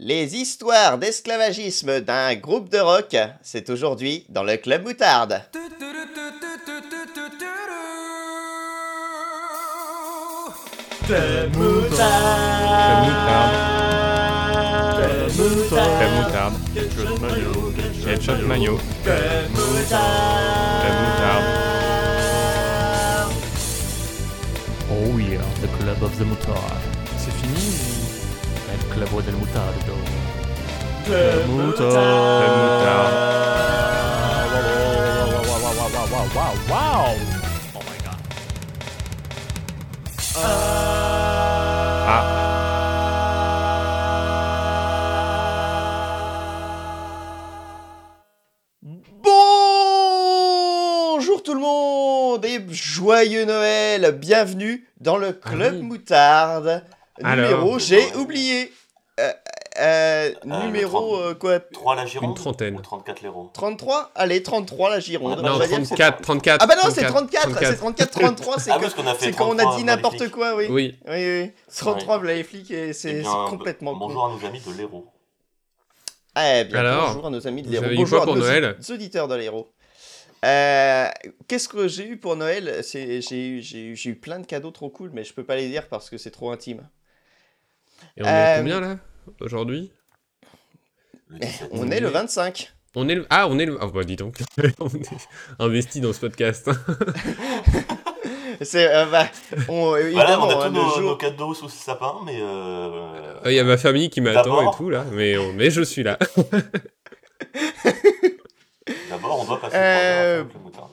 Les histoires d'esclavagisme d'un groupe de rock, c'est aujourd'hui dans le Club Moutarde. Club Moutarde. Club Moutarde. Club Moutarde. Club Moutarde. Club Moutarde. Oh yeah, the club of the mutard. C'est fini El club del mutardo. Club Club Moutarde. Oh my god. Ah, Bonjour tout le monde et joyeux Noël. Bienvenue dans le Club oui. Moutarde. Numéro, j'ai oublié. Euh, euh, numéro 30. euh, quoi 3 la Gironde Une trentaine. Ou 34 l'Hérault 33 Allez, 33 la Gironde. Ah, non, On va dire que c'est- 34, 34. Ah bah non, c'est 34, c'est 34, 33, c'est Ah, quand- parce qu'on a fait c'est quand on a 33 dit n'importe quoi, oui. Oui, Oui, oui. 33 voilà, les flics et c'est Eh c'est bien, complètement. Bonjour à nos amis de l'Hérault. Eh bien, Alors, bonjour à nos amis de l'Hérault. Bonjour quoi à pour nos Noël auditeurs de l'Hérault. Euh, Qu'est-ce que j'ai eu pour Noël? C'est J'ai eu- j'ai eu, j'ai eu plein de cadeaux trop cool, mais je peux pas les dire parce que c'est trop intime. et on est Euh, combien là? Aujourd'hui Eh, 17. On est le 25. On est le... Ah, on est le... Ah bah dis donc, on est investi dans ce podcast. C'est euh, bah, on, Voilà, on a tous hein, nos, jour- nos cadeaux sous ce sapin, mais euh, Il y a ma famille qui m'attend et tout là, mais, on- mais je suis là. d'abord on doit passer Euh, par le moutarde.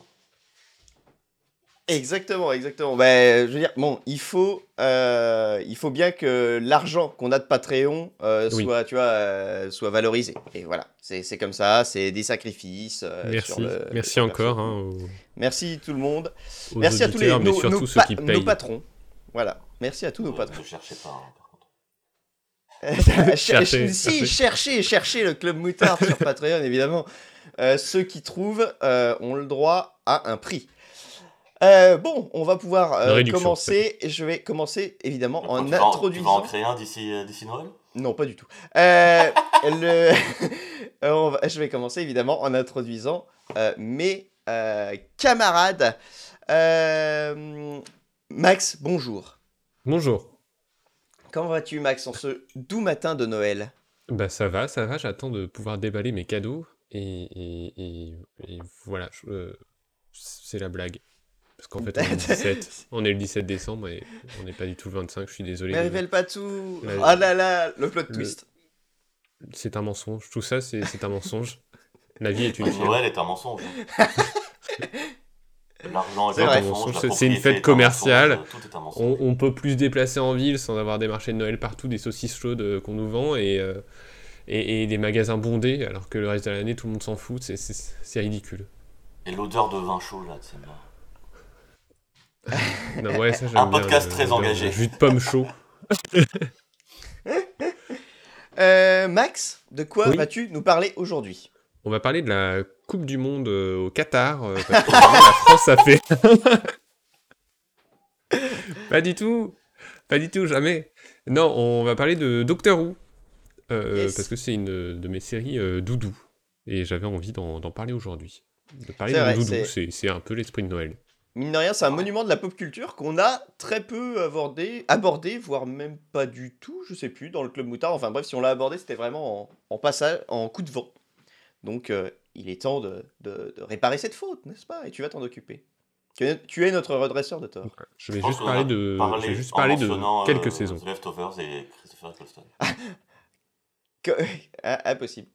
Exactement, exactement. Ben, je veux dire, bon, il faut, euh, il faut bien que l'argent qu'on a de Patreon euh, Oui. soit, tu vois, euh, soit valorisé. Et voilà, c'est c'est comme ça, c'est des sacrifices. euh, Merci, sur le- merci sur encore hein, aux, Merci tout le monde. aux Merci à tous les auditeurs, mais nos, surtout nos ceux pa- qui nos payent. patrons. Voilà, merci à tous nos patrons. Ne cherchez pas, hein, par contre. Cher- Cherchez, si, cherchez. cherchez, le Club Moutard sur Patreon, évidemment. Euh, ceux qui trouvent euh, ont le droit à un prix. Euh, bon, on va pouvoir euh, commencer. Et je vais commencer évidemment en tu vas en- Tu vas en introduisant. créer un d'ici euh, d'ici Noël? Non, pas du tout. Le... on va- Je vais commencer évidemment en introduisant euh, mes euh, camarades. Euh, Max, bonjour. Bonjour. Comment vas-tu, Max, en ce doux matin de Noël? Bah ça va, ça va, j'attends de pouvoir déballer mes cadeaux et, et, et- et voilà, je- c'est la blague. Parce qu'en fait on est le 17, on est le 17 décembre et on n'est pas du tout le 25, je suis désolé. Mais révèle pas tout. La- Ah là là, le plot le- twist. C'est un mensonge, tout ça c'est un mensonge. La vie est une fière. Noël est un mensonge. hein. L'argent est C'est un mensonge, C'est- une fête un commerciale. mensonge, Tout est un On, mensonge. on peut plus se déplacer en ville sans avoir des marchés de Noël partout, des saucisses chaudes euh, qu'on nous vend et, euh, et, et des magasins bondés alors que le reste de l'année tout le monde s'en fout, c'est- ridicule. Et l'odeur de vin chaud là, c'est bien. Non, ouais, ça, j'aime Un podcast très engagé. Jus de pomme chaud. Euh, Max, de quoi Oui. vas-tu nous parler aujourd'hui? On va parler de la Coupe du Monde euh, au Qatar, euh, parce que la France a fait. pas du tout, pas du tout, jamais. Non, on va parler de Doctor Who, euh, Yes. parce que c'est une de mes séries euh, doudou, et j'avais envie d'en parler aujourd'hui. De parler de vrai, doudou, c'est un peu l'esprit de Noël. Mine de rien, c'est un monument de la pop culture qu'on a très peu abordé, abordé, voire même pas du tout, je sais plus, dans le Club Moutard. Enfin bref, si on l'a abordé, c'était vraiment en, en passage, en coup de vent. Donc euh, il est temps de, de- de réparer cette faute, n'est-ce pas? Et tu vas t'en occuper. Tu es, tu es notre redresseur de tort. Je vais Je juste parler de, parlé je vais juste en parler de mentionnant, quelques euh, saisons. The Leftovers et Christopher Eccleston. Que- ah, impossible.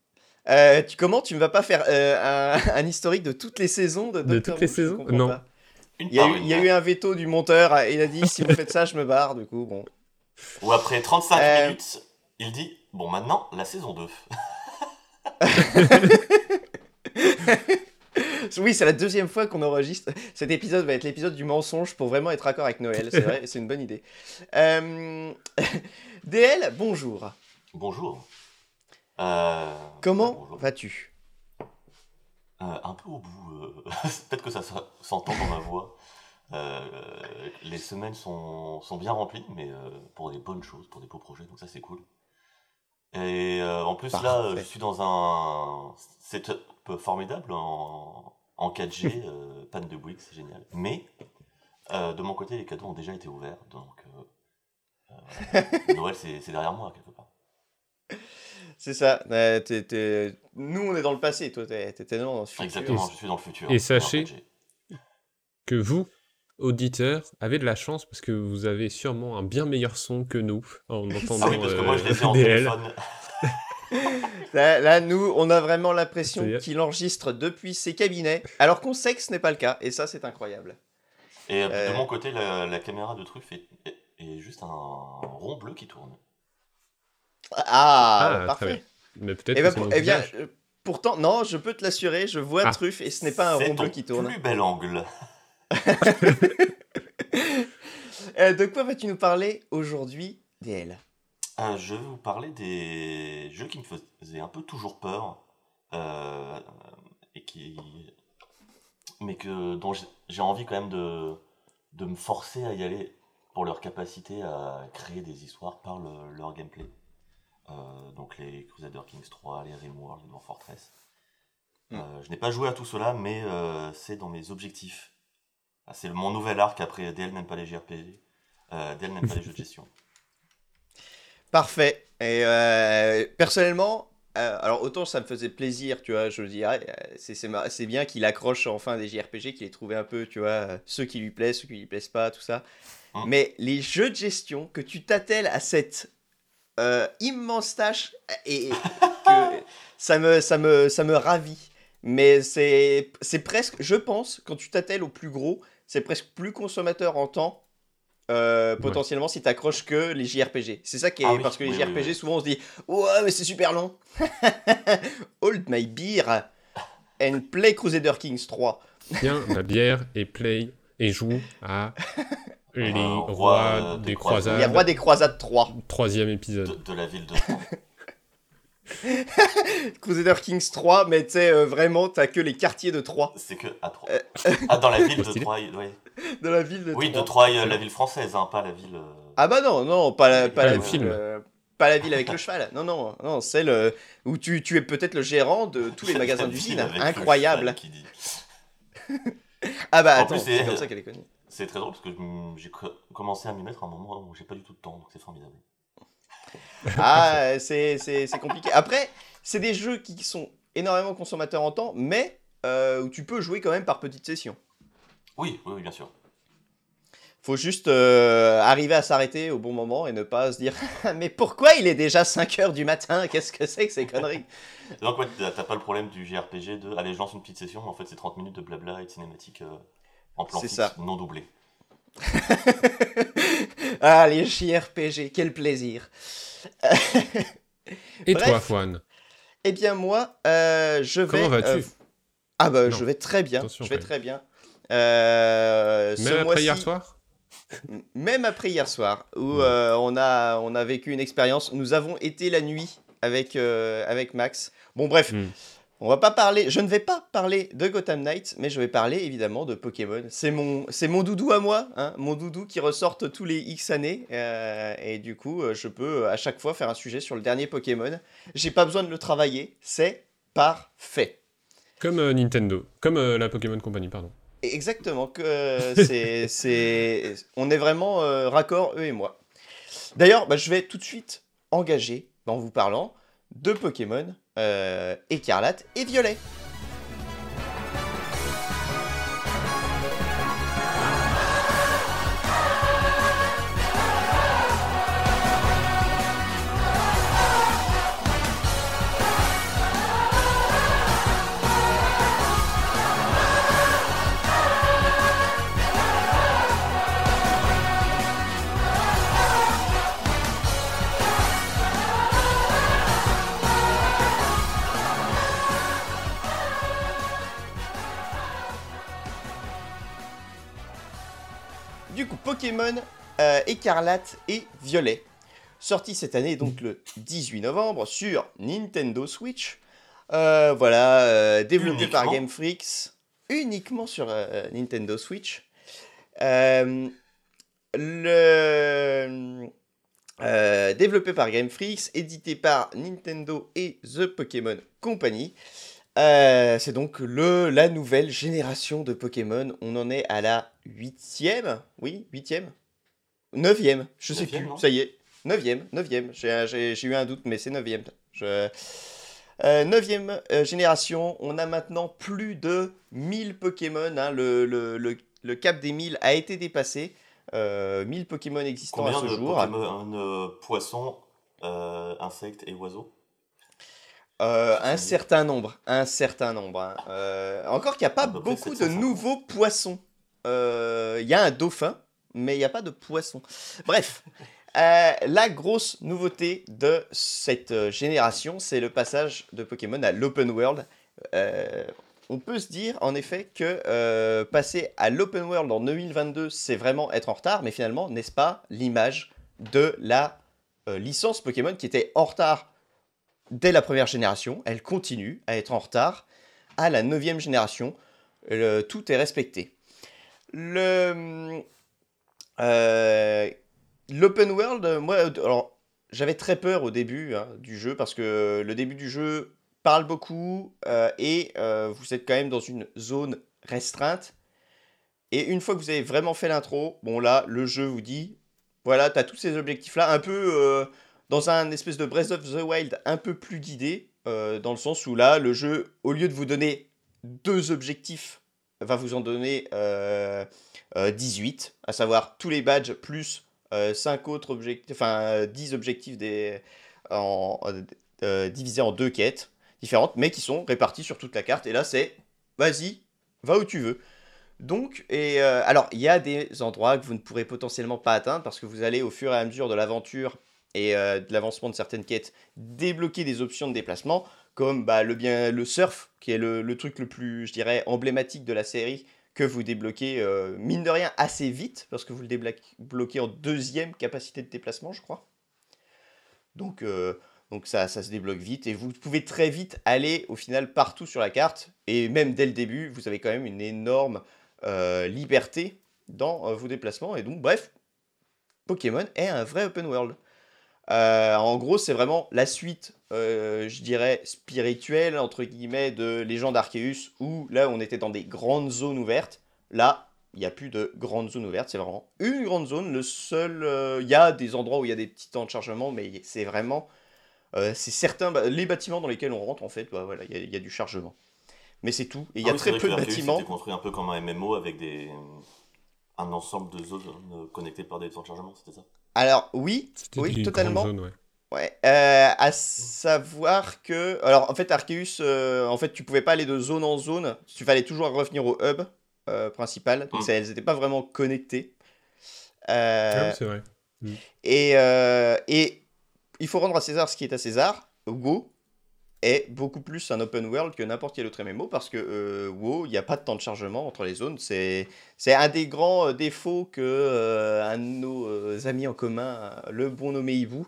Euh, tu, comment tu ne vas pas faire euh, un, un historique de toutes les saisons de, De Doctor toutes les Who? Saisons? Non. pas. Il y, a eu, une, il y a là. eu un veto du monteur, euh, il a dit si vous faites ça, je me barre, du coup, bon. Où après 35 Euh, minutes, il dit Bon, maintenant, la saison 2. Oui, c'est la deuxième fois qu'on enregistre. Cet épisode va être l'épisode du mensonge pour vraiment être raccord avec Noël. C'est vrai, c'est une bonne idée. Euh, DL, bonjour. Bonjour. Euh, Comment vas-tu? Euh, Un peu au bout. euh, Peut-être que ça s'entend dans ma voix. Euh, les semaines sont, sont bien remplies, mais pour des bonnes choses, pour des beaux projets, donc ça c'est cool. Et en plus, là, je suis dans un setup formidable en, en 4G, euh, panne de Bouygues, c'est génial. Mais, de mon côté, les cadeaux ont déjà été ouverts, donc voilà. Noël, c'est derrière moi, quelque part. C'est ça. euh, t'es- t'es- Nous, on est dans le passé, toi, t'es t'es tellement dans le futur. Exactement, je suis dans le futur. et en sachez- 4G. Que vous, auditeurs, avez de la chance parce que vous avez sûrement un bien meilleur son que nous en entendant Ah oui, parce que moi, je l'ai euh, fait en DL. téléphone. Là, là, nous, on a vraiment l'impression qu'il enregistre depuis ses cabinets, alors qu'on sait que ce n'est pas le cas, et ça, c'est incroyable. Et euh, Euh. de mon côté, la, la caméra de Truffe est, est- est juste un rond bleu qui tourne. Ah, Ah, parfait. Mais peut-être Eh, que ben, c'est pour- eh bien, euh, pourtant, non, je peux te l'assurer, je vois Ah. Truffe, et ce n'est pas un C'est rond bleu qui tourne. plus bel angle. Euh, de quoi vas-tu nous parler aujourd'hui, DL Euh, je vais vous parler des jeux qui me faisaient un peu toujours peur euh, et qui mais que dont j'ai- j'ai envie quand même de de me forcer à y aller pour leur capacité à créer des histoires par le- leur gameplay. Euh, donc les Crusader Kings 3, les Rimworld, les Dwarf Fortress. Mm. Euh, je n'ai pas joué à tout cela, mais euh, c'est dans mes objectifs. Ah, c'est mon nouvel arc après DL n'aime pas les JRPG, DL n'aime pas les jeux de gestion. Parfait. Et personnellement, alors autant ça me faisait plaisir, tu vois, je le dirais, euh, c'est- bien qu'il accroche enfin des JRPG, qu'il ait trouvé un peu, tu vois, ceux qui lui plaisent, ceux qui lui plaisent pas, tout ça. Hein. Mais les jeux de gestion, que tu t'attelles à cette euh, immense tâche, et, et que ça me, ça me, ça me ravit. Mais c'est c'est presque, je pense, quand tu t'attelles au plus gros, c'est presque plus consommateur en temps. euh, potentiellement si t'accroches que les JRPG. C'est ça qui est Ah oui, parce que les oui, oui, JRPG oui. souvent on se dit ouais mais c'est super long. Hold my beer and play Crusader Kings 3. Tiens, la bière et play et joue à les Euh, rois roi, euh, des des croisades. Les rois des croisades 3. Troisième de, épisode. de la ville de Troyes. Crusader Kings 3 mais tu sais euh, vraiment t'as que les quartiers de Troyes. C'est que à Troyes. Euh. Ah, dans la ville de. Troyes, ouais. De la ville de Oui, de Troyes. La ville française, hein, pas la ville. euh, Ah bah non, non, pas la, pas la film. euh, pas la ville avec le cheval. Non, non, non, celle où tu, tu es peut-être le gérant de tous les magasins d'usine. Incroyable. cheval qui dit. Ah bah En attends, c'est- comme ça qu'elle est connue. C'est très drôle parce que j'ai co- commencé à m'y mettre à un moment où j'ai pas du tout de temps, donc c'est formidable. Ah, c'est compliqué. Après, c'est des jeux qui sont énormément consommateurs en temps, mais euh, où tu peux jouer quand même par petites sessions. Oui, oui, oui, bien sûr. Faut juste euh, arriver à s'arrêter au bon moment et ne pas se dire Mais pourquoi il est déjà 5h du matin? Qu'est-ce que c'est que ces conneries? Donc, ouais, t'as t'as pas le problème du JRPG de allez, je lance une petite session, mais en fait, c'est 30 minutes de blabla et de cinématique euh, en plan fixe, ça. non doublé. Ah, les JRPG, quel plaisir Et Bref. toi, Fouane Eh bien moi, euh, je vais... Comment vas-tu? euh, Ah bah Non. je vais très bien, Attention, je vais très bien. Euh, ce Même après hier soir? Même après hier soir, où Ouais. euh, on, a, on a vécu une expérience. Nous avons été la nuit avec, euh, avec Max. Bon bref, Hmm. On va pas parler, je ne vais pas parler de Gotham Knights, mais je vais parler évidemment de Pokémon. C'est mon, c'est mon doudou à moi, hein, mon doudou qui ressorte tous les X années. euh, et du coup, euh, je peux euh, à chaque fois faire un sujet sur le dernier Pokémon. J'ai pas besoin de le travailler, c'est parfait. Comme euh, Nintendo. Comme euh, la Pokémon Company, pardon. Exactement, que c'est, c'est, on est vraiment raccord eux et moi. D'ailleurs, bah, je vais tout de suite engager en vous parlant de Pokémon euh, écarlate et violet. Euh, écarlate et violet, sorti cette année, donc le 18 novembre, sur Nintendo Switch. Euh, voilà, euh, développé par Game Freaks, uniquement sur Nintendo Switch. Le... Développé par Game Freaks, édité par Nintendo et The Pokémon Company. Euh, c'est donc le, la nouvelle génération de Pokémon. On en est à la huitième Oui, huitième Neuvième, je sais Neuvième, plus, non ça y est. Neuvième, neuvième. J'ai eu un doute, mais c'est neuvième. Je... Euh, neuvième euh, génération, on a maintenant plus de 1000 Pokémon. hein. Le, le- le- le cap des 1000 a été dépassé. Euh, 1000 Pokémon existants Combien à ce de jour. Pokémon poissons, insectes et oiseaux? Euh, un certain nombre, un certain nombre. hein. Euh, encore qu'il n'y a pas beaucoup de 750. nouveaux poissons. Euh, Il y a un dauphin, mais il n'y a pas de poisson. Bref, la grosse nouveauté de cette génération, c'est le passage de Pokémon à l'open world. On peut se dire en effet que passer à l'open world en 2022, c'est vraiment être en retard, mais finalement, n'est-ce pas l'image de la licence Pokémon qui était en retard? Dès la première génération, elle continue à être en retard à la neuvième génération. Le- tout est respecté. Le euh, l'open world, euh, moi, euh, alors j'avais très peur au début hein, du jeu parce que le début du jeu parle beaucoup euh, et euh, vous êtes quand même dans une zone restreinte. Et une fois que vous avez vraiment fait l'intro, bon là, le jeu vous dit, voilà, tu as tous ces objectifs-là, un peu euh, dans un espèce de Breath of the Wild un peu plus guidé, euh, dans le sens où là, le jeu, au lieu de vous donner deux objectifs, va vous en donner euh, euh, 18, à savoir tous les badges plus 5 autres objectifs, enfin euh, 10 objectifs euh, divisés en deux quêtes différentes, mais qui sont répartis sur toute la carte. Et là, c'est vas-y, va où tu veux. Donc, euh, alors, il y a des endroits que vous ne pourrez potentiellement pas atteindre parce que vous allez au fur et à mesure de l'aventure et euh, de l'avancement de certaines quêtes débloquer des options de déplacement comme bah, le, bien, le surf qui est le, truc le plus, je dirais, emblématique de la série que vous débloquez, euh, mine de rien, assez vite parce que vous le débloquez en deuxième capacité de déplacement, je crois. Donc, euh, donc ça, ça se débloque vite et vous pouvez très vite aller au final partout sur la carte et même dès le début, vous avez quand même une énorme liberté dans vos déplacements. Et donc, bref, Pokémon est un vrai open world. Euh, en gros, c'est vraiment la suite, euh, je dirais, spirituelle, entre guillemets, de Légende Arceus, où là, on était dans des grandes zones ouvertes. Là, il n'y a plus de grandes zones ouvertes, c'est vraiment une grande zone. Le seul, euh, il y a des endroits où il y a des petits temps de chargement, mais c'est vraiment, c'est certains, bah, les bâtiments dans lesquels on rentre, en fait, bah, voilà, il y, a- il y a du chargement. Mais c'est tout. Et il y a Ah oui, très peu de bâtiments. était construit un peu comme un MMO avec des un ensemble de zones connectées par des temps de chargement, c'était ça? Alors oui, oui, totalement. ouais. Ouais, euh, à savoir que. Alors, en fait, Arceus, euh, en fait, tu pouvais pas aller de zone en zone. Tu fallait toujours revenir au hub euh, principal. Donc, Mm. ça, elles n'étaient pas vraiment connectées. Euh, Ah c'est vrai. et, euh, et il faut rendre à César ce qui est à César. WoW est beaucoup plus un open world que n'importe quel autre MMO parce que euh, WoW, il n'y a pas de temps de chargement entre les zones. C'est un des grands euh, défauts que euh, de nos amis en commun, le bon nommé Hibou,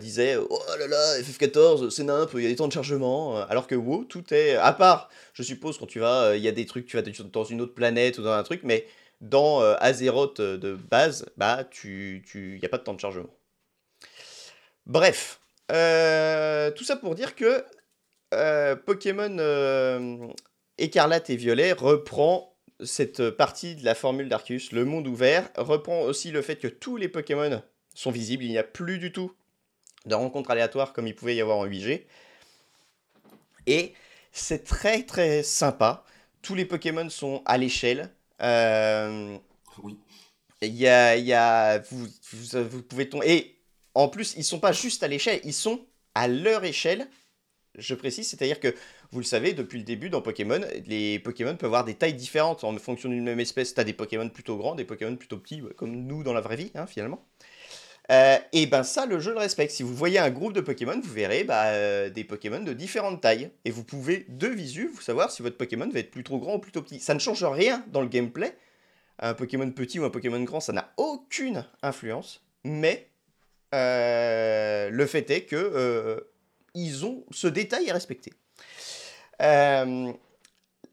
disait Oh là là, FF14, c'est nimp, il y a des temps de chargement. Alors que WoW, tout est. À part, je suppose, quand tu vas, il y a des trucs, tu vas dans une autre planète ou dans un truc, mais dans Azeroth de base, bah, tu, tu, y a pas de temps de chargement. Bref, tout ça pour dire que euh, Pokémon euh, Écarlate et Violet reprend cette partie de la formule d'Arceus, le monde ouvert, reprend aussi le fait que tous les Pokémon sont visibles, il n'y a plus du tout de rencontres aléatoires comme il pouvait y avoir en 8G. Et c'est très très sympa. Tous les Pokémon sont à l'échelle. Euh, Oui. il y a, il y a vous, vous, vous pouvez tomber. Et en plus, ils sont pas juste à l'échelle, ils sont à leur échelle. Je précise, c'est-à-dire que vous le savez, depuis le début dans Pokémon, les Pokémon peuvent avoir des tailles différentes en fonction d'une même espèce. Tu as des Pokémon plutôt grands, des Pokémon plutôt petits, ouais, comme nous dans la vraie vie, hein, finalement. Euh, et ben ça, le jeu le respecte. Si vous voyez un groupe de Pokémon, vous verrez bah, euh, des Pokémon de différentes tailles. Et vous pouvez, de visu, vous savoir si votre Pokémon va être plutôt grand ou plutôt petit. Ça ne change rien dans le gameplay. Un Pokémon petit ou un Pokémon grand, ça n'a aucune influence. Mais euh, le fait est que ils ont ce détail est respecté. Euh,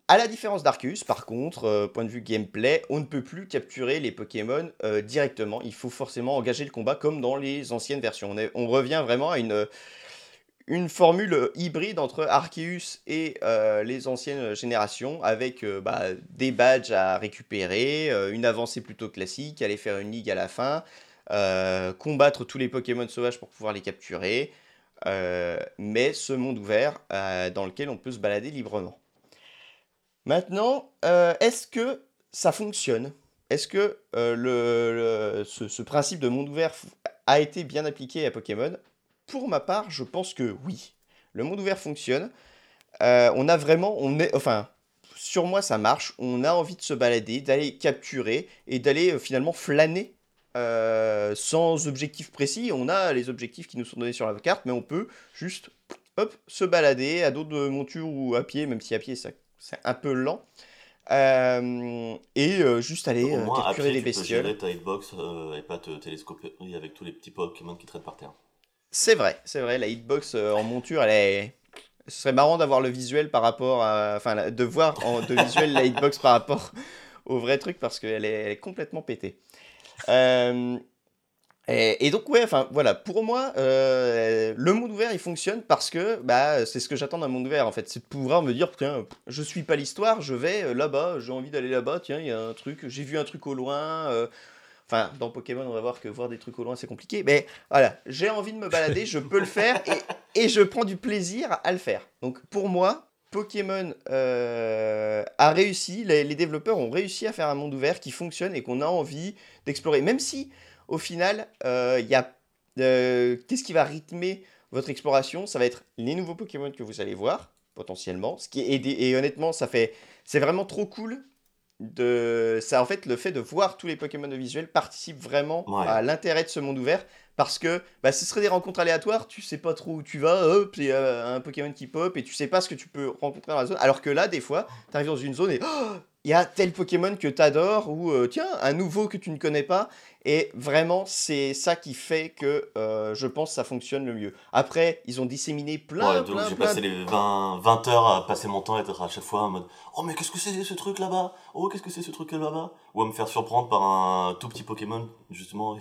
à la différence d'Arceus, par contre, euh, point de vue gameplay, on ne peut plus capturer les Pokémon euh, directement. Il faut forcément engager le combat comme dans les anciennes versions. On, revient vraiment à une, formule hybride entre Arceus et euh, les anciennes générations, avec bah, des badges à récupérer, une avancée plutôt classique, aller faire une ligue à la fin, combattre tous les Pokémon sauvages pour pouvoir les capturer, mais ce monde ouvert euh, dans lequel on peut se balader librement. Maintenant, euh, est-ce que ça fonctionne? Est-ce que euh, le, ce, principe de monde ouvert a été bien appliqué à Pokémon? Pour ma part, je pense que oui. Le monde ouvert fonctionne. Euh, on a vraiment, on est, enfin, sur moi ça marche. On a envie de se balader, d'aller capturer et d'aller euh, finalement flâner euh, sans objectif précis. On a les objectifs qui nous sont donnés sur la carte, mais on peut juste hop, se balader à dos de monture ou à pied, même si à pied c'est un peu lent. Euh, et euh, juste aller euh, moins, capturer pied, des tu peux bestioles. gérer ta hitbox et pas te télescoper avec tous les petits Pokémon qui traînent par terre. C'est vrai, c'est vrai, la hitbox en monture, elle est. Ce serait marrant d'avoir le visuel par rapport à. Enfin, de voir en de visuel la hitbox par rapport au vrai truc parce qu'elle est, elle est complètement pétée. Euh, et, donc, ouais, enfin, voilà, pour moi, euh, le monde ouvert, il fonctionne parce que bah, c'est ce que j'attends d'un monde ouvert en fait. C'est de pouvoir me dire, tiens, je suis pas l'histoire, je vais euh, là-bas, j'ai envie d'aller là-bas, tiens, il y a un truc, j'ai vu un truc au loin. Enfin, dans Pokémon, on va voir que voir des trucs au loin, c'est compliqué. Mais voilà, j'ai envie de me balader, je peux le faire et, je prends du plaisir à le faire. Donc pour moi, Pokémon a réussi, les développeurs ont réussi à faire un monde ouvert qui fonctionne et qu'on a envie d'explorer. Même si, au final, euh, il y a. euh, Qu'est-ce qui va rythmer votre exploration? Ça va être les nouveaux Pokémon que vous allez voir, potentiellement. Ce qui est, et, honnêtement, ça fait. C'est vraiment trop cool de ça en fait le fait de voir tous les Pokémon de visuel participe vraiment Ouais. à l'intérêt de ce monde ouvert parce que bah, ce serait des rencontres aléatoires tu sais pas trop où tu vas hop il y a un Pokémon qui pop et tu sais pas ce que tu peux rencontrer dans la zone alors que là des fois tu arrives dans une zone et oh, il y a tel Pokémon que tu adores ou euh, tiens un nouveau que tu ne connais pas. Et vraiment c'est ça qui fait que euh, je pense ça fonctionne le mieux. Après ils ont disséminé plein Ouais, donc plein j'ai plein passé les 20, 20 heures à passer mon temps à être à chaque fois en mode Oh, mais qu'est-ce que c'est ce truc là-bas? Oh, qu'est-ce que c'est ce truc là-bas? Ou à me faire surprendre par un tout petit Pokémon, justement,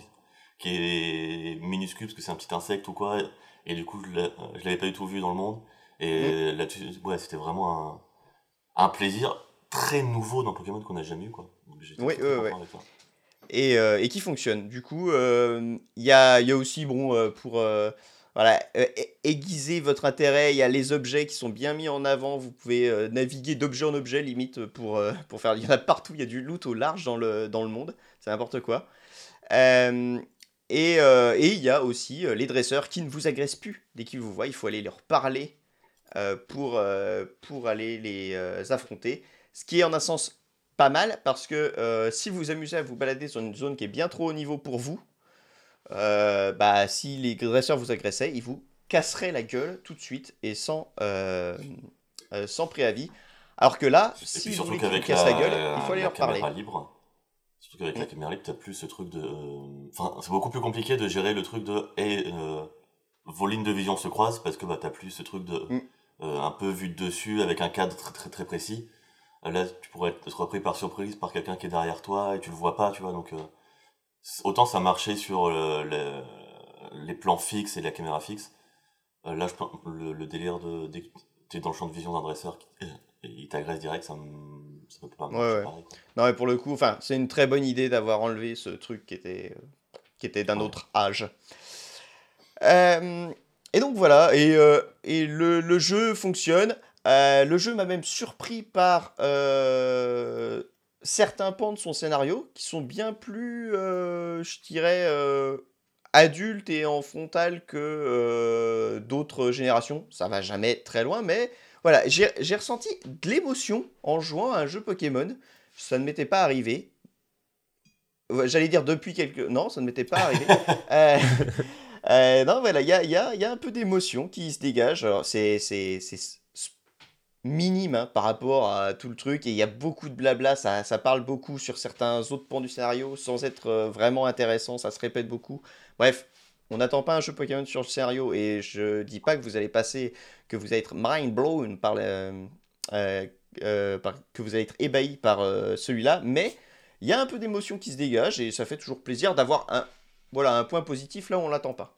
qui est minuscule parce que c'est un petit insecte ou quoi. Et du coup, je je l'avais pas du tout vu dans le monde. Et là-dessus, ouais, c'était vraiment un, un plaisir très nouveau dans Pokémon qu'on n'a jamais eu, quoi. Donc, Oui, avec ça. et, euh, et qui fonctionne. Du coup, euh, il y, a, y a aussi, bon, euh, pour euh, voilà, euh, aiguiser votre intérêt, il y a les objets qui sont bien mis en avant. Vous pouvez euh, naviguer d'objet en objet, limite, pour, euh, pour faire. Il y en a partout, il y a du loot au large dans le, dans le monde. C'est n'importe quoi. Euh, et euh, et il y a aussi euh, les dresseurs qui ne vous agressent plus dès qu'ils vous voient. Il faut aller leur parler euh, pour, euh, pour aller les euh, affronter. Ce qui est en un sens pas mal parce que euh, si vous vous amusez à vous balader sur une zone qui est bien trop haut niveau pour vous, euh, bah, si les dresseurs vous agressaient, ils vous casseraient la gueule tout de suite et sans, euh, sans préavis. Alors que là, Et si vous voulez qu'ils cassent la, la gueule, il faut aller leur parler. libre, surtout qu'avec la caméra libre, t'as plus ce truc de. Enfin, c'est beaucoup plus compliqué de gérer le truc de. Et vos lignes de vision se croisent parce que bah, t'as plus ce truc de. Mm. euh, un peu vu de dessus avec un cadre très très très précis. Là, tu pourrais être repris par surprise par quelqu'un qui est derrière toi et tu le vois pas, tu vois. Donc, euh, autant ça marchait sur euh, le- les plans fixes et la caméra fixe. Euh, là, je le, le délire de dès que t'es dans le champ de vision d'un dresseur il t'agresse direct, ça me ça peut pas marcher Ouais, ouais. pareil. Non, mais pour le coup, enfin, c'est une très bonne idée d'avoir enlevé ce truc qui était, euh, qui était d'un Ouais. autre âge. Euh, et donc voilà, et, euh, et le, le jeu fonctionne. Euh, le jeu m'a même surpris par euh, certains pans de son scénario qui sont bien plus, euh, je dirais, adultes et en frontal que d'autres générations. Ça va jamais très loin, mais voilà, j'ai ressenti de l'émotion en jouant à un jeu Pokémon. Ça ne m'était pas arrivé. J'allais dire depuis quelques... Non, ça ne m'était pas arrivé. Non, voilà, il y a, y a- il y a un peu d'émotion qui se dégage. Alors, c'est c'est- c'est s- s- minime hein, par rapport à tout le truc. Et il y a beaucoup de blabla. Ça, ça parle beaucoup sur certains autres pans du scénario sans être euh, vraiment intéressant. Ça se répète beaucoup. Bref, on n'attend pas un jeu Pokémon sur le scénario. Et je dis pas que vous allez passer, que vous allez être mind blown par euh, euh, que vous allez être ébahi par euh, celui-là, mais il y a un peu d'émotion qui se dégage et ça fait toujours plaisir d'avoir un, voilà, un point positif là où on l'attend pas.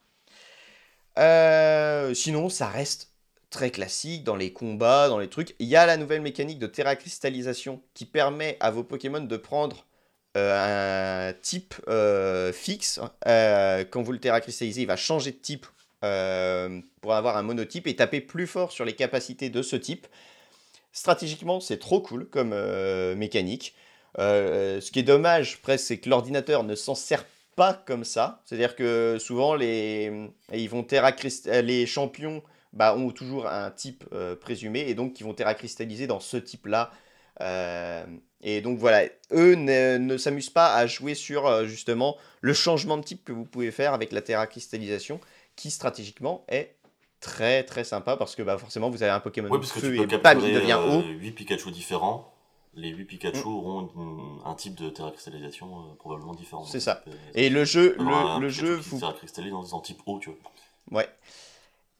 Sinon, ça reste très classique dans les combats, dans les trucs. Il y a la nouvelle mécanique de Terra Cristallisation qui permet à vos Pokémon de prendre euh, un type euh, fixe. Euh, quand vous le Terra Cristallisez, il va changer de type pour avoir un monotype et taper plus fort sur les capacités de ce type. Stratégiquement, c'est trop cool comme mécanique. Ce qui est dommage, presque, c'est que l'ordinateur ne s'en sert pas comme ça. C'est-à-dire que souvent, les, ils vont les champions bah, ont toujours un type euh, présumé et donc qui vont terra cristalliser dans ce type-là. Euh, et donc voilà, eux ne, ne s'amusent pas à jouer sur euh, justement le changement de type que vous pouvez faire avec la terra cristallisation, qui stratégiquement est très très sympa parce que bah, forcément vous avez un Pokémon Oui, de parce que feu et bam, il devient haut. 8 Pikachu différents. Les 8 Pikachu Mm. auront une- un type de terra cristallisation euh, probablement différent. C'est ça. euh, Et le jeu, le, jeu vous Terra cristallise dans un type haut, tu vois. Ouais.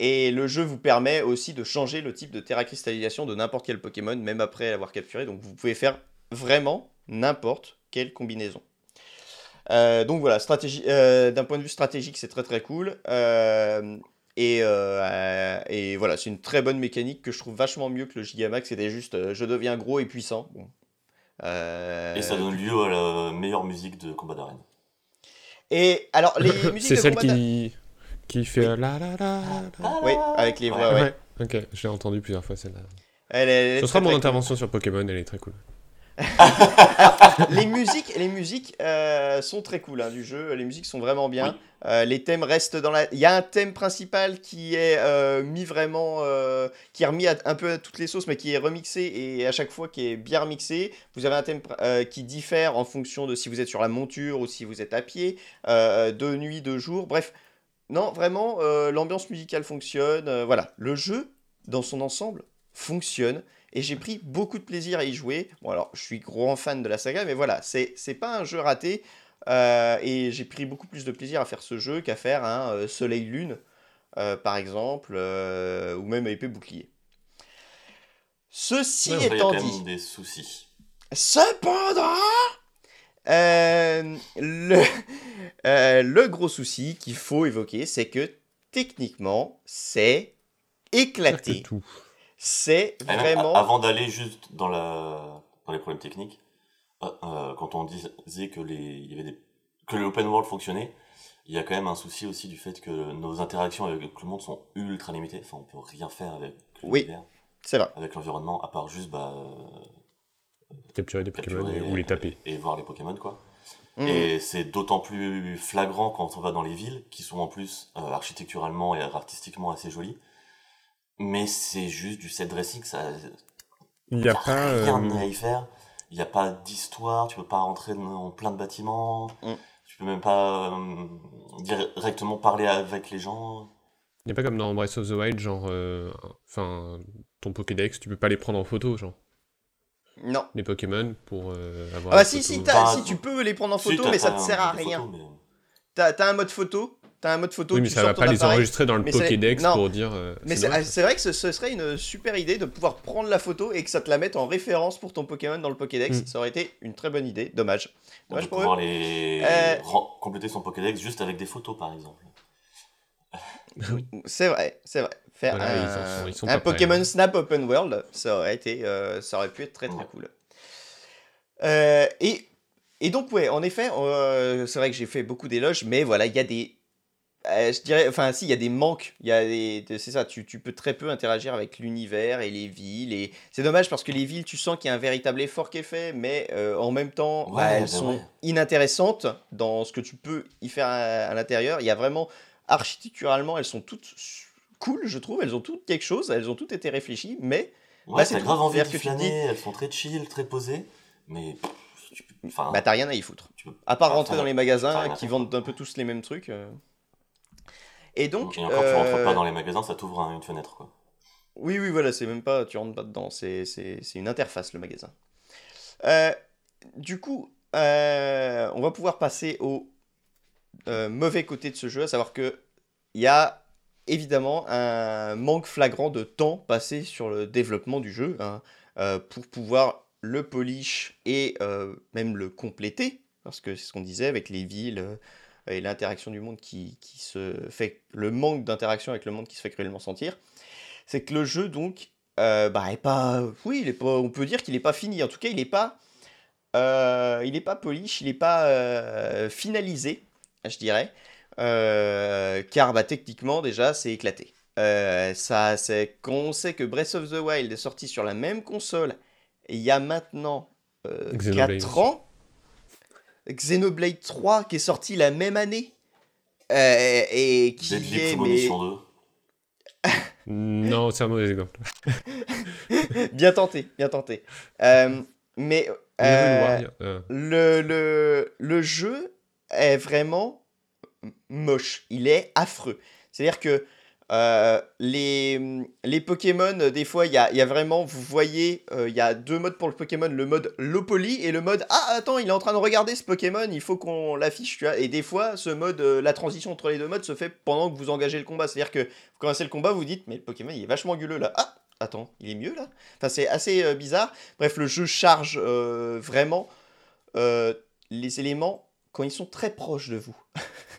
Et le jeu vous permet aussi de changer le type de terra cristallisation de n'importe quel Pokémon, même après l'avoir capturé. Donc vous pouvez faire vraiment n'importe quelle combinaison. Euh, donc voilà, stratégie, euh, d'un point de vue stratégique, c'est très très cool. Euh, et, euh, euh, et voilà, c'est une très bonne mécanique que je trouve vachement mieux que le Gigamax. C'était juste euh, je deviens gros et puissant. Bon. Euh, Et ça donne lieu à la meilleure musique de combat d'arène. Et alors, les musiques C'est de celle combat qui, qui fait euh, la la la. la. Oui, avec les voix, ouais. Ouais. Ok, je l'ai entendu plusieurs fois celle-là. Elle est- elle est Ce sera mon très cool. intervention sur Pokémon, elle est très cool. les musiques, les musiques euh, sont très cool hein, du jeu. Les musiques sont vraiment bien. Oui. Euh, les thèmes restent dans la. Il y a un thème principal qui est euh, mis vraiment, euh, qui est remis à- un peu à toutes les sauces, mais qui est remixé et à chaque fois qui est bien remixé. Vous avez un thème euh, qui diffère en fonction de si vous êtes sur la monture ou si vous êtes à pied, de nuit, de jour. Bref, non, vraiment, euh, l'ambiance musicale fonctionne. euh, voilà, le jeu dans son ensemble fonctionne et j'ai pris beaucoup de plaisir à y jouer. Bon, alors, je suis grand fan de la saga, mais voilà, c'est c'est pas un jeu raté. euh, et j'ai pris beaucoup plus de plaisir à faire ce jeu qu'à faire un Soleil-Lune, par exemple, ou même épée bouclier. Ceci Ouais, étant dit, des soucis. cependant, euh, le, euh, le gros souci qu'il faut évoquer, c'est que techniquement, c'est éclaté. C'est vraiment. Avant d'aller juste dans, la... dans les problèmes techniques, euh, euh, quand on disait que, les... il y avait des... que l'open world fonctionnait, il y a quand même un souci aussi du fait que nos interactions avec le monde sont ultra limitées. Enfin, on peut rien faire avec Oui. C'est vrai. avec l'environnement, à part juste bah, Capturer des Pokémon capturer et- ou les taper. et voir les Pokémon, quoi. Mm. Et c'est d'autant plus flagrant quand on va dans les villes, qui sont en plus euh, architecturalement et artistiquement assez jolies. Mais c'est juste du set dressing, ça, Il n'y a pas. rien euh, à y faire. Il n'y a pas d'histoire, tu peux pas rentrer dans plein de bâtiments, Mm. tu peux même pas euh, directement parler avec les gens. Il n'y a pas comme dans Breath of the Wild, genre. euh, Enfin, ton Pokédex, tu peux pas les prendre en photo, genre. Non. Les Pokémon pour euh, avoir. Ah bah si, si, si tu peux les prendre en photo, mais ça te sert à rien. mais- T'as t'as un mode photo, t'as un mode photo, Oui, mais tu ça va pas les enregistrer dans le Mais Pokédex non. pour dire. euh, Mais c'est ah, vrai que ce, ce serait une super idée de pouvoir prendre la photo et que ça te la mette en référence pour ton Pokémon dans le Pokédex. Mm. Ça aurait été une très bonne idée. Dommage. On Dommage pour eux. pouvoir les... Euh, compléter son Pokédex juste avec des photos, par exemple. C'est vrai, c'est vrai. Faire Voilà, ils en un, sont- ils sont un pas prêts, Pokémon. Snap Open World, ça aurait été, euh, ça aurait pu être très très Ouais. cool. Euh, et, et donc ouais, en effet, euh, c'est vrai que j'ai fait beaucoup d'éloges, mais voilà, il y a des, euh, je dirais, enfin si, il y a des manques. Il y a des, de- c'est ça, tu, tu peux très peu interagir avec l'univers et les villes. Et c'est dommage parce que les villes, tu sens qu'il y a un véritable effort qui est fait, mais euh, en même temps, Ouais, bah, elles bah sont ouais. inintéressantes dans ce que tu peux y faire à, à l'intérieur. Il y a vraiment architecturalement, elles sont toutes cool, je trouve. Elles ont toutes quelque chose, elles ont toutes été réfléchies, mais Ouais, Bah, c'est tout. grave envie de flâner, elles sont très chill, très posées, mais pff, tu peux- enfin, bah t'as rien à y foutre. tu peux À part rentrer dans les magasins qui vendent un peu tous les mêmes trucs. euh. Et donc, Et encore, tu rentres euh, pas dans les magasins, ça t'ouvre un- une fenêtre, quoi. Oui, oui, voilà, c'est même pas, tu rentres pas dedans, c'est, une interface le magasin. Euh, du coup, euh, on va pouvoir passer au euh, mauvais côté de ce jeu, à savoir que il y a évidemment un manque flagrant de temps passé sur le développement du jeu. Un, euh, pour pouvoir le polish et euh, même le compléter, parce que c'est ce qu'on disait avec les villes euh, et l'interaction du monde qui, se fait, le manque d'interaction avec le monde qui se fait cruellement sentir, c'est que le jeu donc, bah, est pas, oui, on peut dire qu'il n'est pas fini. En tout cas, il n'est pas, il est pas polish, il n'est pas finalisé, je dirais, Euh, car bah, techniquement déjà c'est éclaté. Euh, ça, c'est quand on sait que Breath of the Wild est sorti sur la même console il y a maintenant euh, Xenoblade. 4 ans. Xenoblade 3 qui est sorti la même année. euh, et qui est mais, Premonition 2. Non, c'est un mauvais exemple. bien tenté, bien tenté. Euh, mais euh, euh, le, le, le jeu est vraiment moche. Il est affreux. C'est-à-dire que euh, les, les Pokémon, euh, des fois, il y a, y a vraiment, vous voyez, euh, il y a deux modes pour le Pokémon, le mode low poly et le mode Ah, attends, il est en train de regarder ce Pokémon, il faut qu'on l'affiche, tu vois. Et des fois, ce mode, la transition entre les deux modes se fait pendant que vous engagez le combat. C'est-à-dire que vous commencez le combat, vous dites Mais le Pokémon, il est vachement gueuleux là. Ah, attends, il est mieux là? Enfin, c'est assez bizarre. Bref, le jeu charge vraiment les éléments quand ils sont très proches de vous.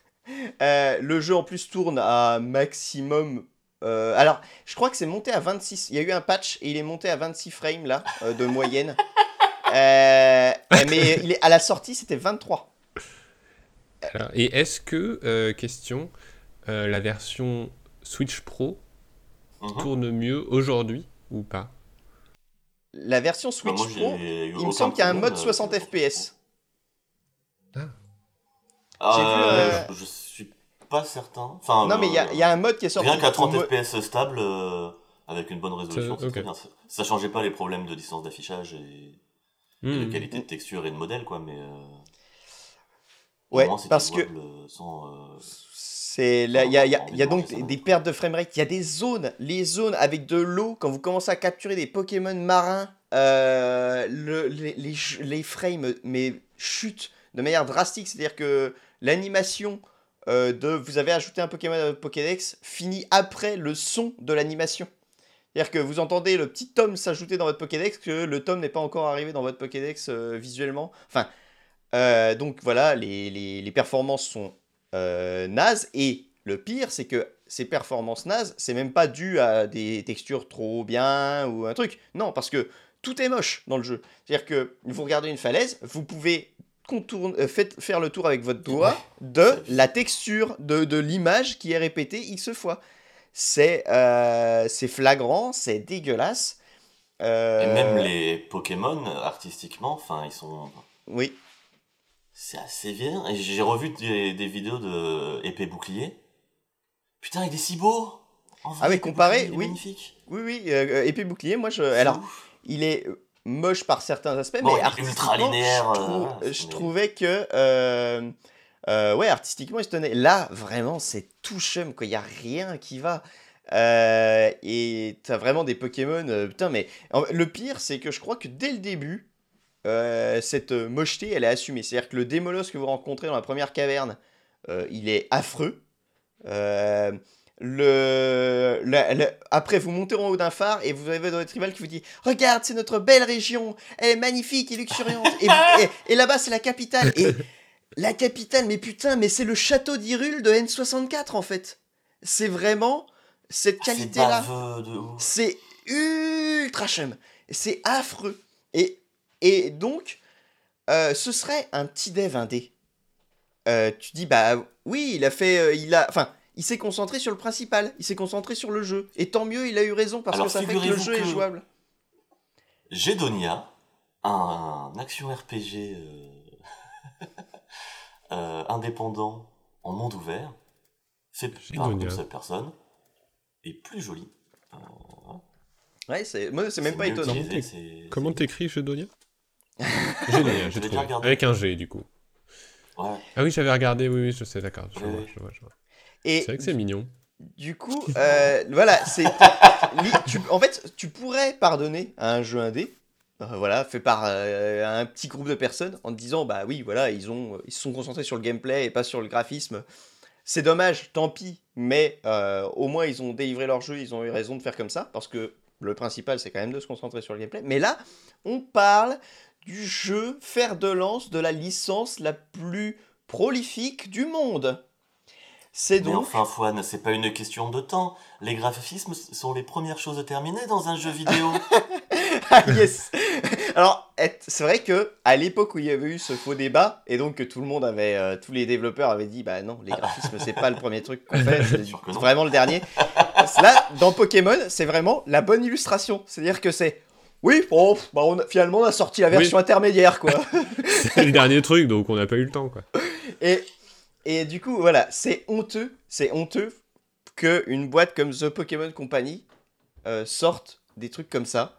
Euh, le jeu en plus tourne à maximum. euh, alors, je crois que c'est monté à 26. Il y a eu un patch et il est monté à 26 frames là, euh, de moyenne. Euh, mais il est, à la sortie, c'était 23. alors, et est-ce que, euh, question, euh, la version Switch Pro Mhm. tourne mieux aujourd'hui ou pas? La version Bah, Switch Pro, il me semble qu'il y a un mode euh, 60 sur le FPS. Ah, Vu, euh, je, suis pas certain. Enfin, Non, mais il y, a- y a un mode qui est sorti. Rien qu'à 30 au mo- FPS stable, euh, avec une bonne résolution, Ça- c'est bien. Ça, ça changeait pas les problèmes de distance d'affichage et, et de Hmm. qualité de texture et de modèle, quoi, mais. euh, au Ouais, moins, c'était parce que euh, sans. euh, C'est là, il y a, y y donc des, pertes de framerate. Il y a des zones, les zones avec de l'eau. Quand vous commencez à capturer des Pokémon marins, euh, le- les, les frames mais chutent de manière drastique. C'est-à-dire que l'animation euh, de vous avez ajouté un Pokémon à votre Pokédex finit après le son de l'animation. C'est-à-dire que vous entendez le petit tome s'ajouter dans votre Pokédex, que le tome n'est pas encore arrivé dans votre Pokédex euh, visuellement. Enfin, euh, donc voilà, les, les- les performances sont nazes. Et le pire, c'est que ces performances nazes, c'est même pas dû à des textures trop bien ou un truc. Non, parce que tout est moche dans le jeu. C'est-à-dire que vous regardez une falaise, vous pouvez euh, faites- faire le tour avec votre doigt de la texture de, de l'image qui est répétée X fois. C'est euh, c'est flagrant, c'est dégueulasse. Euh, Et même les Pokémon, artistiquement, enfin, ils sont. Oui, C'est assez bien. Et j'ai revu des, des vidéos de épée bouclier. Putain, il est si beau En vrai, Ah épée comparé, oui. magnifique. oui, oui. euh, épée bouclier, moi je. Alors, ouf. il est euh, moche par certains aspects, Bon, mais artistiquement, linéaire, je, euh, trou- je trouvais que euh, euh, ouais, artistiquement, il se tenait. Là, vraiment, c'est tout chum, quoi. Il y a rien qui va. Et t'as vraiment des Pokémon. putain, mais le pire, c'est que je crois que dès le début, cette mocheté, elle est assumée. C'est-à-dire que le Démolos que vous rencontrez dans la première caverne, il est affreux. Le, après, vous montez en haut d'un phare et vous avez votre rival qui vous dit Regarde, c'est notre belle région, elle est magnifique et luxuriante. et et- et là-bas, c'est la capitale. Et la capitale, mais putain, mais c'est le château d'Hyrule de N64 en fait. C'est vraiment cette Ah, de ouf. C'est ultra chum. C'est affreux. Et, et donc, euh, ce serait un petit dev indé. Euh, tu dis, bah oui, il a fait. euh, il a, enfin, il s'est concentré sur le principal. Il s'est concentré sur le jeu. Et tant mieux, il a eu raison parce Alors, que ça fait que le jeu est jouable. Gédonia, un action RPG euh, euh, indépendant en monde ouvert, fait par une seule personne, et plus joli. Euh, Ouais, c'est, moi, c'est même pas étonnant. utilisé, Comment t'écris Gédonia Gédonia, Je regardé. Avec un G, du coup. Ouais. Ah oui, j'avais regardé, oui, oui, je sais, d'accord. Je, Oui, vois, oui. je vois, je vois. Et C'est vrai que c'est mignon. Du coup, euh, voilà, c'est. en fait, tu pourrais pardonner à un jeu indé, euh, voilà, fait par euh, un petit groupe de personnes, en te disant, bah oui, voilà, ils, ont, ils se sont concentrés sur le gameplay et pas sur le graphisme. C'est dommage, tant pis, mais euh, au moins ils ont délivré leur jeu, ils ont eu raison de faire comme ça, parce que le principal, c'est quand même de se concentrer sur le gameplay. Mais là, on parle du jeu fer de lance de la licence la plus prolifique du monde. C'est Mais enfin, Fouane, c'est pas une question de temps. Les graphismes sont les premières choses terminées dans un jeu vidéo. Ah, yes Alors, c'est vrai que à l'époque où il y avait eu ce faux débat, et donc que tout le monde avait, euh, tous les développeurs avaient dit, bah non, les graphismes, c'est pas le premier truc qu'on fait, c'est vraiment le dernier. Là, dans Pokémon, c'est vraiment la bonne illustration. C'est-à-dire que c'est, oui, bon, bah on a- finalement, on a sorti la Oui. version intermédiaire, quoi. C'est le dernier truc, donc on n'a pas eu le temps, quoi. Et, et du coup, voilà, c'est honteux, c'est honteux que une boîte comme The Pokémon Company euh, sorte des trucs comme ça.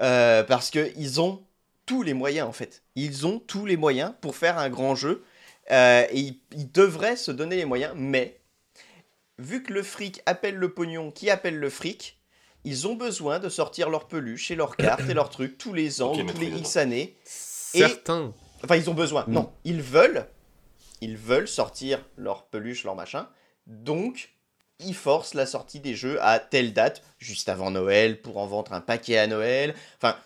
Euh, parce qu'ils ont tous les moyens, en fait. Ils ont tous les moyens pour faire un grand jeu. euh, et ils, ils devraient se donner les moyens, mais vu que le fric appelle le pognon, qui appelle le fric, ils ont besoin de sortir leurs peluches et leurs cartes et leurs trucs tous les ans Ok, ou tous les X années. Certains. Enfin, ils ont besoin. Mm. Non, ils veulent. Ils veulent sortir leur peluche, leur machin. Donc, ils forcent la sortie des jeux à telle date, juste avant Noël, pour en vendre un paquet à Noël. Enfin,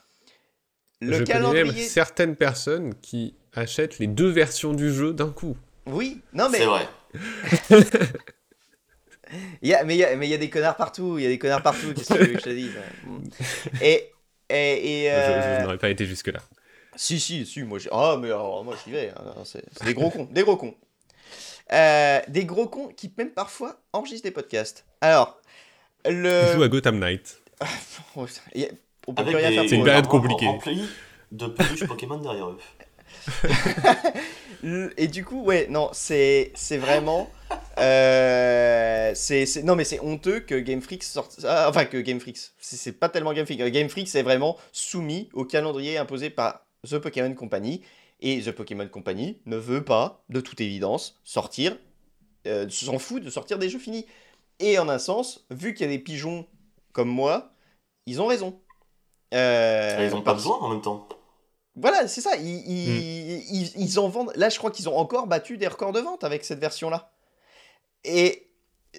le Je connais même calendrier. certaines personnes qui achètent les deux versions du jeu d'un coup. Oui, non mais C'est vrai. il y a, mais il y a, mais il y a des connards partout. Il y a des connards partout. Qu'est-ce que je te Et et, et Je- euh, Je, n'aurais pas été jusque-là. Si, si, si, moi, j'ai- ah, mais alors, moi j'y vais, hein, c'est c'est des gros cons, des gros cons. Euh, des gros cons qui même parfois enregistrent des podcasts. Alors, Ils jouent le... à Gotham Knight. On peut Avec plus rien des, faire C'est une période compliquée. remplies de peluches Pokémon derrière eux. Le- Et du coup, ouais, non, c'est c'est vraiment... euh, c'est c'est- non, mais c'est honteux que Game Freak sorte... ah, enfin, que Game Freak, c'est c'est pas tellement Game Freak. Game Freak, c'est vraiment soumis au calendrier imposé par The Pokémon Company. Et The Pokémon Company ne veut pas, de toute évidence, sortir, euh, s'en fout de sortir des jeux finis. Et en un sens, vu qu'il y a des pigeons comme moi, ils ont raison. Euh, ils ont pas besoin en même temps. voilà, c'est ça. Ils, ils, ils, ils en vendent. Là, je crois qu'ils ont encore battu des records de vente avec cette version-là. Et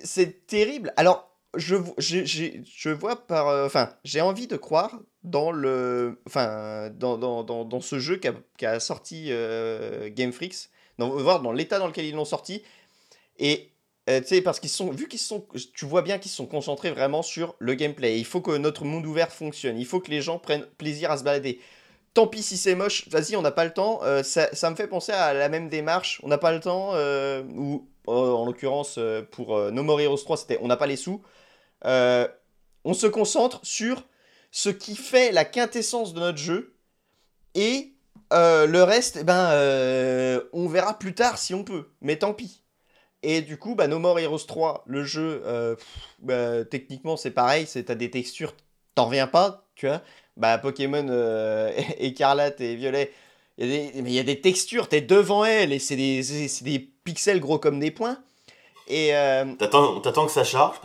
c'est terrible. Alors, je, j'ai- j'ai- je vois par. euh, Enfin, j'ai envie de croire dans le. Enfin, dans, dans, dans, dans ce jeu qu'a qu'a sorti euh, Game Freaks. Dans, voir dans l'état dans lequel ils l'ont sorti. Et. euh, tu sais, parce qu'ils sont, vu qu'ils sont, tu vois bien qu'ils sont concentrés vraiment sur le gameplay. Il faut que notre monde ouvert fonctionne. Il faut que les gens prennent plaisir à se balader tant pis si c'est moche, vas-y, on n'a pas le temps. Ça, ça me fait penser à la même démarche, on n'a pas le temps, ou en l'occurrence pour No More Heroes 3, c'était on n'a pas les sous. Euh, on se concentre sur ce qui fait la quintessence de notre jeu, et euh, le reste, eh ben, euh, on verra plus tard si on peut, mais tant pis. Et du coup, bah, No More Heroes 3, le jeu, bah, techniquement c'est pareil, c'est t'as des textures, t'en reviens pas, tu vois bah, Pokémon écarlate et violet, il y, a des- textures, t'es devant elle et c'est des pixels gros comme des points. Et euh, T'attends t'attends que ça charge,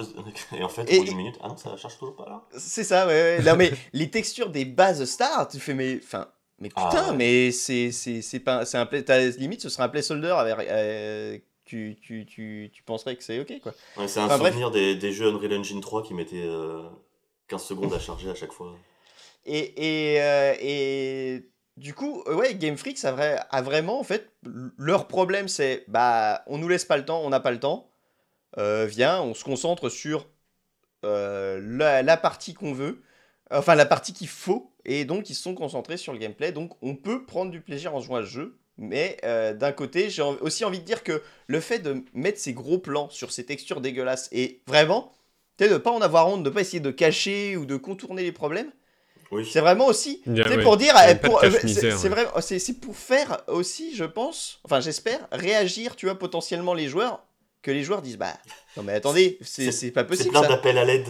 et en fait, au bout d'une minute, ah non, ça charge toujours pas là. c'est ça, ouais, ouais. Non, mais les textures des bases stars, tu fais, mais, enfin, mais Ah, putain, mais c'est c'est- c'est pas, c'est un play, t'as- limite, ce serait un placeholder avec, euh, tu, tu, tu, tu penserais que c'est ok, quoi. Ouais, c'est un Enfin, souvenir des, des jeux Unreal Engine 3 qui mettaient euh, 15 secondes à charger à chaque fois. Et, et, euh, et du coup, ouais, Game Freak, ça a, vrai- a vraiment, en fait, leur problème, c'est, bah, on nous laisse pas le temps, on n'a pas le temps. Euh, viens, on se concentre sur euh, la, la partie qu'on veut, enfin, la partie qu'il faut, et donc ils se sont concentrés sur le gameplay. Donc, on peut prendre du plaisir en jouant à ce jeu. Mais euh, d'un côté, j'ai aussi envie de dire que le fait de mettre ces gros plans sur ces textures dégueulasses et vraiment, tu sais, de pas en avoir honte, de pas essayer de cacher ou de contourner les problèmes, Oui. c'est vraiment aussi, Yeah, ouais. pour dire, eh, ouais. c'est pour faire aussi, je pense, enfin j'espère, réagir, tu vois, potentiellement les joueurs, que les joueurs disent, bah, non mais attendez, c'est C'est- c'est pas C'est possible plein ça. d'appels à l'aide.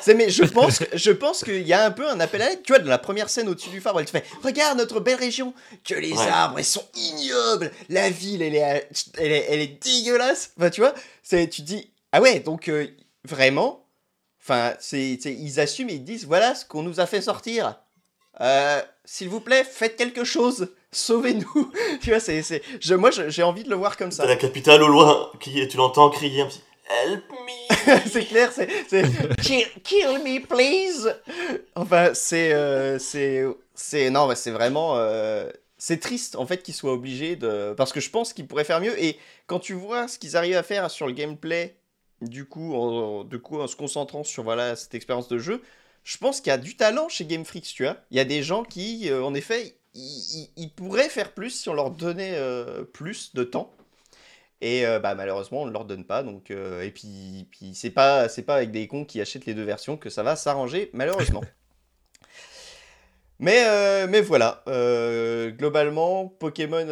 C'est mais je pense, que- je pense qu'il y a un peu un appel à l'aide, tu vois, dans la première scène au-dessus du phare, où elle te fait, regarde notre belle région, que les Ouais. arbres, ils sont ignobles, la ville, elle est, elle est, elle est dégueulasse, enfin tu vois, c'est, tu te dis, ah ouais, donc euh, vraiment, enfin, c'est, c'est- ils assument et ils disent, voilà ce qu'on nous a fait sortir. Euh, s'il vous plaît, faites quelque chose. Sauvez-nous. tu vois, c'est, c'est, je, moi, j'ai envie de le voir comme ça. T'as la capitale au loin, qui, tu l'entends crier un petit Help me c'est clair, c'est c'est kill, kill me please. Enfin, c'est euh, c'est c'est non, mais c'est vraiment euh, c'est triste en fait qu'ils soient obligés de parce que je pense qu'ils pourraient faire mieux et quand tu vois ce qu'ils arrivent à faire sur le gameplay du coup en, du coup en se concentrant sur voilà cette expérience de jeu, je pense qu'il y a du talent chez Game Freak, tu vois. Il y a des gens qui euh, en effet ils, pourraient faire plus si on leur donnait euh, plus de temps. Et euh, bah, malheureusement, on ne leur donne pas. Donc, euh, et puis, puis c'est pas, pas avec des cons qui achètent les deux versions que ça va s'arranger, malheureusement. mais, mais voilà. globalement, Pokémon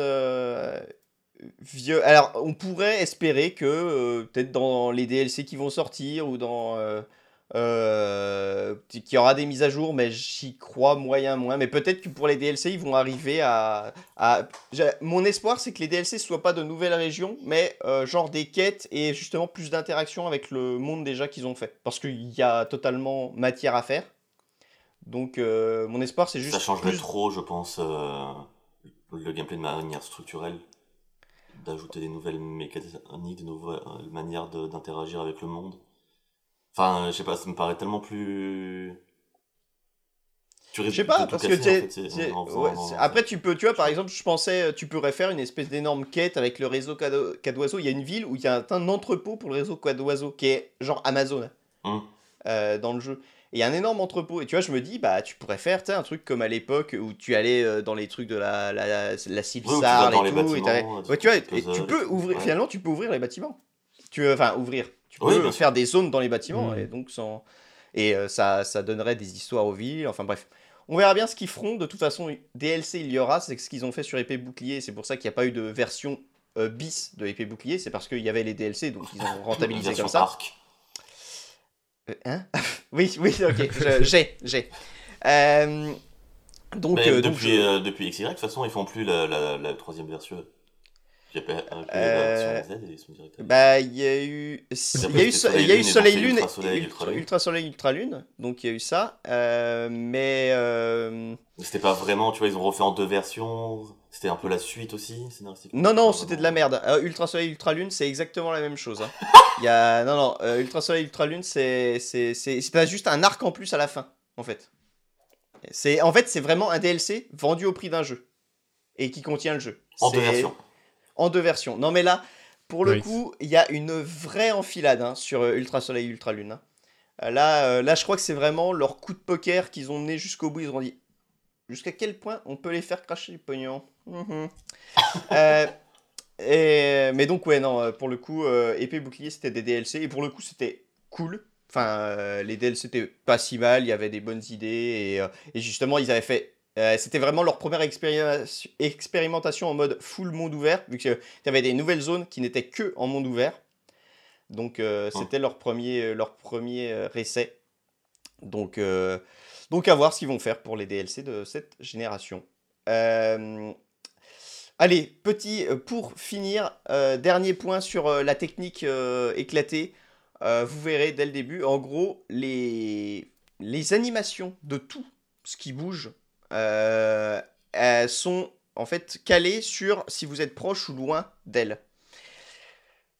vieux. Alors, on pourrait espérer que peut-être dans les DLC qui vont sortir ou dans. Euh, qu'il y aura des mises à jour, mais j'y crois moyen moins. Mais peut-être que pour les DLC, ils vont arriver à, Mon espoir, c'est que les DLC ne soient pas de nouvelles régions, mais euh, genre des quêtes et justement plus d'interaction avec le monde déjà qu'ils ont fait. Parce qu'il y a totalement matière à faire. Donc, euh, mon espoir, c'est juste. Ça changerait plus- trop, je pense, euh, le gameplay de manière structurelle. D'ajouter des nouvelles mécaniques, des nouvelles manières d'interagir avec le monde. Enfin, je sais pas, ça me paraît tellement plus. Tu Je sais pas, parce que casser, t'es- en fait, c'est- t'es- en faisant- ouais, en- c'est- après tu peux, tu vois, par exemple, je pensais, tu pourrais faire une espèce d'énorme quête avec le réseau Cado- Cadoiseau. Il y a une ville où il y a un entrepôt pour le réseau Cadoiseau qui est genre Amazon Hum. euh, dans le jeu. Et il y a un énorme entrepôt. Et tu vois, je me dis, bah, tu pourrais faire un truc comme à l'époque où tu allais euh, dans les trucs de la, la, Civsar et les tout. et ouais, tu vois, et, tu peux ouvrir, Ouais. finalement, tu peux ouvrir les bâtiments. Tu, euh, enfin, ouvrir. Tu peux Oui, faire des zones dans les bâtiments. Mm. Et donc, sans. Et euh, ça, ça donnerait des histoires aux villes. Enfin, bref. On verra bien ce qu'ils feront. De toute façon, DLC, il y aura. C'est ce qu'ils ont fait sur Épée Bouclier. C'est pour ça qu'il n'y a pas eu de version euh, bis de Épée Bouclier. C'est parce qu'il y avait les DLC, donc ils ont rentabilisé comme ça. arc. Euh, Hein? Oui, oui, ok. J'ai, j'ai. Euh, donc, euh, depuis, je- euh, depuis XY, de toute façon, ils font plus la, la, la troisième version. J'ai pas Euh, Z et. Bah, il y a eu, il y a eu, c'était so- il y a eu Soleil Lune, Ultra Soleil, Ultra, Lune. Ultra Soleil Ultra Lune, donc il y a eu ça, euh, mais euh, C'était pas vraiment, tu vois, ils ont refait en deux versions. C'était un peu la suite aussi, non non c'était de la merde. Euh, Ultra Soleil Ultra Lune c'est exactement la même chose. hein. Y a non non euh, Ultra Soleil Ultra Lune c'est c'est c'est c'est pas juste un arc en plus à la fin en fait. C'est en fait c'est vraiment un DLC vendu au prix d'un jeu et qui contient le jeu. En deux versions. En deux versions. Non mais là, pour le Oui. coup, il y a une vraie enfilade hein, sur euh, Ultra Soleil Ultra Lune. hein. Euh, Là, euh, là, je crois que c'est vraiment leur coup de poker qu'ils ont mené jusqu'au bout. Ils ont dit jusqu'à quel point on peut les faire cracher du pognon? Mhm. Euh, et, mais donc, ouais, non, pour le coup, euh, épée bouclier, c'était des DLC. Et pour le coup, c'était cool. Enfin, les DLC étaient pas si mal. Il y avait des bonnes idées. Et, et justement, ils avaient fait. Euh, c'était vraiment leur première expérimentation en mode full monde ouvert, vu y avait des nouvelles zones qui n'étaient que en monde ouvert. Donc euh, c'était leur premier, leur premier euh, essai. Donc, donc à voir ce qu'ils vont faire pour les DLC de cette génération. Allez, petit, pour finir, dernier point sur la technique éclatée. Vous verrez dès le début, en gros, les, les animations de tout ce qui bouge elles sont en fait calées sur si vous êtes proche ou loin d'elles.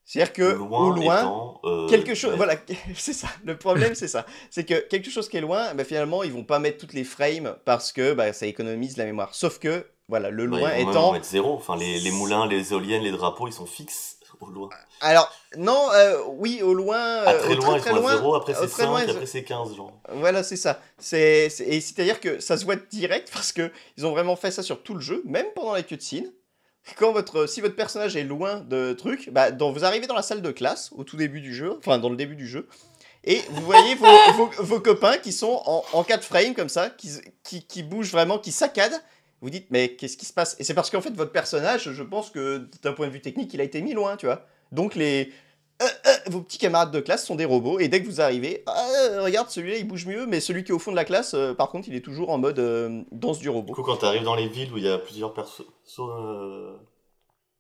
C'est-à-dire que au loin, étant, euh, quelque chose ouais. voilà c'est ça le problème c'est ça c'est que quelque chose qui est loin bah, finalement ils vont pas mettre toutes les frames parce que bah, ça économise la mémoire sauf que voilà le Bah, loin ils vont même étant zéro. Enfin, les, les moulins, les éoliennes, les drapeaux, ils sont fixes au loin. alors non euh, oui au loin À euh, très au loin, très, très loin zéro, après au c'est très 5, loin, après c'est 15, genre. voilà c'est ça c'est c'est- et c'est à dire que ça se voit direct parce que ils ont vraiment fait ça sur tout le jeu même pendant les cutscenes quand votre si votre personnage est loin de trucs bah dans, vous arrivez dans la salle de classe au tout début du jeu enfin dans le début du jeu et vous voyez vos, vos, vos copains qui sont en, en 4 frames comme ça, qui, qui, qui bougent vraiment, qui saccadent. Vous dites, mais qu'est-ce qui se passe? Et c'est parce qu'en fait, votre personnage, je pense que d'un point de vue technique, il a été mis loin, tu vois. Donc, les, euh, euh, vos petits camarades de classe sont des robots, et dès que vous arrivez, euh, regarde, celui-là, il bouge mieux, mais celui qui est au fond de la classe, euh, par contre, il est toujours en mode euh, danse du Du robot. coup, quand t'arrives dans les villes où il y a plusieurs personnes euh,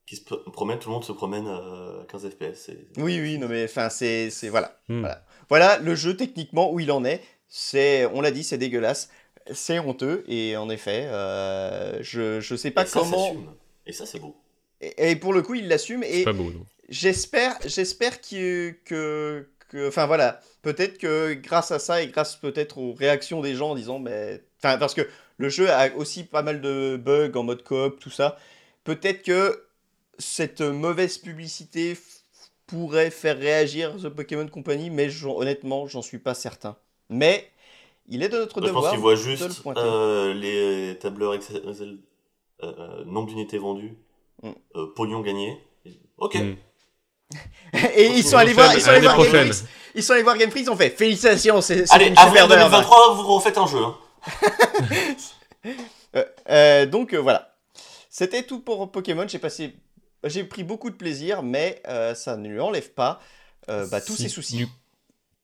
qui se pr- promènent, tout le monde se promène à 15 FPS. Oui, oui, non, mais enfin, c'est c'est- voilà. Hmm. Voilà. Voilà le jeu techniquement où il en est. C'est, on l'a dit, c'est dégueulasse, c'est honteux et en effet, euh, je je sais pas Et ça, comment. s'assume. Et ça, c'est beau. Et, et pour le coup, il l'assume et C'est pas beau, non j'espère, j'espère que, que, que- enfin voilà, peut-être que grâce à ça et grâce peut-être aux réactions des gens en disant, mais, enfin parce que le jeu a aussi pas mal de bugs en mode coop, tout ça. Peut-être que cette mauvaise publicité f- pourrait faire réagir The Pokémon Company, mais j'en- honnêtement, j'en suis pas certain. Mais il est de notre Moi, je pense devoir de le juste euh, les tableurs Excel, euh, euh, nombre d'unités vendues, Mm. euh, pognon gagné. Et- Ok. Mm. Et ils sont allés voir, ils sont allés L'année voir Game. Freak, ils sont allés voir Game Freak, ils ont fait félicitations, c'est Allez, une avril super œuvre. 2023, vous refaites un jeu. hein. Euh, euh, donc euh, voilà, c'était tout pour Pokémon. J'ai passé, j'ai pris beaucoup de plaisir, mais euh, ça ne lui enlève pas euh, bah, tous Si ses soucis.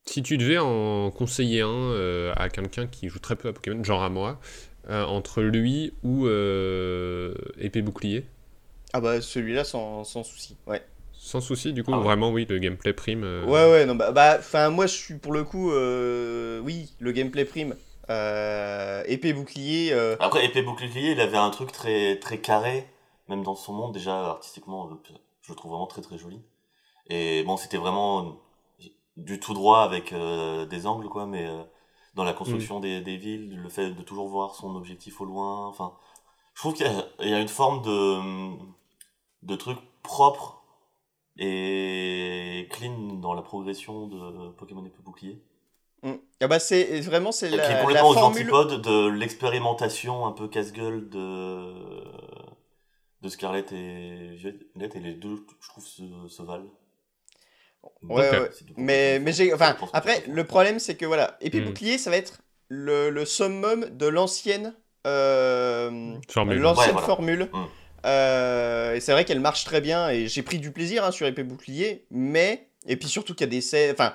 Si tu devais en conseiller un euh, à quelqu'un qui joue très peu à Pokémon, genre à moi, euh, entre lui ou euh, épée bouclier, Ah bah celui-là sans, sans souci. Ouais. sans souci, du coup, Ah ouais. vraiment, oui, le gameplay prime. euh, Ouais ouais non bah bah enfin moi je suis pour le coup euh, oui le gameplay prime euh, épée bouclier euh, Après, épée bouclier, il avait un truc très, très carré, même dans son monde, déjà artistiquement, je le trouve vraiment très très joli. Et bon, c'était vraiment du tout droit avec euh, des angles, quoi, mais euh, dans la construction des, des villes, le fait de toujours voir son objectif au loin, enfin, je trouve qu'il y, a- il y a une forme de, de truc propre et clean dans la progression de Pokémon épée bouclier. mm. ah bah c'est vraiment c'est Et qui est la, la complètement aux antipodes de l'expérimentation un peu casse-gueule de, de Scarlett et Violette, et les deux, je trouve, se, se valent. Ouais, du Mais, mais j'ai. Enfin, après, le problème, c'est que voilà, épée Hmm. bouclier, ça va être le, le summum de l'ancienne. euh, Formule. L'ancienne voilà. formule. Hmm. Euh, et c'est vrai qu'elle marche très bien et j'ai pris du plaisir hein, sur épée bouclier, mais. Et puis surtout qu'il y a des. Enfin.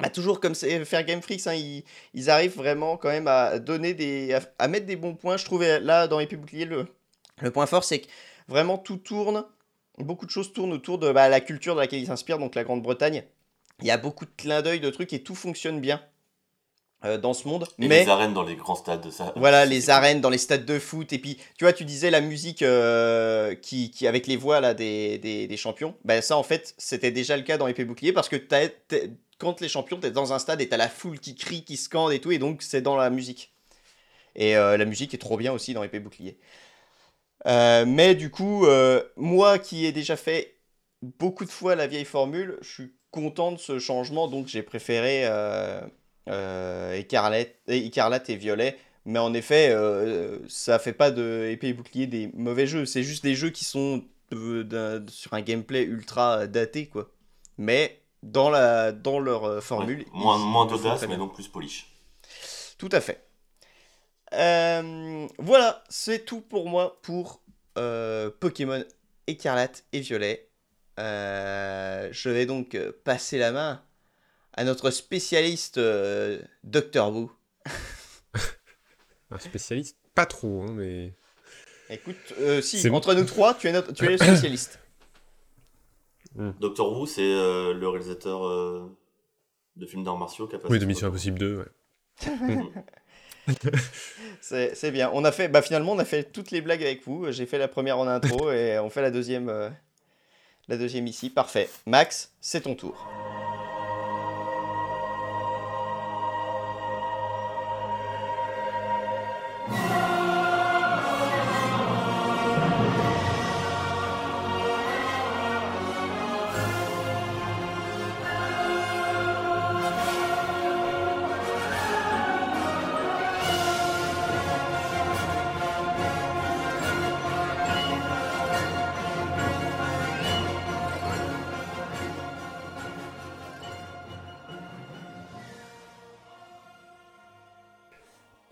bah, toujours comme c'est faire Game Freaks, hein, ils, ils arrivent vraiment quand même à donner des. à, à mettre des bons points. Je trouvais là, dans épée bouclier, le, le point fort, c'est que vraiment tout tourne. Beaucoup de choses tournent autour de bah, la culture de laquelle ils s'inspirent, donc la Grande-Bretagne. Il y a beaucoup de clins d'œil, de trucs et tout fonctionne bien euh, dans ce monde. Et mais les arènes dans les grands stades de ça. voilà, les arènes dans les stades de foot. Et puis, tu vois, tu disais la musique euh, qui, qui, avec les voix là, des, des, des champions. Ben, ça, en fait, c'était déjà le cas dans Épée Bouclier parce que quand les champions, t'es dans un stade et t'as la foule qui crie, qui scande et tout. Et donc, c'est dans la musique. Et euh, la musique est trop bien aussi dans Épée Bouclier. Euh, mais du coup, euh, moi qui ai déjà fait beaucoup de fois la vieille formule, je suis content de ce changement, donc j'ai préféré euh, euh, Écarlate, Écarlate et Violet. Mais en effet, ça fait pas de épée et bouclier des mauvais jeux. C'est juste des jeux qui sont sur un gameplay ultra daté, quoi. Mais dans, la, dans leur euh, Ouais, formule. moins moins d'audace, mais donc plus polish. Tout à fait. Euh, voilà, c'est tout pour moi pour euh, Pokémon écarlate et violet. Euh, je vais donc passer la main à notre spécialiste euh, Dr. Wu. Un spécialiste, pas trop, hein, mais. Écoute, euh, si, C'est bon. entre nous trois, tu es, notre, tu es le spécialiste. Doctor Who, c'est euh, le réalisateur euh, de films d'arts martiaux qui a passé Oui, de Mission Impossible 2, ouais. C'est bien. On a fait, bah finalement, on a fait toutes les blagues avec vous. J'ai fait la première en intro et on fait la deuxième, euh, la deuxième ici. Parfait. Max, c'est ton tour.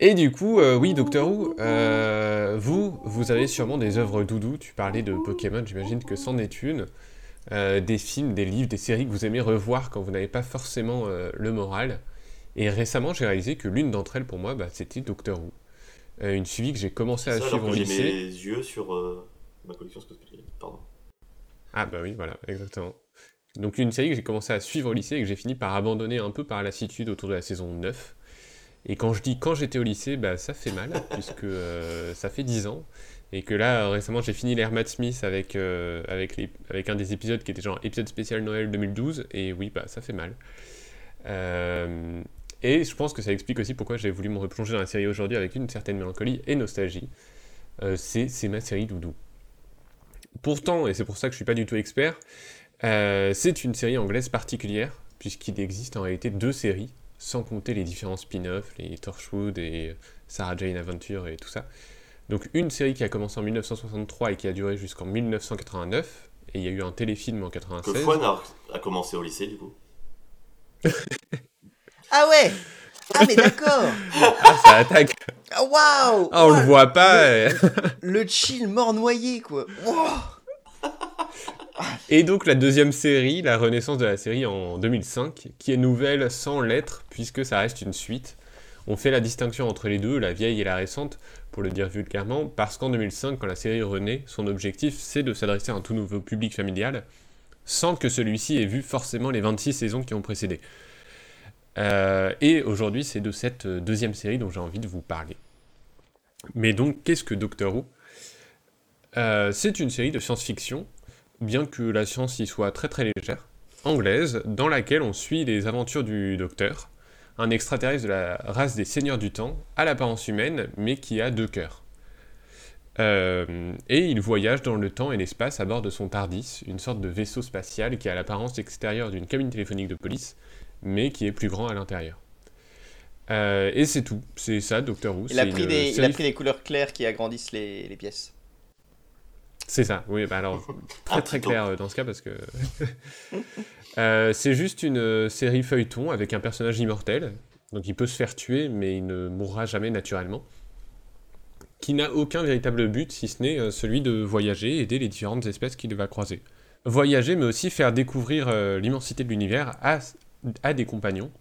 Et du coup, euh, oui, Doctor Who, euh, vous, vous avez sûrement des œuvres doudou. Tu parlais de Pokémon, j'imagine que c'en est une. Euh, des films, des livres, des séries que vous aimez revoir quand vous n'avez pas forcément le moral. Et récemment, j'ai réalisé que l'une d'entre elles, pour moi, bah, c'était Doctor Who. Une suivi que j'ai commencé à. Ça, suivre au que j'ai lycée. mes yeux sur ma collection Pardon. Ah bah oui, voilà, exactement. Donc une série que j'ai commencé à suivre au lycée et que j'ai fini par abandonner un peu par lassitude autour de la saison 9. Et quand je dis quand j'étais au lycée, bah ça fait mal, puisque euh, ça fait 10 ans. Et que là, récemment, j'ai fini l'ère Matt Smith avec, euh, avec, les, avec un des épisodes qui était genre épisode spécial Noël 2012. Et oui, bah, ça fait mal. Euh, et je pense que ça explique aussi pourquoi j'ai voulu me replonger dans la série aujourd'hui avec une certaine mélancolie et nostalgie. C'est ma série doudou. Pourtant, et c'est pour ça que je suis pas du tout expert, c'est une série anglaise particulière, puisqu'il existe en réalité deux séries, sans compter les différents spin-offs, les Torchwood et Sarah Jane Adventure et tout ça. Donc une série qui a commencé en 1963 et qui a duré jusqu'en 1989, et il y a eu un téléfilm en Que 96. Fouane a, a commencé au lycée, du coup. Ah ouais Ah mais d'accord Ah, ça attaque Ah waouh Ah, on le voit pas. Le chill mort noyé quoi Wow. Et donc la deuxième série, la renaissance de la série en 2005, qui est nouvelle sans lettres, puisque ça reste une suite. On fait la distinction entre les deux, la vieille et la récente, pour le dire vulgairement, parce qu'en 2005, quand la série renaît, son objectif c'est de s'adresser à un tout nouveau public familial, sans que celui-ci ait vu forcément les 26 saisons qui ont précédé. Euh, et aujourd'hui, c'est de cette deuxième série dont j'ai envie de vous parler. Mais donc, qu'est-ce que Doctor Who? Euh, C'est une série de science-fiction, bien que la science y soit très très légère, anglaise, dans laquelle on suit les aventures du Docteur, un extraterrestre de la race des Seigneurs du Temps, à l'apparence humaine, mais qui a deux cœurs. Euh, et il voyage dans le temps et l'espace à bord de son TARDIS, une sorte de vaisseau spatial qui a l'apparence extérieure d'une cabine téléphonique de police, mais qui est plus grand à l'intérieur. Euh, et c'est tout, c'est ça, Doctor Who. il a, pris une des, il a série- pris des couleurs claires qui agrandissent les, les pièces. C'est ça, oui, bah alors très très clair euh, dans ce cas parce que Euh, c'est juste une euh, série feuilleton avec un personnage immortel, donc il peut se faire tuer mais il ne mourra jamais naturellement, qui n'a aucun véritable but si ce n'est celui de voyager et aider les différentes espèces qu'il va croiser. Voyager mais aussi faire découvrir euh, l'immensité de l'univers à, à des compagnons,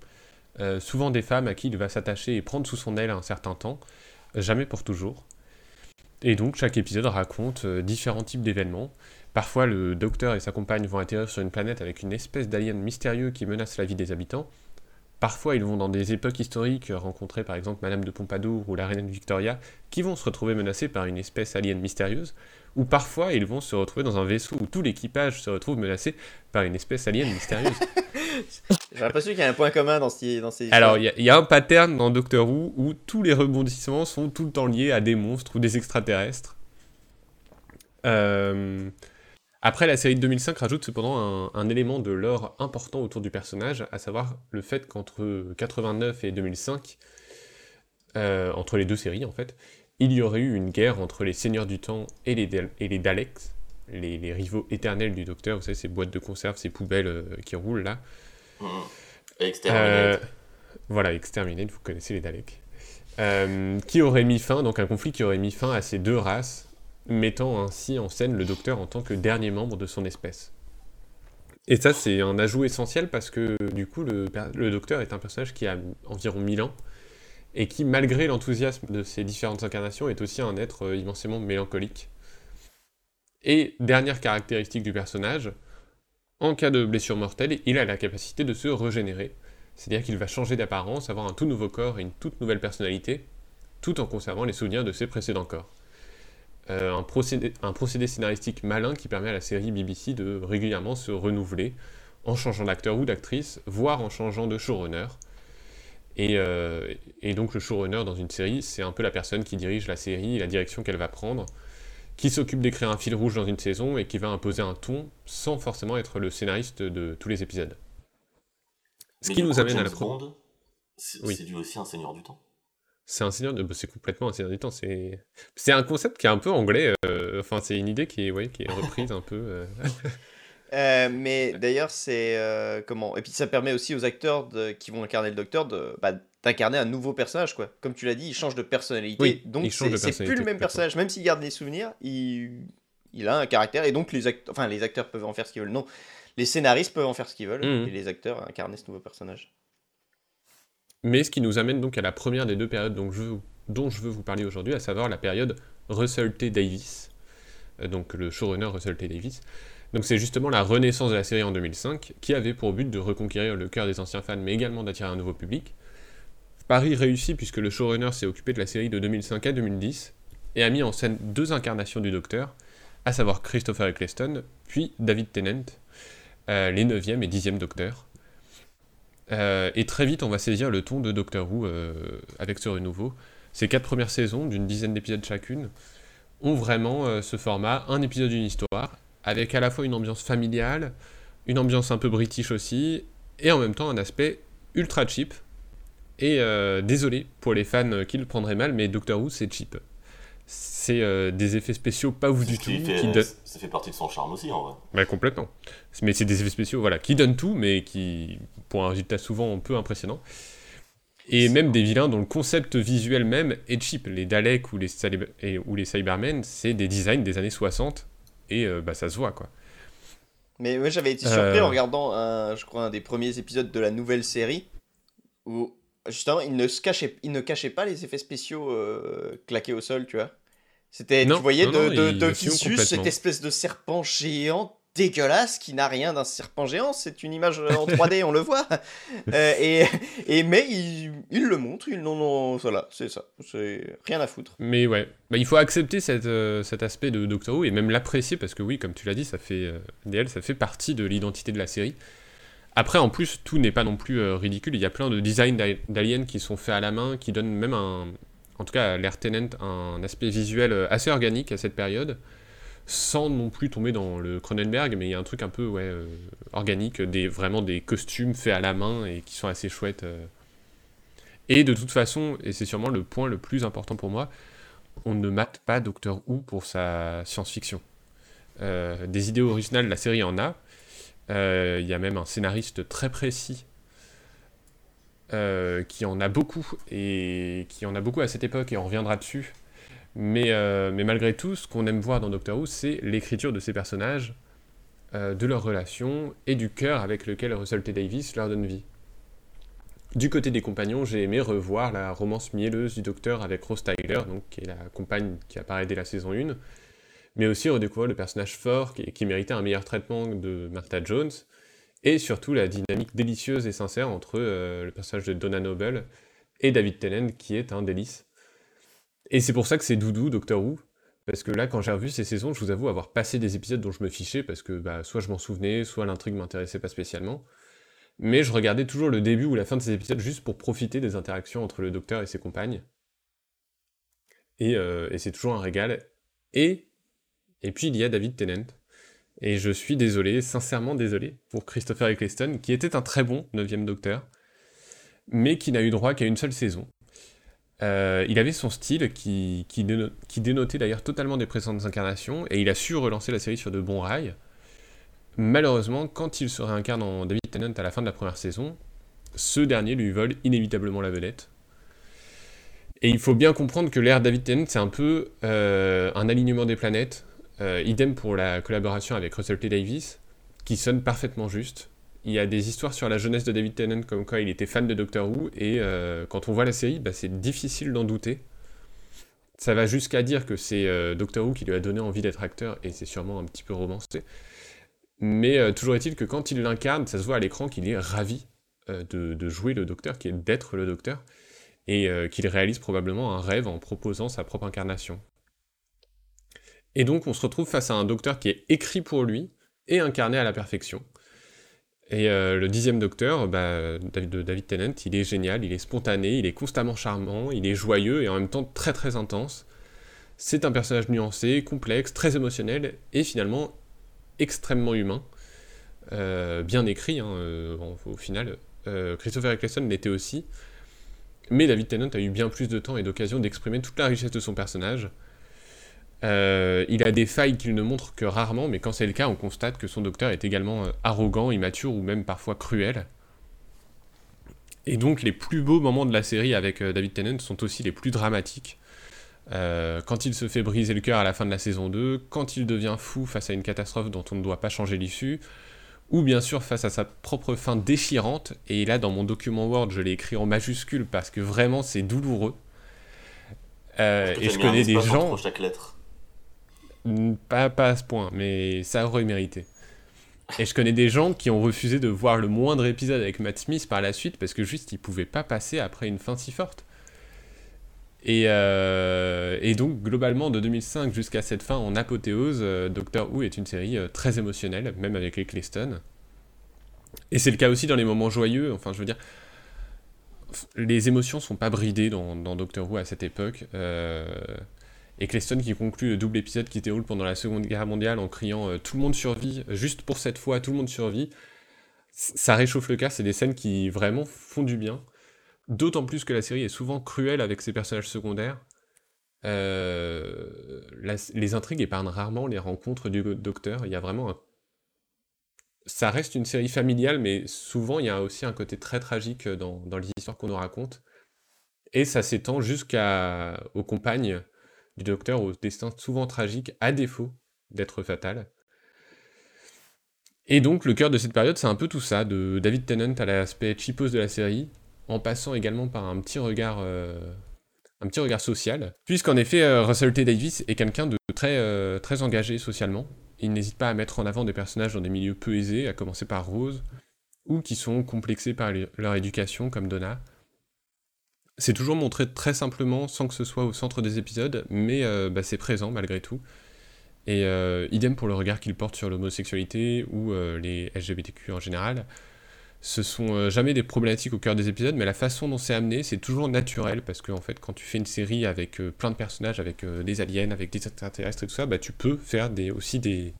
euh, souvent des femmes à qui il va s'attacher et prendre sous son aile un certain temps, jamais pour toujours. Et donc chaque épisode raconte euh, différents types d'événements. Parfois le docteur et sa compagne vont atterrir sur une planète avec une espèce d'alien mystérieux qui menace la vie des habitants. Parfois ils vont dans des époques historiques rencontrer par exemple Madame de Pompadour ou la reine Victoria qui vont se retrouver menacés par une espèce alien mystérieuse. Ou parfois ils vont se retrouver dans un vaisseau où tout l'équipage se retrouve menacé par une espèce alien mystérieuse. J'ai l'impression qu'il y a un point commun dans, ces- dans ces Alors, il y, a- il y a un pattern dans Doctor Who où tous les rebondissements sont tout le temps liés à des monstres ou des extraterrestres. Euh, Après, la série de 2005 rajoute cependant un, un élément de lore important autour du personnage, à savoir le fait qu'entre 89 et 2005, euh, entre les deux séries en fait, il y aurait eu une guerre entre les Seigneurs du Temps et les, Dal- et les Daleks, les, les rivaux éternels du Docteur, vous savez, ces boîtes de conserve, ces poubelles euh, qui roulent là. Exterminate. Euh, voilà, Exterminate, vous connaissez les Daleks. Euh, qui aurait mis fin, donc un conflit qui aurait mis fin à ces deux races, mettant ainsi en scène le Docteur en tant que dernier membre de son espèce. Et ça, c'est un ajout essentiel parce que du coup, le, le Docteur est un personnage qui a environ 1000 ans et qui, malgré l'enthousiasme de ses différentes incarnations, est aussi un être euh, immensément mélancolique. Et dernière caractéristique du personnage, en cas de blessure mortelle, il a la capacité de se régénérer. C'est-à-dire qu'il va changer d'apparence, avoir un tout nouveau corps et une toute nouvelle personnalité, tout en conservant les souvenirs de ses précédents corps. Euh, un, procédé, un procédé scénaristique malin qui permet à la série BBC de régulièrement se renouveler en changeant d'acteur ou d'actrice, voire en changeant de showrunner. Et, euh, et donc le showrunner dans une série, c'est un peu la personne qui dirige la série, la direction qu'elle va prendre, qui s'occupe d'écrire un fil rouge dans une saison et qui va imposer un ton sans forcément être le scénariste de tous les épisodes. Ce Mais qui nous coup, amène à la Bond, c'est Oui. lui aussi un seigneur du temps. C'est un seigneur de... bah, c'est complètement un seigneur du temps. C'est, c'est un concept qui est un peu anglais. euh, Enfin, c'est une idée qui est, ouais, qui est reprise un peu. euh. Euh, mais d'ailleurs, c'est euh, comment Et puis ça permet aussi aux acteurs de- qui vont incarner le docteur de bah, d'incarner un nouveau personnage, quoi. Comme tu l'as dit, il change de personnalité, Oui, donc c'est plus le même personnage. Même s'il garde les souvenirs, il, il a un caractère et donc les acteurs, enfin les acteurs peuvent en faire ce qu'ils veulent. Non, les scénaristes peuvent en faire ce qu'ils veulent Mhm. et les acteurs incarner ce nouveau personnage. Mais ce qui nous amène donc à la première des deux périodes dont je veux, dont je veux vous parler aujourd'hui, à savoir la période Russell T. Davis. Euh, donc le showrunner Russell T. Davis. Donc c'est justement la renaissance de la série en 2005, qui avait pour but de reconquérir le cœur des anciens fans, mais également d'attirer un nouveau public. Paris réussi puisque le showrunner s'est occupé de la série de 2005 à 2010, et a mis en scène deux incarnations du Docteur, à savoir Christopher Eccleston, puis David Tennant, euh, les 9e et 10e Docteurs. Euh, et très vite, on va saisir le ton de Doctor Who euh, avec ce renouveau. Ces quatre premières saisons, d'une dizaine d'épisodes chacune, ont vraiment ce format, un épisode d'une histoire, avec à la fois une ambiance familiale, une ambiance un peu british aussi, et en même temps un aspect ultra cheap. Et euh, désolé pour les fans qui le prendraient mal, mais Doctor Who c'est cheap. C'est euh, des effets spéciaux pas ouf du tout, qui fait- qui donnent- Ça fait partie de son charme aussi, en vrai. Ouais, complètement. Mais c'est des effets spéciaux voilà, qui donnent tout, mais qui, pour un résultat souvent peu impressionnant. Et même des vilains dont le concept visuel même est cheap. Les Daleks ou les, Cyber- ou les Cybermen, c'est des designs des années 60, et euh, bah, ça se voit, quoi. Mais moi j'avais été surpris Euh. en regardant, un, je crois, un des premiers épisodes de la nouvelle série où justement il ne, se cachait, il ne cachait pas les effets spéciaux euh, claqués au sol, tu vois. C'était, tu voyais non, de, non, de, cette espèce de serpent géant dégueulasse qui n'a rien d'un serpent géant, c'est une image en 3D, on le voit. Euh, et, mais il, il le montre, il non non voilà, c'est ça, c'est rien à foutre. Mais ouais, bah, il faut accepter euh, cet aspect de Doctor Who et même l'apprécier parce que oui, comme tu l'as dit, ça fait euh, DL, ça fait partie de l'identité de la série. Après, en plus, tout n'est pas non plus euh, ridicule. Il y a plein de designs d'a- d'aliens qui sont faits à la main, qui donnent même en tout cas l'Air Tenant, un aspect visuel euh, assez organique à cette période, sans non plus tomber dans le Cronenberg, mais il y a un truc un peu ouais, euh, organique, vraiment des costumes faits à la main et qui sont assez chouettes. euh. Et de toute façon, et c'est sûrement le point le plus important pour moi, on ne mate pas Doctor Who pour sa science-fiction. Euh, des idées originales, la série en a. Il y a même un scénariste très précis qui en a beaucoup et qui en a beaucoup à cette époque et on reviendra dessus. Mais, euh, mais malgré tout, ce qu'on aime voir dans Doctor Who, c'est l'écriture de ces personnages, euh, de leurs relations et du cœur avec lequel Russell T Davis leur donne vie. Du côté des compagnons, j'ai aimé revoir la romance mielleuse du Docteur avec Rose Tyler, donc, qui est la compagne qui apparaît dès la saison 1, mais aussi redécouvrir le personnage fort qui, qui méritait un meilleur traitement de Martha Jones, et surtout la dynamique délicieuse et sincère entre euh, le personnage de Donna Noble et David Tennant, qui est un délice. Et c'est pour ça que c'est doudou Doctor Who, parce que là, quand j'ai revu ces saisons, je vous avoue avoir passé des épisodes dont je me fichais, parce que bah, soit je m'en souvenais, soit l'intrigue m'intéressait pas spécialement. Mais je regardais toujours le début ou la fin de ces épisodes juste pour profiter des interactions entre le docteur et ses compagnes. Et, euh, c'est toujours un régal. Et, et puis il y a David Tennant. Et je suis désolé, sincèrement désolé, pour Christopher Eccleston, qui était un très bon 9 docteur, mais qui n'a eu droit qu'à une seule saison. Euh, il avait son style qui, qui, déno- qui dénotait d'ailleurs totalement des précédentes incarnations, et il a su relancer la série sur de bons rails. Malheureusement, quand il se réincarne en David Tennant à la fin de la première saison, ce dernier lui vole inévitablement la vedette. Et il faut bien comprendre que l'ère David Tennant, c'est un peu euh, un alignement des planètes. Euh, idem pour la collaboration avec Russell T. Davis, qui sonne parfaitement juste. Il y a des histoires sur la jeunesse de David Tennant, comme quoi il était fan de Doctor Who, et euh, quand on voit la série, bah, c'est difficile d'en douter. Ça va jusqu'à dire que c'est euh, Doctor Who qui lui a donné envie d'être acteur, et c'est sûrement un petit peu romancé. Mais euh, toujours est-il que quand il l'incarne, ça se voit à l'écran qu'il est ravi de, jouer le Docteur, qui est d'être le Docteur, et qu'il réalise probablement un rêve en proposant sa propre incarnation. Et donc on se retrouve face à un Docteur qui est écrit pour lui et incarné à la perfection. Et euh, le dixième Docteur, bah, David- Tennant, il est génial, il est spontané, il est constamment charmant, il est joyeux et en même temps très très intense. C'est un personnage nuancé, complexe, très émotionnel et finalement extrêmement humain. Euh, bien écrit, hein, euh, au final. Christopher Eccleston l'était aussi. Mais David Tennant a eu bien plus de temps et d'occasion d'exprimer toute la richesse de son personnage. Euh, il a des failles qu'il ne montre que rarement, mais quand c'est le cas, on constate que son docteur est également euh, arrogant, immature ou même parfois cruel. Et donc les plus beaux moments de la série avec euh, David Tennant sont aussi les plus dramatiques. Euh, quand il se fait briser le cœur à la fin de la saison 2, quand il devient fou face à une catastrophe dont on ne doit pas changer l'issue, ou bien sûr face à sa propre fin déchirante, et là dans mon document Word je l'ai écrit en majuscule parce que vraiment c'est douloureux. Euh, et je connais des gens... entre chaque lettre. Mm, Pas, à ce point, mais ça aurait mérité. Et je connais des gens qui ont refusé de voir le moindre épisode avec Matt Smith par la suite parce que juste ils pouvaient pas passer après une fin si forte. Et, euh, donc, globalement, de 2005 jusqu'à cette fin en apothéose, euh, Doctor Who est une série euh, très émotionnelle, même avec les Cleaston. Et c'est le cas aussi dans les moments joyeux. Enfin, je veux dire, les émotions sont pas bridées dans, Doctor Who à cette époque. Et Cleaston qui conclut le double épisode qui déroule pendant la Seconde Guerre mondiale en criant euh, Tout le monde survit, juste pour cette fois, tout le monde survit. Ça réchauffe le cœur, c'est des scènes qui vraiment font du bien. D'autant plus que la série est souvent cruelle avec ses personnages secondaires. Euh, les intrigues épargnent rarement les rencontres du docteur. Il y a vraiment un... Ça reste une série familiale, mais souvent il y a aussi un côté très tragique dans, dans les histoires qu'on nous raconte. Et ça s'étend jusqu'à aux compagnes du docteur, au destin souvent tragique, à défaut d'être fatal. Et donc le cœur de cette période, c'est un peu tout ça, de David Tennant à l'aspect cheapos de la série, en passant également par un petit regard, euh, social, puisqu'en effet euh, Russell T Davis est quelqu'un de très, euh, très engagé socialement. Il n'hésite pas à mettre en avant des personnages dans des milieux peu aisés, à commencer par Rose, ou qui sont complexés par leur éducation, comme Donna. C'est toujours montré très simplement, sans que ce soit au centre des épisodes, mais euh, bah, c'est présent malgré tout. Et euh, idem pour le regard qu'il porte sur l'homosexualité ou euh, les LGBTQ en général. Ce sont jamais des problématiques au cœur des épisodes, mais la façon dont c'est amené, c'est toujours naturel, parce que en fait, quand tu fais une série avec plein de personnages, avec des aliens, avec des extraterrestres et tout ça, bah, tu peux faire des, aussi des,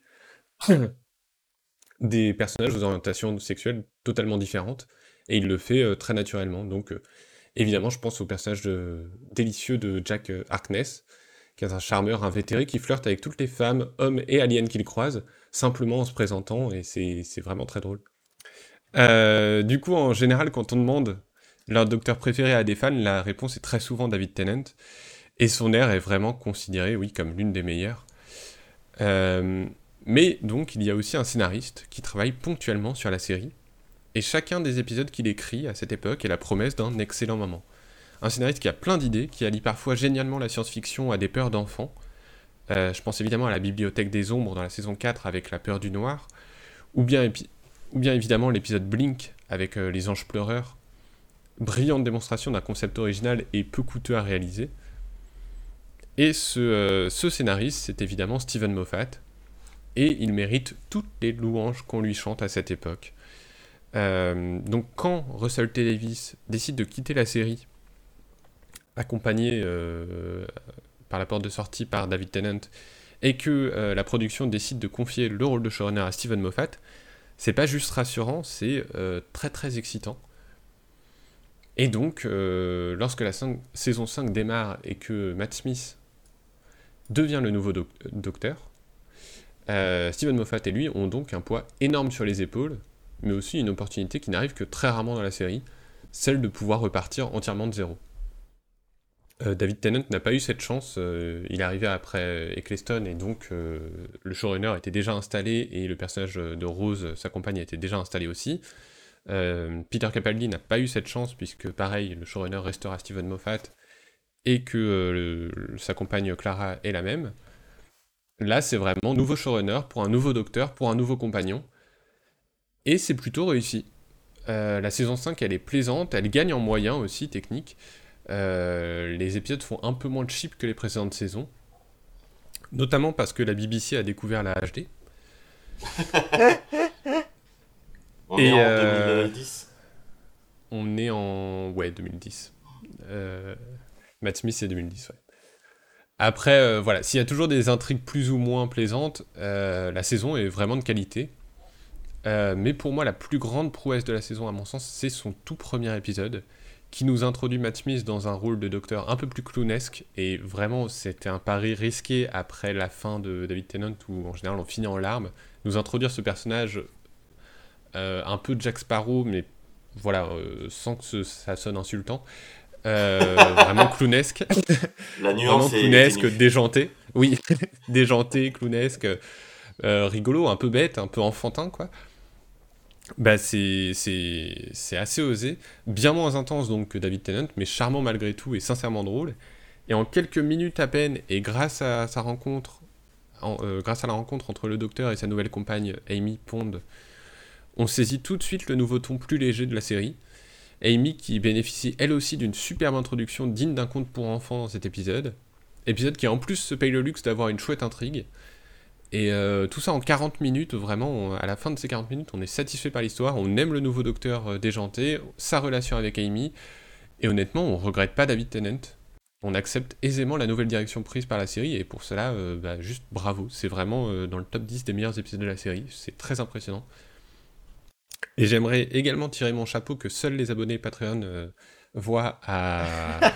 des personnages aux orientations sexuelles totalement différentes, et il le fait très naturellement. Donc, évidemment, je pense au personnage délicieux de Jack euh, Harkness, qui est un charmeur invétéré qui flirte avec toutes les femmes, hommes et aliens qu'il croise, simplement en se présentant, et c'est c'est vraiment très drôle. Euh, du coup, en général, quand on demande leur docteur préféré à des fans, la réponse est très souvent David Tennant, et son air est vraiment considéré, oui, comme l'une des meilleures. Euh, mais donc, il y a aussi un scénariste qui travaille ponctuellement sur la série, et chacun des épisodes qu'il écrit à cette époque est la promesse d'un excellent moment. Un scénariste qui a plein d'idées, qui allie parfois génialement la science-fiction à des peurs d'enfants. Euh, je pense évidemment à la Bibliothèque des Ombres dans la saison 4 avec la peur du noir, ou bien, évidemment l'épisode Blink avec euh, les anges pleureurs. Brillante démonstration d'un concept original et peu coûteux à réaliser. Et ce, euh, ce scénariste, c'est évidemment Steven Moffat, et il mérite toutes les louanges qu'on lui chante à cette époque. Euh, donc quand Russell T. Davis décide de quitter la série, accompagné euh, par la porte de sortie par David Tennant, et que euh, la production décide de confier le rôle de showrunner à Steven Moffat, c'est pas juste rassurant, c'est très très excitant. Et donc, lorsque la saison 5 démarre et que Matt Smith devient le nouveau doc- docteur, Steven Moffat et lui ont donc un poids énorme sur les épaules, mais aussi une opportunité qui n'arrive que très rarement dans la série, celle de pouvoir repartir entièrement de zéro. Euh, David Tennant n'a pas eu cette chance, euh, il est arrivé après Eccleston et donc euh, le showrunner était déjà installé et le personnage de Rose, sa compagne, était déjà installé aussi. Peter Capaldi n'a pas eu cette chance puisque pareil, le showrunner restera Steven Moffat et que sa compagne Clara est la même. Là, c'est vraiment nouveau showrunner pour un nouveau docteur, pour un nouveau compagnon. Et c'est plutôt réussi. Euh, la saison 5, elle est plaisante, elle gagne en moyens aussi, technique. Euh, les épisodes font un peu moins de cheap que les précédentes saisons. Notamment parce que la BBC a découvert la HD. On Et, est en euh, 2010. On est en... Ouais, 2010. Euh... Matt Smith, c'est 2010, ouais. Après, euh, voilà, s'il y a toujours des intrigues plus ou moins plaisantes, euh, la saison est vraiment de qualité. Euh, mais pour moi, la plus grande prouesse de la saison, à mon sens, c'est son tout premier épisode, qui nous introduit Matt Smith dans un rôle de docteur un peu plus clownesque, et vraiment, c'était un pari risqué après la fin de David Tennant, où en général on finit en larmes. Nous introduire ce personnage euh, un peu Jack Sparrow, mais voilà, euh, sans que ce- ça sonne insultant. Euh, vraiment clownesque. La Vraiment nuance est clownesque, ténue. déjanté. Oui, déjanté, clownesque, rigolo, un peu bête, un peu enfantin, quoi. Bah, c'est assez osé. Bien moins intense donc que David Tennant, mais charmant malgré tout et sincèrement drôle. Et en quelques minutes à peine, et grâce à sa rencontre, en- euh, grâce à la rencontre entre le docteur et sa nouvelle compagne Amy Pond, on saisit tout de suite le nouveau ton plus léger de la série. Amy qui bénéficie elle aussi d'une superbe introduction digne d'un conte pour enfants dans cet épisode. Épisode qui en plus se paye le luxe d'avoir une chouette intrigue. Et euh, tout ça en 40 minutes, vraiment, on- à la fin de ces 40 minutes, on est satisfait par l'histoire, on aime le nouveau docteur euh, déjanté, sa relation avec Amy, et honnêtement, on regrette pas David Tennant. On accepte aisément la nouvelle direction prise par la série, et pour cela, euh, bah, juste bravo. C'est vraiment euh, dans le top 10 des meilleurs épisodes de la série, c'est très impressionnant. Et j'aimerais également tirer mon chapeau que seuls les abonnés Patreon voient à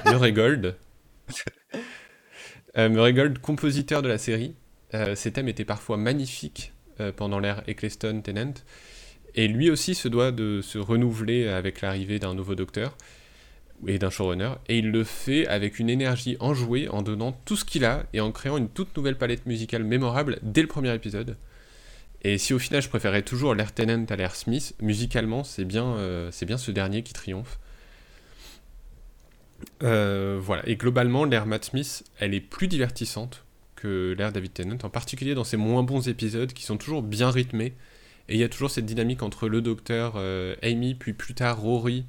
Murray Gold. Murray Gold, compositeur de la série, euh, ses thèmes étaient parfois magnifiques euh, pendant l'ère Eccleston-Tennant, et lui aussi se doit de se renouveler avec l'arrivée d'un nouveau docteur et d'un showrunner, et il le fait avec une énergie enjouée en donnant tout ce qu'il a et en créant une toute nouvelle palette musicale mémorable dès le premier épisode. Et si au final je préférais toujours l'air Tennant à l'air Smith, musicalement c'est bien, euh, c'est bien ce dernier qui triomphe. Voilà, et globalement l'air Matt Smith, elle est plus divertissante que l'air David Tennant, en particulier dans ses moins bons épisodes qui sont toujours bien rythmés. Et il y a toujours cette dynamique entre le docteur, euh, Amy, puis plus tard Rory,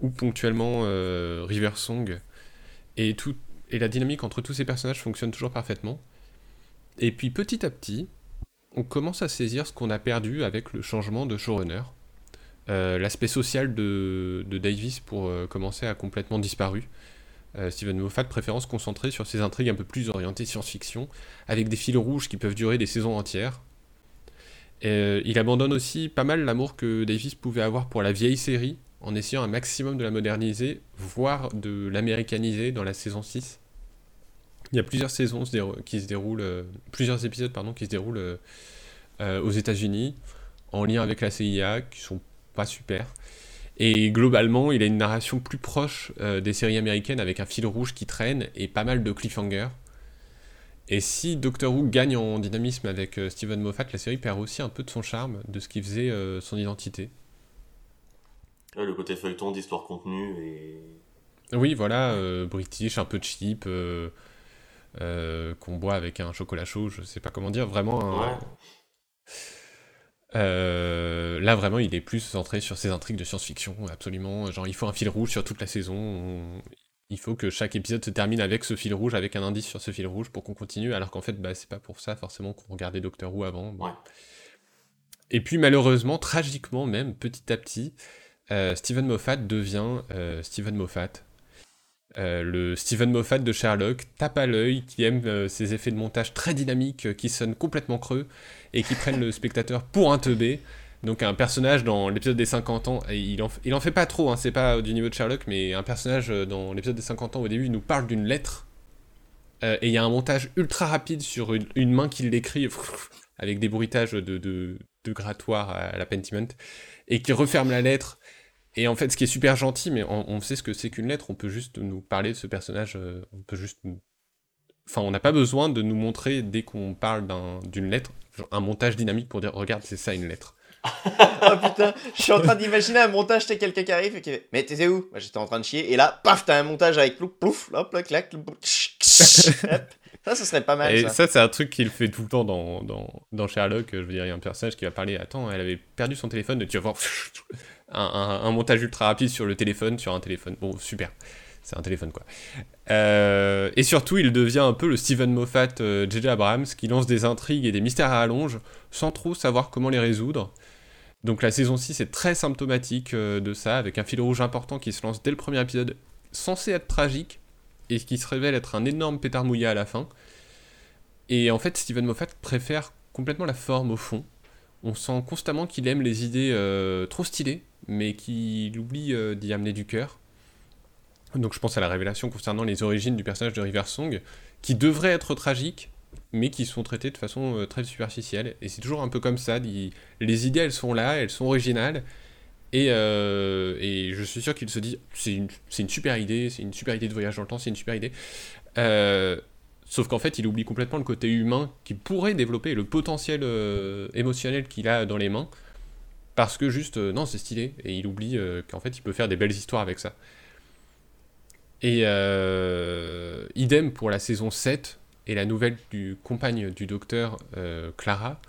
ou ponctuellement euh, River Song. Et la dynamique entre tous ces personnages fonctionne toujours parfaitement. Et puis petit à petit, on commence à saisir ce qu'on a perdu avec le changement de showrunner. Euh, L'aspect social de, de Davis pour euh, commencer a complètement disparu. Euh, Steven Moffat préférant se concentrer sur ses intrigues un peu plus orientées science-fiction, avec des fils rouges qui peuvent durer des saisons entières. Et, euh, il abandonne aussi pas mal l'amour que Davis pouvait avoir pour la vieille série, en essayant un maximum de la moderniser, voire de l'américaniser dans la saison 6. Il y a plusieurs saisons qui se déroulent, euh, plusieurs épisodes pardon, qui se déroulent aux États-Unis, en lien avec la CIA, qui sont pas super. Et globalement, il a une narration plus proche euh, des séries américaines avec un fil rouge qui traîne et pas mal de cliffhangers. Et si Doctor Who gagne en dynamisme avec euh, Steven Moffat, la série perd aussi un peu de son charme, de ce qui faisait euh, son identité. Ouais, le côté feuilleton d'histoire contenue et. Oui, voilà, british, un peu cheap, qu'on boit avec un chocolat chaud, je sais pas comment dire, vraiment un- Ouais. Euh, là, vraiment, il est plus centré sur ses intrigues de science-fiction, absolument. Genre, il faut un fil rouge sur toute la saison. on- Il faut que chaque épisode se termine avec ce fil rouge, avec un indice sur ce fil rouge pour qu'on continue, alors qu'en fait, bah, c'est pas pour ça forcément qu'on regardait Doctor Who avant. Bon. Ouais. Et puis, malheureusement, tragiquement même, petit à petit, euh, Steven Moffat devient euh, Steven Moffat. Euh, le Steven Moffat de Sherlock tape à l'œil, qui aime euh, ses effets de montage très dynamiques, euh, qui sonnent complètement creux, et qui prennent le spectateur pour un teubé. Donc un personnage dans l'épisode des 50 ans, et il en, fait pas trop, hein, c'est pas du niveau de Sherlock, mais un personnage euh, dans l'épisode des 50 ans au début il nous parle d'une lettre, et il y a un montage ultra rapide sur une, main qui l'écrit, avec des bruitages de, de, de grattoir à la Pentiment, et qui referme la lettre. Et en fait, ce qui est super gentil, mais on, sait ce que c'est qu'une lettre, on peut juste nous parler de ce personnage, euh, on peut juste Enfin, on n'a pas besoin de nous montrer, dès qu'on parle d'un- d'une lettre, un montage dynamique pour dire, regarde, c'est ça une lettre. Oh putain, je suis en train d'imaginer un montage, t'as quelqu'un qui arrive et qui fait Mais t'étais où? J'étais en train de chier, et là, paf, t'as un montage avec plouf, plouf, hop, là, clac, hop. Ça, ce serait pas mal. Et ça. ça, c'est un truc qu'il fait tout le temps dans, dans, dans Sherlock. Je veux dire, il y a un personnage qui va parler, attends, elle avait perdu son téléphone, tu vas voir un, un- un montage ultra rapide sur le téléphone, sur un téléphone. Bon, super. C'est un téléphone, quoi. Euh, et surtout, il devient un peu le Steven Moffat euh, J.J. Abrams, qui lance des intrigues et des mystères à allonge, sans trop savoir comment les résoudre. Donc la saison 6 est très symptomatique euh, de ça, avec un fil rouge important qui se lance dès le premier épisode, censé être tragique, et qui se révèle être un énorme pétard mouillé à la fin. Et en fait, Steven Moffat préfère complètement la forme au fond. On sent constamment qu'il aime les idées euh, trop stylées, mais qu'il oublie euh, d'y amener du cœur. Donc je pense à la révélation concernant les origines du personnage de River Song, qui devrait être tragique, mais qui sont traitées de façon euh, très superficielle. Et c'est toujours un peu comme ça. Les idées, elles sont là, elles sont originales. Et, euh, je suis sûr qu'il se dit, c'est une, super idée, c'est une super idée de voyage dans le temps, c'est une super idée. Euh, sauf qu'en fait, il oublie complètement le côté humain qui pourrait développer, le potentiel émotionnel qu'il a dans les mains, parce que juste, non, c'est stylé, et il oublie qu'en fait, il peut faire des belles histoires avec ça. Et idem pour la saison 7 et la nouvelle du compagne du docteur euh, Clara,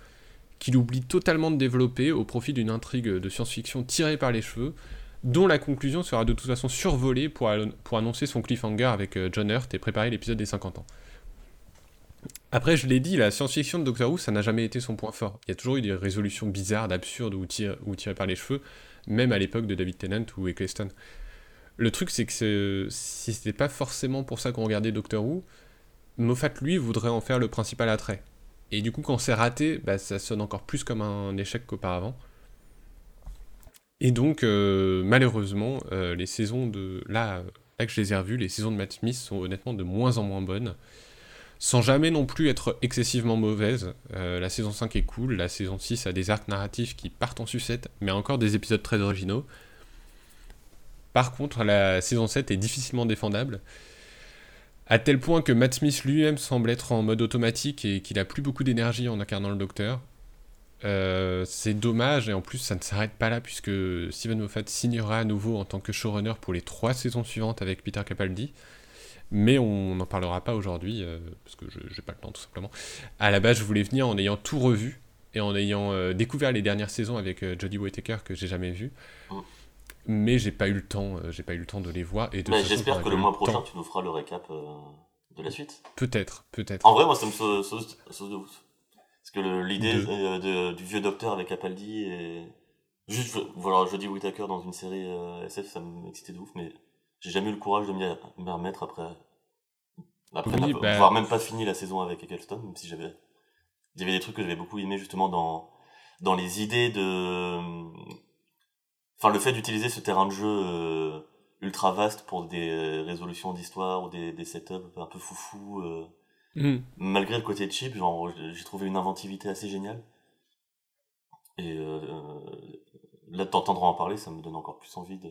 qu'il oublie totalement de développer au profit d'une intrigue de science-fiction tirée par les cheveux, dont la conclusion sera de toute façon survolée pour, annoncer son cliffhanger avec euh, John Hurt et préparer l'épisode des 50 ans. Après, je l'ai dit, la science-fiction de Doctor Who, ça n'a jamais été son point fort. Il y a toujours eu des résolutions bizarres, absurdes ou, ou tirées par les cheveux, même à l'époque de David Tennant ou Eccleston. Le truc, c'est que si c'était pas forcément pour ça qu'on regardait Doctor Who, Moffat, lui, voudrait en faire le principal attrait. Et du coup, quand c'est raté, bah, ça sonne encore plus comme un échec qu'auparavant. Et donc, euh, malheureusement, euh, les saisons de. Là, là que je les ai revues, les saisons de Matt Smith sont honnêtement de moins en moins bonnes. Sans jamais non plus être excessivement mauvaises. Euh, la saison 5 est cool, la saison 6 a des arcs narratifs qui partent en sucette, mais encore des épisodes très originaux. Par contre, la saison 7 est difficilement défendable. À tel point que Matt Smith lui-même semble être en mode automatique et qu'il a plus beaucoup d'énergie en incarnant le docteur. Euh, c'est dommage et en plus ça ne s'arrête pas là puisque Steven Moffat signera à nouveau en tant que showrunner pour les trois saisons suivantes avec Peter Capaldi. Mais on n'en parlera pas aujourd'hui euh, parce que je j'ai pas le temps tout simplement. À la base, je voulais venir en ayant tout revu et en ayant euh, découvert les dernières saisons avec Jodie Whittaker que j'ai jamais vu. Mais j'ai pas eu le temps, euh, j'ai pas eu le temps de les voir et de façon, J'espère que le mois prochain, temps. tu nous feras le récap euh, de la suite. Peut-être, peut-être. En vrai, moi, ça me sauce, sauce, sauce de ouf. Parce que l'idée De- du vieux docteur avec Capaldi et. Juste, je- voilà, je dis Whittaker dans une série euh, SF, ça m'excitait de ouf, mais j'ai jamais eu le courage de m'y remettre après. Après Oui, bah- voire même pas fini la saison avec Eccleston, même si j'avais. Il y avait des trucs que j'avais beaucoup aimé justement dans, dans les idées de. Enfin, le fait d'utiliser ce terrain de jeu euh, ultra vaste pour des euh, résolutions d'histoire ou des, des setups un peu foufou. euh, Mm. malgré le côté cheap, genre, j'ai trouvé une inventivité assez géniale. Et euh, là, de t'entendre en parler, ça me donne encore plus envie de.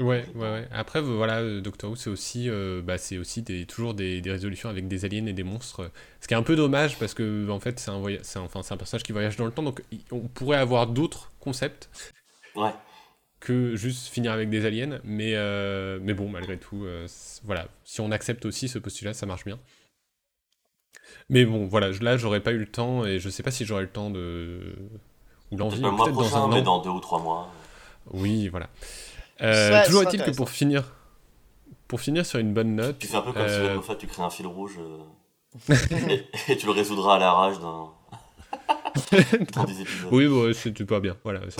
Ouais, ouais, ouais. Après, voilà, Doctor Who, c'est aussi, euh, bah, c'est aussi des, toujours des, des résolutions avec des aliens et des monstres. Ce qui est un peu dommage parce que, en fait, c'est un, voya- c'est un, enfin, c'est un personnage qui voyage dans le temps, donc on pourrait avoir d'autres concepts Ouais. que juste finir avec des aliens. Mais, euh, mais bon, malgré tout, euh, voilà, si on accepte aussi ce postulat, ça marche bien. Mais bon, voilà, là, j'aurais pas eu le temps et je sais pas si j'aurai le temps de. Ou l'envie, peut-être dans prochain, un mais an. dans deux ou trois mois. Oui, voilà. Euh, Ça, toujours est-il que pour finir, pour finir sur une bonne note, Tu fais un peu comme euh, Steven Moffat, tu crées un fil rouge euh, et, et tu le résoudras à la rage dans, dans des épisodes. Oui, bon, c'est pas bien. Voilà.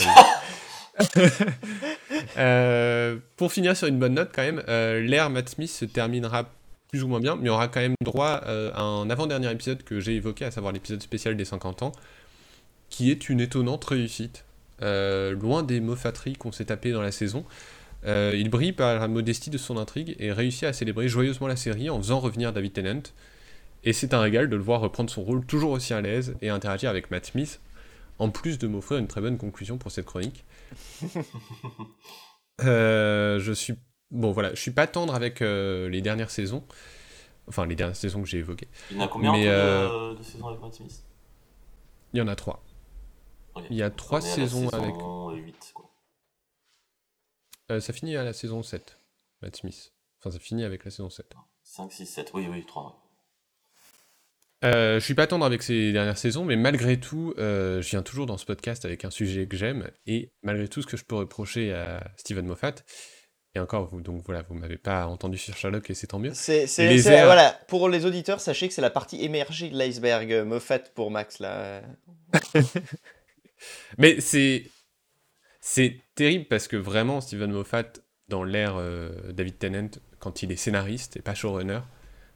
Euh, pour finir sur une bonne note, quand même, euh, l'ère Matt Smith se terminera plus ou moins bien, mais on aura quand même droit euh, à un avant-dernier épisode que j'ai évoqué, à savoir l'épisode spécial des 50 ans, qui est une étonnante réussite. Loin des moffateries qu'on s'est tapées dans la saison, il brille par la modestie de son intrigue et réussit à célébrer joyeusement la série en faisant revenir David Tennant. Et c'est un régal de le voir reprendre son rôle toujours aussi à l'aise et interagir avec Matt Smith, en plus de m'offrir une très bonne conclusion pour cette chronique. Euh, je suis bon voilà, je suis pas tendre avec euh, les dernières saisons, enfin les dernières saisons que j'ai évoquées. Il y en a combien Mais, de- euh, de, saisons avec Matt Smith? Il y en a trois. Il y a trois la saisons saison avec. 8, quoi. Euh, ça finit à la saison 7, Matt Smith. Enfin, ça finit avec la saison 7. 5, 6, 7. Oui, oui, 3. Euh, je suis pas tendre avec ces dernières saisons, mais malgré tout, euh, je viens toujours dans ce podcast avec un sujet que j'aime, et malgré tout ce que je peux reprocher à Steven Moffat, et encore, vous, donc voilà, vous m'avez pas entendu sur Sherlock et c'est tant mieux. C'est, airs- voilà, pour les auditeurs, sachez que c'est la partie émergée de l'iceberg euh, Moffat pour Max là. Mais c'est c'est terrible parce que vraiment Steven Moffat dans l'ère euh, David Tennant quand il est scénariste et pas showrunner,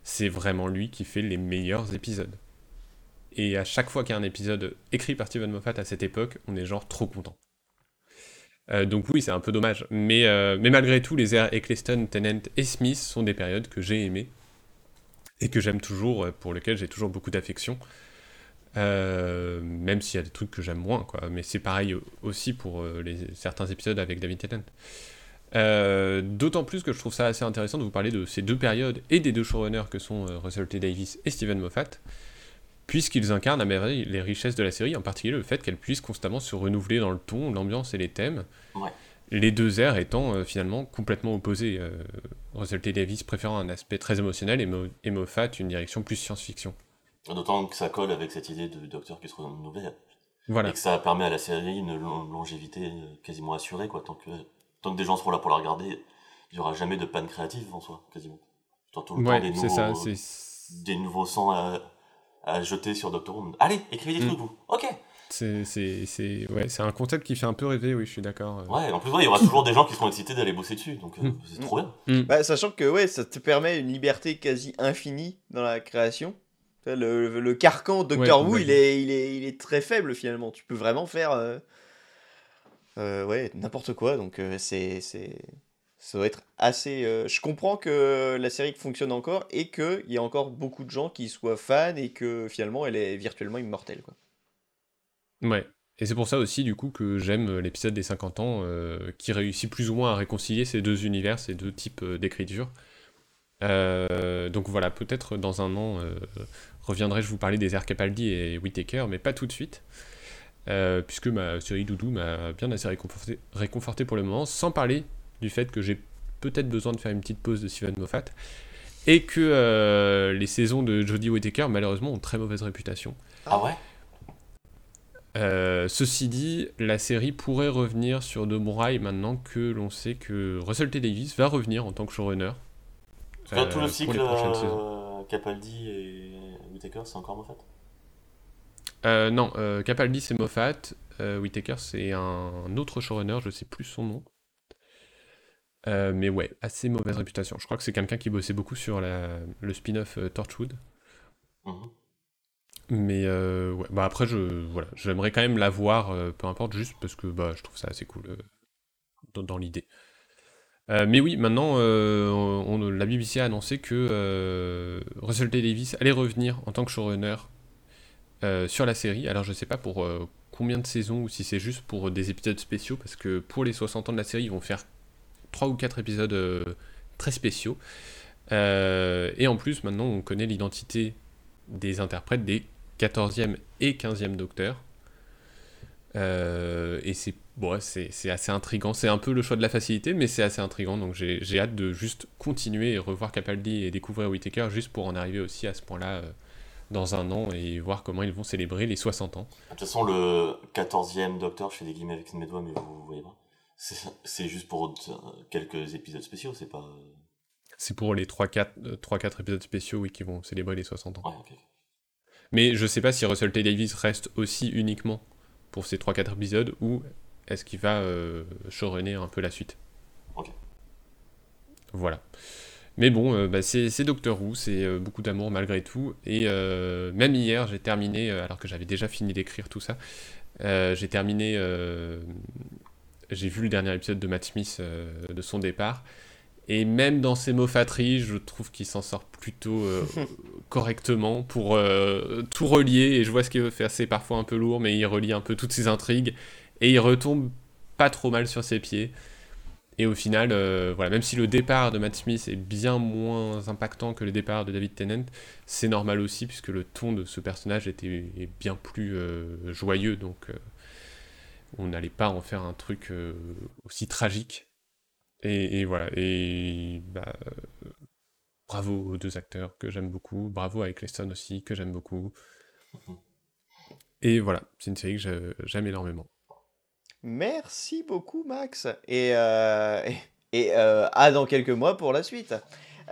c'est vraiment lui qui fait les meilleurs épisodes. Et à chaque fois qu'il y a un épisode écrit par Steven Moffat à cette époque, on est genre trop content. Euh, donc oui, c'est un peu dommage. Mais, euh, mais malgré tout, les airs Eccleston, Tennant et Smith sont des périodes que j'ai aimées et que j'aime toujours, euh, pour lesquelles j'ai toujours beaucoup d'affection. Même s'il y a des trucs que j'aime moins, quoi. Mais c'est pareil au- aussi pour les, certains épisodes avec David Tennant. Euh, D'autant plus que je trouve ça assez intéressant de vous parler de ces deux périodes et des deux showrunners que sont euh, Russell T. Davis et Steven Moffat, puisqu'ils incarnent à merveille les richesses de la série, en particulier le fait qu'elle puisse constamment se renouveler dans le ton, l'ambiance et les thèmes. Ouais. Les deux airs étant euh, finalement complètement opposés. Euh, Russell T. Davis préférant un aspect très émotionnel et, Mo- et Moffat une direction plus science-fiction. D'autant que ça colle avec cette idée de docteur qui se renouvelle. Voilà. Et que ça permet à la série une long- longévité quasiment assurée, quoi. Tant que, tant que des gens seront là pour la regarder, il n'y aura jamais de panne créative en soi, quasiment. Tu auras tout le temps Ouais, des c'est ça. nouveaux, C'est des nouveaux sangs à, à jeter sur Doctor Who. Allez, écrivez des Mm. trucs, vous. Ok. c'est c'est c'est ouais, c'est un concept qui fait un peu rêver. Oui, je suis d'accord. euh. Ouais, en plus, ouais, il y aura toujours des gens qui seront excités d'aller bosser dessus, donc euh, Mm. c'est trop bien. Bah, sachant que ouais, ça te permet une liberté quasi infinie dans la création. Le, le carcan Doctor Ouais, Who, ouais. il, est, il, est, il est très faible finalement. Tu peux vraiment faire euh, ouais, n'importe quoi. Donc euh, c'est, c'est, ça doit être assez... euh, Je comprends que la série fonctionne encore et qu'il y a encore beaucoup de gens qui soient fans et que finalement elle est virtuellement immortelle. Quoi. Ouais. Et c'est pour ça aussi, du coup, que j'aime euh, l'épisode des 50 ans, euh, qui réussit plus ou moins à réconcilier ces deux univers, ces deux types euh, d'écriture. Euh, donc voilà, peut-être dans un an, euh, reviendrai-je vous parler des airs Capaldi et Whittaker, mais pas tout de suite. Euh, puisque ma série Doudou m'a bien assez réconforté, réconforté pour le moment, sans parler du fait que j'ai peut-être besoin de faire une petite pause de Steven Moffat, et que euh, les saisons de Jodie Whittaker, malheureusement, ont très mauvaise réputation. Ah ouais? Euh, ceci dit, la série pourrait revenir sur de bons rails maintenant que l'on sait que Russell T. Davis va revenir en tant que showrunner. Tout le cycle Capaldi et Whittaker, c'est encore Moffat? Euh, non, euh, Capaldi c'est Moffat, euh, Whittaker c'est un autre showrunner, je sais plus son nom. Mais ouais, assez mauvaise réputation. Je crois que c'est quelqu'un qui bossait beaucoup sur la- le spin-off Torchwood. Mhm. Mais ouais, bah après, je, voilà, j'aimerais quand même la voir, peu importe, juste parce que bah, je trouve ça assez cool dans, dans l'idée. Euh, mais oui, maintenant, euh, on- on- la BBC a annoncé que euh, Russell T. Davis allait revenir en tant que showrunner euh, sur la série. Alors, je sais pas pour euh, combien de saisons ou si c'est juste pour des épisodes spéciaux, parce que pour les 60 ans de la série, ils vont faire 3 ou 4 épisodes euh, très spéciaux. Et en plus, maintenant, on connaît l'identité des interprètes des 14e et 15e docteurs. Et c'est assez intriguant. C'est un peu le choix de la facilité, mais c'est assez intriguant. Donc j'ai hâte de juste continuer et revoir Capaldi et découvrir Whittaker juste pour en arriver aussi à ce point-là dans un an et voir comment ils vont célébrer les 60 ans. De toute façon, le 14e Docteur, je fais des guillemets avec mes doigts, mais vous, vous voyez pas. C'est juste pour euh, quelques épisodes spéciaux, c'est pas. euh, C'est pour les 3-4 euh, 3-4 épisodes spéciaux oui, qui vont célébrer les 60 ans. Ouais. Mais je sais pas si Russell T. Davis reste aussi uniquement pour ces 3-4 épisodes ou est-ce qu'il va euh, showrunner un peu la suite. Ok. Voilà. Mais bon, euh, bah, c'est Doctor Who, c'est euh, beaucoup d'amour malgré tout. Et euh, même hier, j'ai terminé, alors que j'avais déjà fini d'écrire tout ça, j'ai terminé, j'ai vu le dernier épisode de Matt Smith de son départ. Et même dans ses moffateries, je trouve qu'il s'en sort plutôt euh, correctement pour euh, tout relier. Et je vois ce qu'il veut faire, c'est parfois un peu lourd, mais il relie un peu toutes ses intrigues. Et il retombe pas trop mal sur ses pieds. Et au final, euh, voilà, même si le départ de Matt Smith est bien moins impactant que le départ de David Tennant, c'est normal aussi, puisque le ton de ce personnage était est bien plus euh, joyeux. Donc euh, on n'allait pas en faire un truc aussi tragique. Et, et voilà, et bah, bravo aux deux acteurs que j'aime beaucoup, bravo à Eccleston aussi que j'aime beaucoup. Et voilà, c'est une série que j'aime énormément. Merci beaucoup, Max. Et, euh, et, et, euh, à dans quelques mois pour la suite.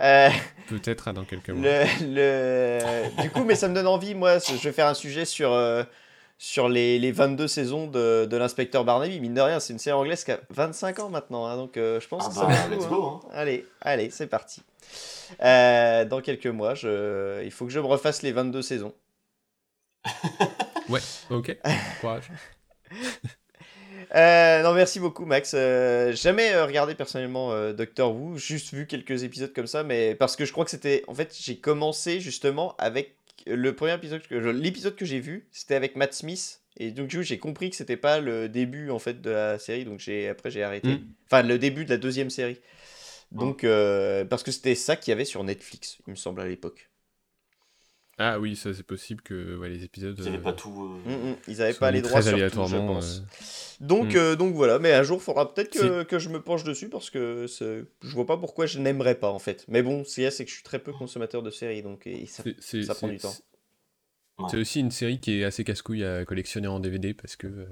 Euh, Peut-être à dans quelques mois. le, le- Du coup, mais ça me donne envie, moi, je vais faire un sujet sur, euh, sur les, les 22 saisons de, de l'inspecteur Barnaby. Mine de rien, c'est une série anglaise qui a 25 ans maintenant, hein, donc euh, je pense Ah que bah, ça le let's go, hein. hein. Allez, allez, c'est parti. Euh, dans quelques mois, je... il faut que je me refasse les 22 saisons. Ouais, ok, courage. Euh, non, merci beaucoup, Max. Euh, jamais euh, regardé personnellement Doctor Who, juste vu quelques épisodes comme ça, mais parce que je crois que c'était. En fait, j'ai commencé justement avec le premier épisode, que l'épisode que j'ai vu, c'était avec Matt Smith, et donc du coup, j'ai compris que c'était pas le début en fait de la série, donc j'ai après j'ai arrêté. Mm. Enfin, le début de la deuxième série. Donc, euh, parce que c'était ça qu'il y avait sur Netflix, il me semble à l'époque. Ah oui, ça c'est possible que ouais, les épisodes. Vous n'avez euh, pas tout. euh, Mm, mm, Ils avaient sont pas les droits très sur tout, je aléatoirement. pense. euh, Donc, Mm. euh, donc voilà, mais un jour, il faudra peut-être que, que je me penche dessus parce que c'est- je vois pas pourquoi je n'aimerais pas en fait. Mais bon, ce qu'il y a, c'est que je suis très peu consommateur de séries, donc et ça, c'est- c'est- ça prend c'est- du temps. c'est- Ouais. C'est aussi une série qui est assez casse-couille à collectionner en DVD parce que, euh,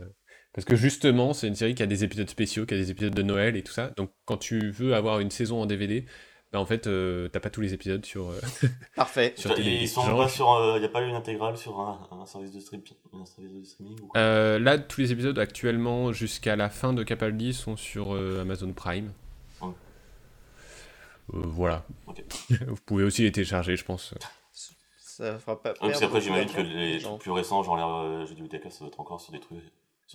parce que justement, c'est une série qui a des épisodes spéciaux, qui a des épisodes de Noël et tout ça. Donc, quand tu veux avoir une saison en DVD, bah, en fait, euh, t'as pas tous les épisodes sur, euh, Parfait. sur télé. Ils sont Genre, pas sur. Il n'y a pas eu une intégrale sur un, un service de stream, un service de streaming ou quoi euh, là, tous les épisodes actuellement jusqu'à la fin de Capaldi sont sur euh, Amazon Prime. Ouais. Euh, voilà. Vous pouvez aussi les télécharger, je pense. Ça fera pas. Ouais, parce beaucoup j'imagine que les gens. trucs plus récents, genre les euh, jeux du Whittaker, ça doit être encore sur des trucs.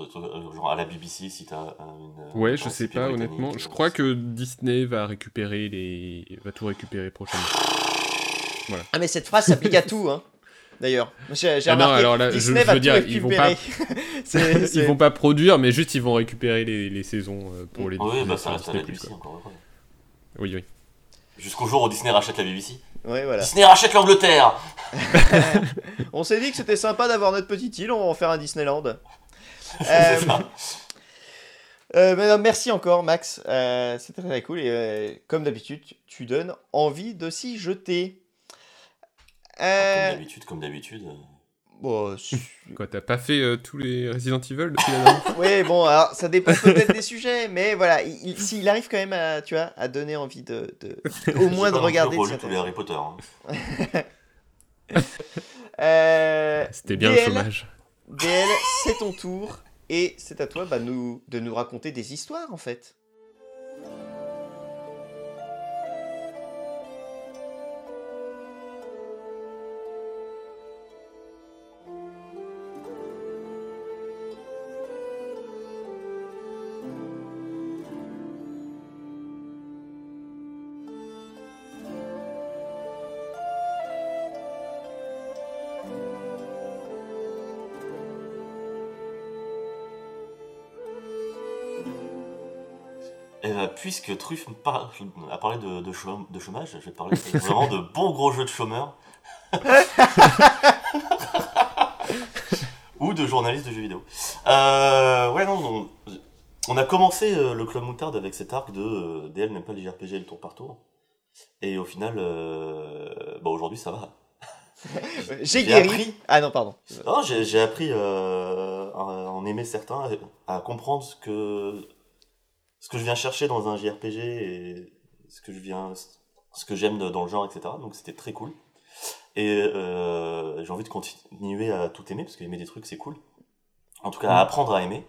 Euh, genre à la BBC si t'as euh, une. euh, Ouais, une je sais pas honnêtement. euh, Je crois que Disney va récupérer les, va tout récupérer prochainement. Ah, mais cette phrase s'applique à tout, hein. D'ailleurs, j'ai Ah non, alors là, je- Disney je va veux tout dire, ils vont pas- récupérer. Ils vont pas produire, mais juste ils vont récupérer les, les saisons euh, pour les Oui, diffuser bah ça reste à la BBC encore. Oui, oui. Jusqu'au jour où Disney rachète la BBC. Ouais, voilà. Disney rachète l'Angleterre On s'est dit que c'était sympa d'avoir notre petite île, on va en faire un Disneyland. C'est Euh, euh, mais non, merci encore, Max. Euh, C'était très cool. Et euh, comme d'habitude, tu- donnes envie de s'y jeter. Comme Euh, d'habitude, comme d'habitude. bon, Quoi, t'as pas fait euh, tous les Resident Evil depuis la dernière fois? Oui, bon, alors ça dépend peut-être des sujets, mais voilà, il, il- s'il arrive quand même à, tu vois, à donner envie de, de- au moins de regarder. de relu tous les Harry Potter. hein. Euh, C'était bien le chômage. DL, c'est ton tour et c'est à toi bah, nous, de nous raconter des histoires en fait. Puisque Truff a parlé de, de, chôm- de chômage, je vais parler vraiment de bons gros jeux de chômeurs. Ou de journalistes de jeux vidéo. Euh, ouais, non, on, on a commencé euh, le Club Moutarde avec cet arc de euh, DL n'aime pas les JRPG et le tour par tour. Et au final, bah, aujourd'hui ça va. J'ai guéri. appris. Ah non, pardon. Non, j'ai appris à en aimer certains, à comprendre ce que, ce que je viens chercher dans un JRPG et ce que je viens, ce que j'aime dans le genre, etc. Donc c'était très cool. Et euh, j'ai envie de continuer à tout aimer parce qu'aimer des trucs c'est cool. En tout cas, à apprendre à aimer,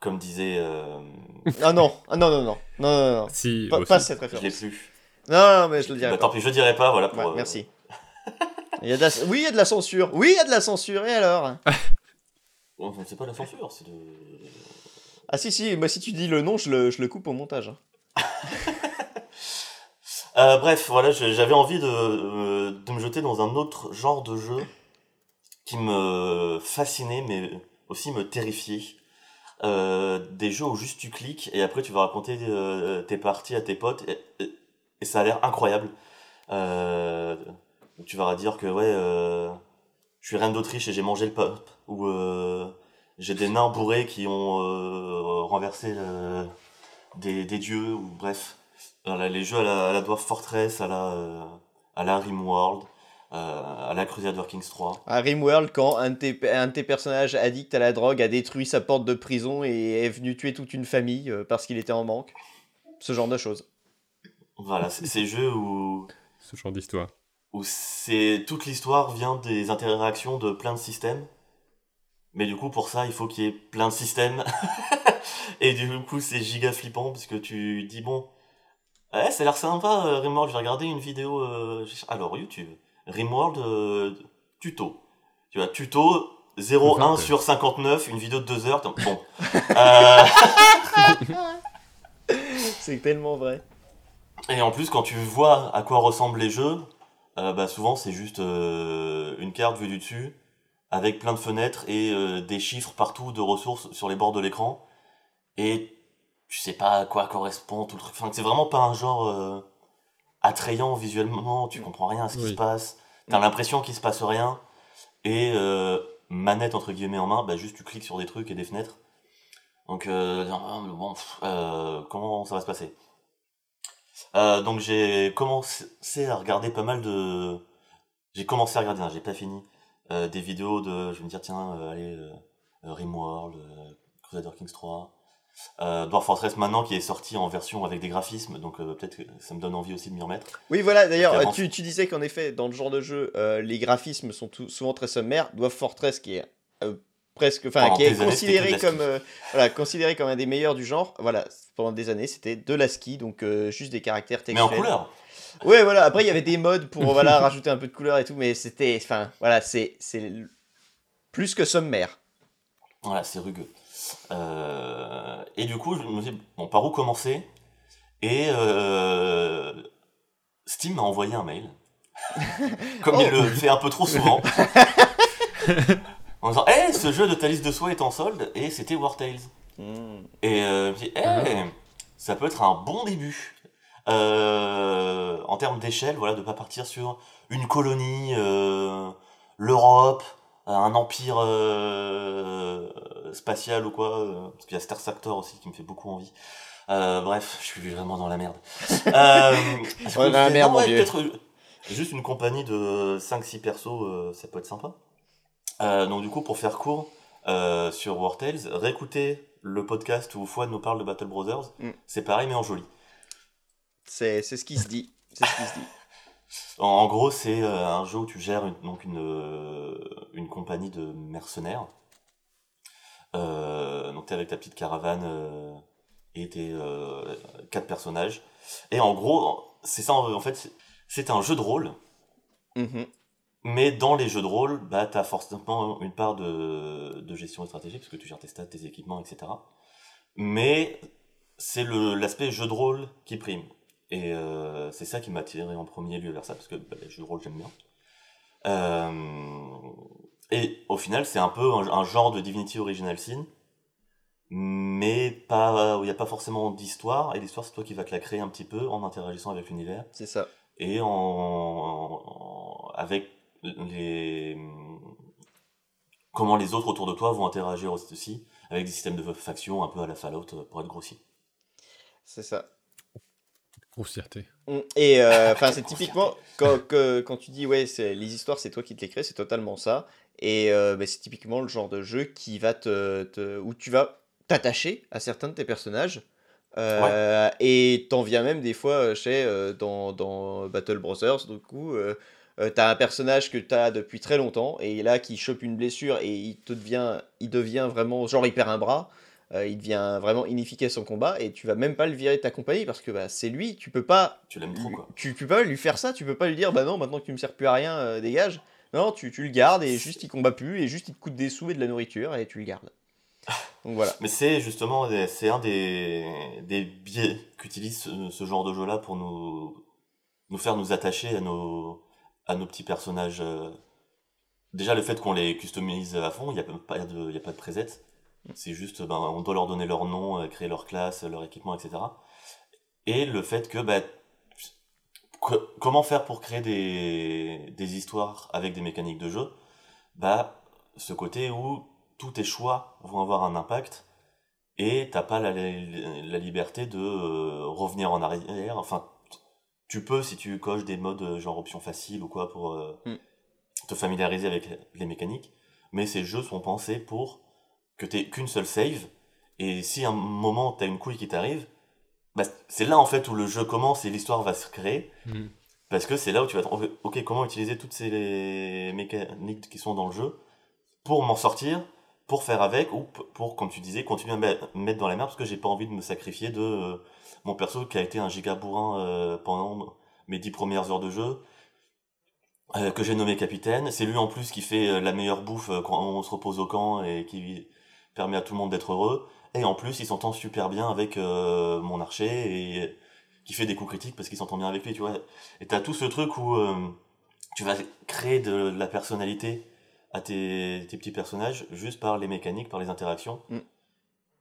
comme disait. euh, Ah non, ah non, non, non, non, non, non. Si, Pas, aussi. pas cette je l'ai référence. plus. Non, non, mais je le dirai Bah, pas. tant pis, je le dirai pas. Voilà. Pour, Ouais, euh, merci. Il y a de la... Oui, il y a de la censure. Oui, il y a de la censure. Et alors? Bon, c'est pas la censure, c'est de. Ah si, si, moi si tu dis le nom, je le, je le coupe au montage. hein. Euh, bref, voilà, j'avais envie de, euh, de me jeter dans un autre genre de jeu qui me fascinait, mais aussi me terrifiait. Euh, des jeux où juste tu cliques et après tu vas raconter tes parties à tes potes et, ça a l'air incroyable. Tu vas dire que ouais, je suis reine d'Autriche et j'ai mangé le peuple ou j'ai des nains bourrés qui ont euh, renversé euh, des, des dieux ou bref. Voilà, les jeux à la, à la Dwarf Fortress, à la, euh, à la Rimworld, euh, à la Crusader Kings 3. À Rimworld, quand un de, tes, un de tes personnages addicts à la drogue a détruit sa porte de prison et est venu tuer toute une famille euh, parce qu'il était en manque. Ce genre de choses. Voilà, c'est ces jeux où, Ce genre d'histoire. où c'est toute l'histoire vient des interactions de plein de systèmes. Mais du coup, pour ça, il faut qu'il y ait plein de systèmes. Et du coup, c'est giga flippant parce que tu dis, bon, ouais, ça a l'air sympa, euh, Rimworld, je vais regarder une vidéo. euh, alors, YouTube, Rimworld euh, tuto. Tu vois, tuto 01 Vingt. sur 59, une vidéo de 2 heures. Bon. Euh, C'est tellement vrai. Et en plus, quand tu vois à quoi ressemblent les jeux, euh, bah souvent c'est juste euh, une carte vue du dessus, avec plein de fenêtres et euh, des chiffres partout de ressources sur les bords de l'écran. Et tu sais pas à quoi correspond tout le truc. Enfin, c'est vraiment pas un genre euh, attrayant visuellement, tu comprends rien à ce qui Oui. se passe. T'as l'impression qu'il se passe rien. Et euh, manette entre guillemets en main, bah juste tu cliques sur des trucs et des fenêtres. Donc bon, comment ça va se passer? Donc j'ai commencé à regarder pas mal de. J'ai commencé à regarder, non, j'ai pas fini. Euh, des vidéos de, je vais me dire, tiens, euh, allez, euh, Rimworld, euh, Crusader Kings 3, euh, Dwarf Fortress maintenant qui est sorti en version avec des graphismes, donc peut-être que ça me donne envie aussi de m'y remettre. Oui, voilà, d'ailleurs, tu, tu disais qu'en effet, dans le genre de jeu, les graphismes sont tout- souvent très sommaires. Dwarf Fortress, qui est presque, enfin, qui est années, considéré comme, euh, voilà, considéré comme un des meilleurs du genre. Voilà, pendant des années, c'était de l'ASCII, donc euh, juste des caractères Mais textuels. en couleur Ouais, voilà. Après, il y avait des modes pour voilà rajouter un peu de couleur et tout, mais c'était, enfin, voilà, c'est, plus que sommaire. Voilà, c'est rugueux. Euh, et du coup, je me dis, bon, par où commencer? Et euh, Steam m'a envoyé un mail, comme il Oh. le fait un peu trop souvent, en disant Hé, ce jeu de ta liste de souhaits est en solde, et c'était War Tales. Hmm. Et euh, je me dis, Hé, ça peut être un bon début. Euh, en termes d'échelle, voilà, de pas partir sur une colonie, euh, l'Europe, un empire euh, spatial ou quoi, euh, parce qu'il y a Star Sector aussi qui me fait beaucoup envie. Euh, bref, je suis vraiment dans la merde. Euh, coup, Ouais, la merde, non, ouais, peut-être euh, juste une compagnie de 5-6 persos, euh, ça peut être sympa. Euh, donc du coup, pour faire court euh, sur War Tales, réécoutez le podcast où Fouad nous parle de Battle Brothers. Mm. C'est pareil mais en joli. C'est, ce qui se dit. C'est ce qui se dit. En, en gros, c'est euh, un jeu où tu gères une, donc une, euh, une compagnie de mercenaires. Euh, donc tu es avec ta petite caravane et tes quatre personnages. Et en gros, c'est ça en en fait, c'est- un jeu de rôle. Mhm. Mais dans les jeux de rôle, bah, tu as forcément une part de, de gestion et stratégie, parce que tu gères tes stats, tes équipements, etc. Mais c'est l'aspect jeu de rôle qui prime. Et euh, c'est ça qui m'a attiré en premier lieu vers ça, parce que bah, les jeux de rôle, j'aime bien. Euh, et au final, c'est un peu un, un genre de Divinity Original Sin, mais pas, où il n'y a pas forcément d'histoire, et l'histoire, c'est toi qui vas te la créer un petit peu en interagissant avec l'univers C'est ça. et en, en- avec les comment les autres autour de toi vont interagir aussi avec des systèmes de factions un peu à la Fallout euh, pour être grossier. C'est ça. Grossièreté. Mm. Et euh, enfin, c'est typiquement quand, que- quand tu dis ouais, c'est les histoires, c'est toi qui te les crées, c'est totalement ça. Et euh, bah, c'est typiquement le genre de jeu qui va te, te- où tu vas t'attacher à certains de tes personnages. Euh, Et t'en viens même des fois chez euh, dans, dans Battle Brothers, du coup, euh, euh, t'as un personnage que t'as depuis très longtemps et là qui chope une blessure et il te devient, il devient vraiment genre il perd un bras. Euh, il devient vraiment inefficace en combat et tu vas même pas le virer de ta compagnie parce que bah, c'est lui, tu peux pas Tu l'aimes trop quoi. tu, tu peux pas lui faire ça, tu peux pas lui dire bah non, maintenant que tu me sers plus à rien, euh, dégage. Non, tu, tu le gardes et juste il combat plus et juste il te coûte des sous et de la nourriture et tu le gardes. Donc voilà. Mais c'est justement c'est un des, des biais qu'utilise ce, ce genre de jeu-là pour nous, nous faire nous attacher à nos, à nos petits personnages. euh. Déjà, le fait qu'on les customise à fond, il n'y a de, a pas de preset. C'est juste, ben, on doit leur donner leur nom, euh, créer leur classe, leur équipement, etc. Et le fait que, co- comment faire pour créer des, des histoires avec des mécaniques de jeu? Bah, ce côté où tous tes choix vont avoir un impact et t'as pas la, la, liberté de euh, revenir en arrière. Enfin, tu peux si tu coches des modes euh, genre option facile ou quoi pour euh, Mm. te familiariser avec les mécaniques, mais ces jeux sont pensés pour que t'aies qu'une seule save et si à un moment t'as une couille qui t'arrive, bah, c'est là en fait où le jeu commence et l'histoire va se créer. Mhm. Parce que c'est là où tu vas trouver, ok, comment utiliser toutes ces mécaniques qui sont dans le jeu pour m'en sortir, pour faire avec, ou pour, comme tu disais, continuer à me me mettre dans la merde, parce que j'ai pas envie de me sacrifier de euh, mon perso qui a été un giga bourrin euh, pendant mes dix premières heures de jeu, euh, que j'ai nommé capitaine. C'est lui en plus qui fait la meilleure bouffe quand on se repose au camp et qui permet à tout le monde d'être heureux. Et en plus, il s'entend super bien avec euh, mon archer et qui fait des coups critiques parce qu'il s'entend bien avec lui, tu vois. Et t'as tout ce truc où euh, tu vas créer de la personnalité à tes, tes petits personnages juste par les mécaniques, par les interactions. Mm.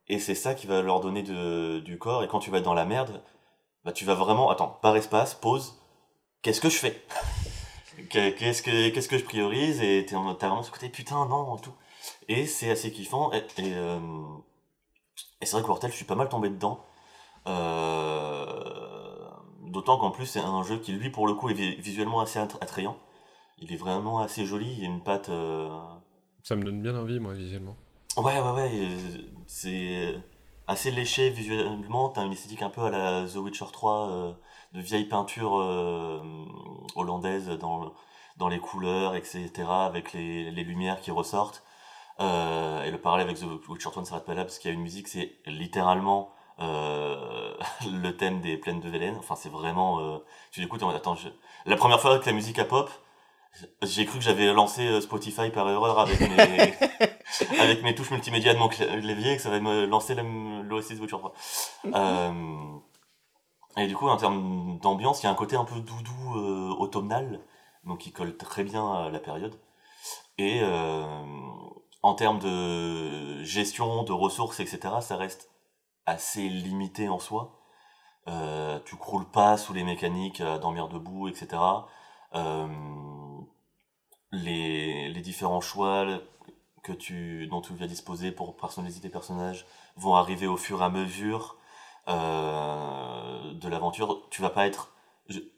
Et c'est ça qui va leur donner de, du corps. Et quand tu vas être dans la merde, bah tu vas vraiment, attends, par espace, pause, qu'est-ce que je fais? Que- Qu'est-ce que qu'est-ce que je priorise? Et t'as vraiment ce côté putain non tout. Et c'est assez kiffant. Et, et, euh, et c'est vrai que Wartel, je suis pas mal tombé dedans. Euh, D'autant qu'en plus c'est un jeu qui lui pour le coup est vi- visuellement assez attra- attrayant. il est vraiment assez joli. Il y a une patte. euh, Ça me donne bien envie, moi, visuellement. Ouais, ouais, ouais. C'est assez léché visuellement. T'as une esthétique un peu à la The Witcher 3, euh, de vieille peinture hollandaise dans, dans les couleurs, etc., avec les, les lumières qui ressortent. Euh, et le parallèle avec The Witcher 3 ne s'arrête pas là, parce qu'il y a une musique, c'est littéralement euh, le thème des plaines de Vélène. Enfin, c'est vraiment. Euh, tu l'écoutes, en attends, je- la première fois que la musique a pop, j'ai cru que j'avais lancé euh, Spotify par erreur avec mes, avec mes touches multimédia de mon clavier, que ça va me lancer l'OSC de Witcher 3. Euh, et du coup, en termes d'ambiance, il y a un côté un peu doudou automnal, donc qui colle très bien à la période. Et euh, en termes de gestion, de ressources, etc., ça reste assez limité en soi. Euh, tu croules pas sous les mécaniques à dormir debout, etc. Euh, les, différents choix dont tu vas disposer pour personnaliser tes personnages vont arriver au fur et à mesure euh, de l'aventure. Tu vas pas être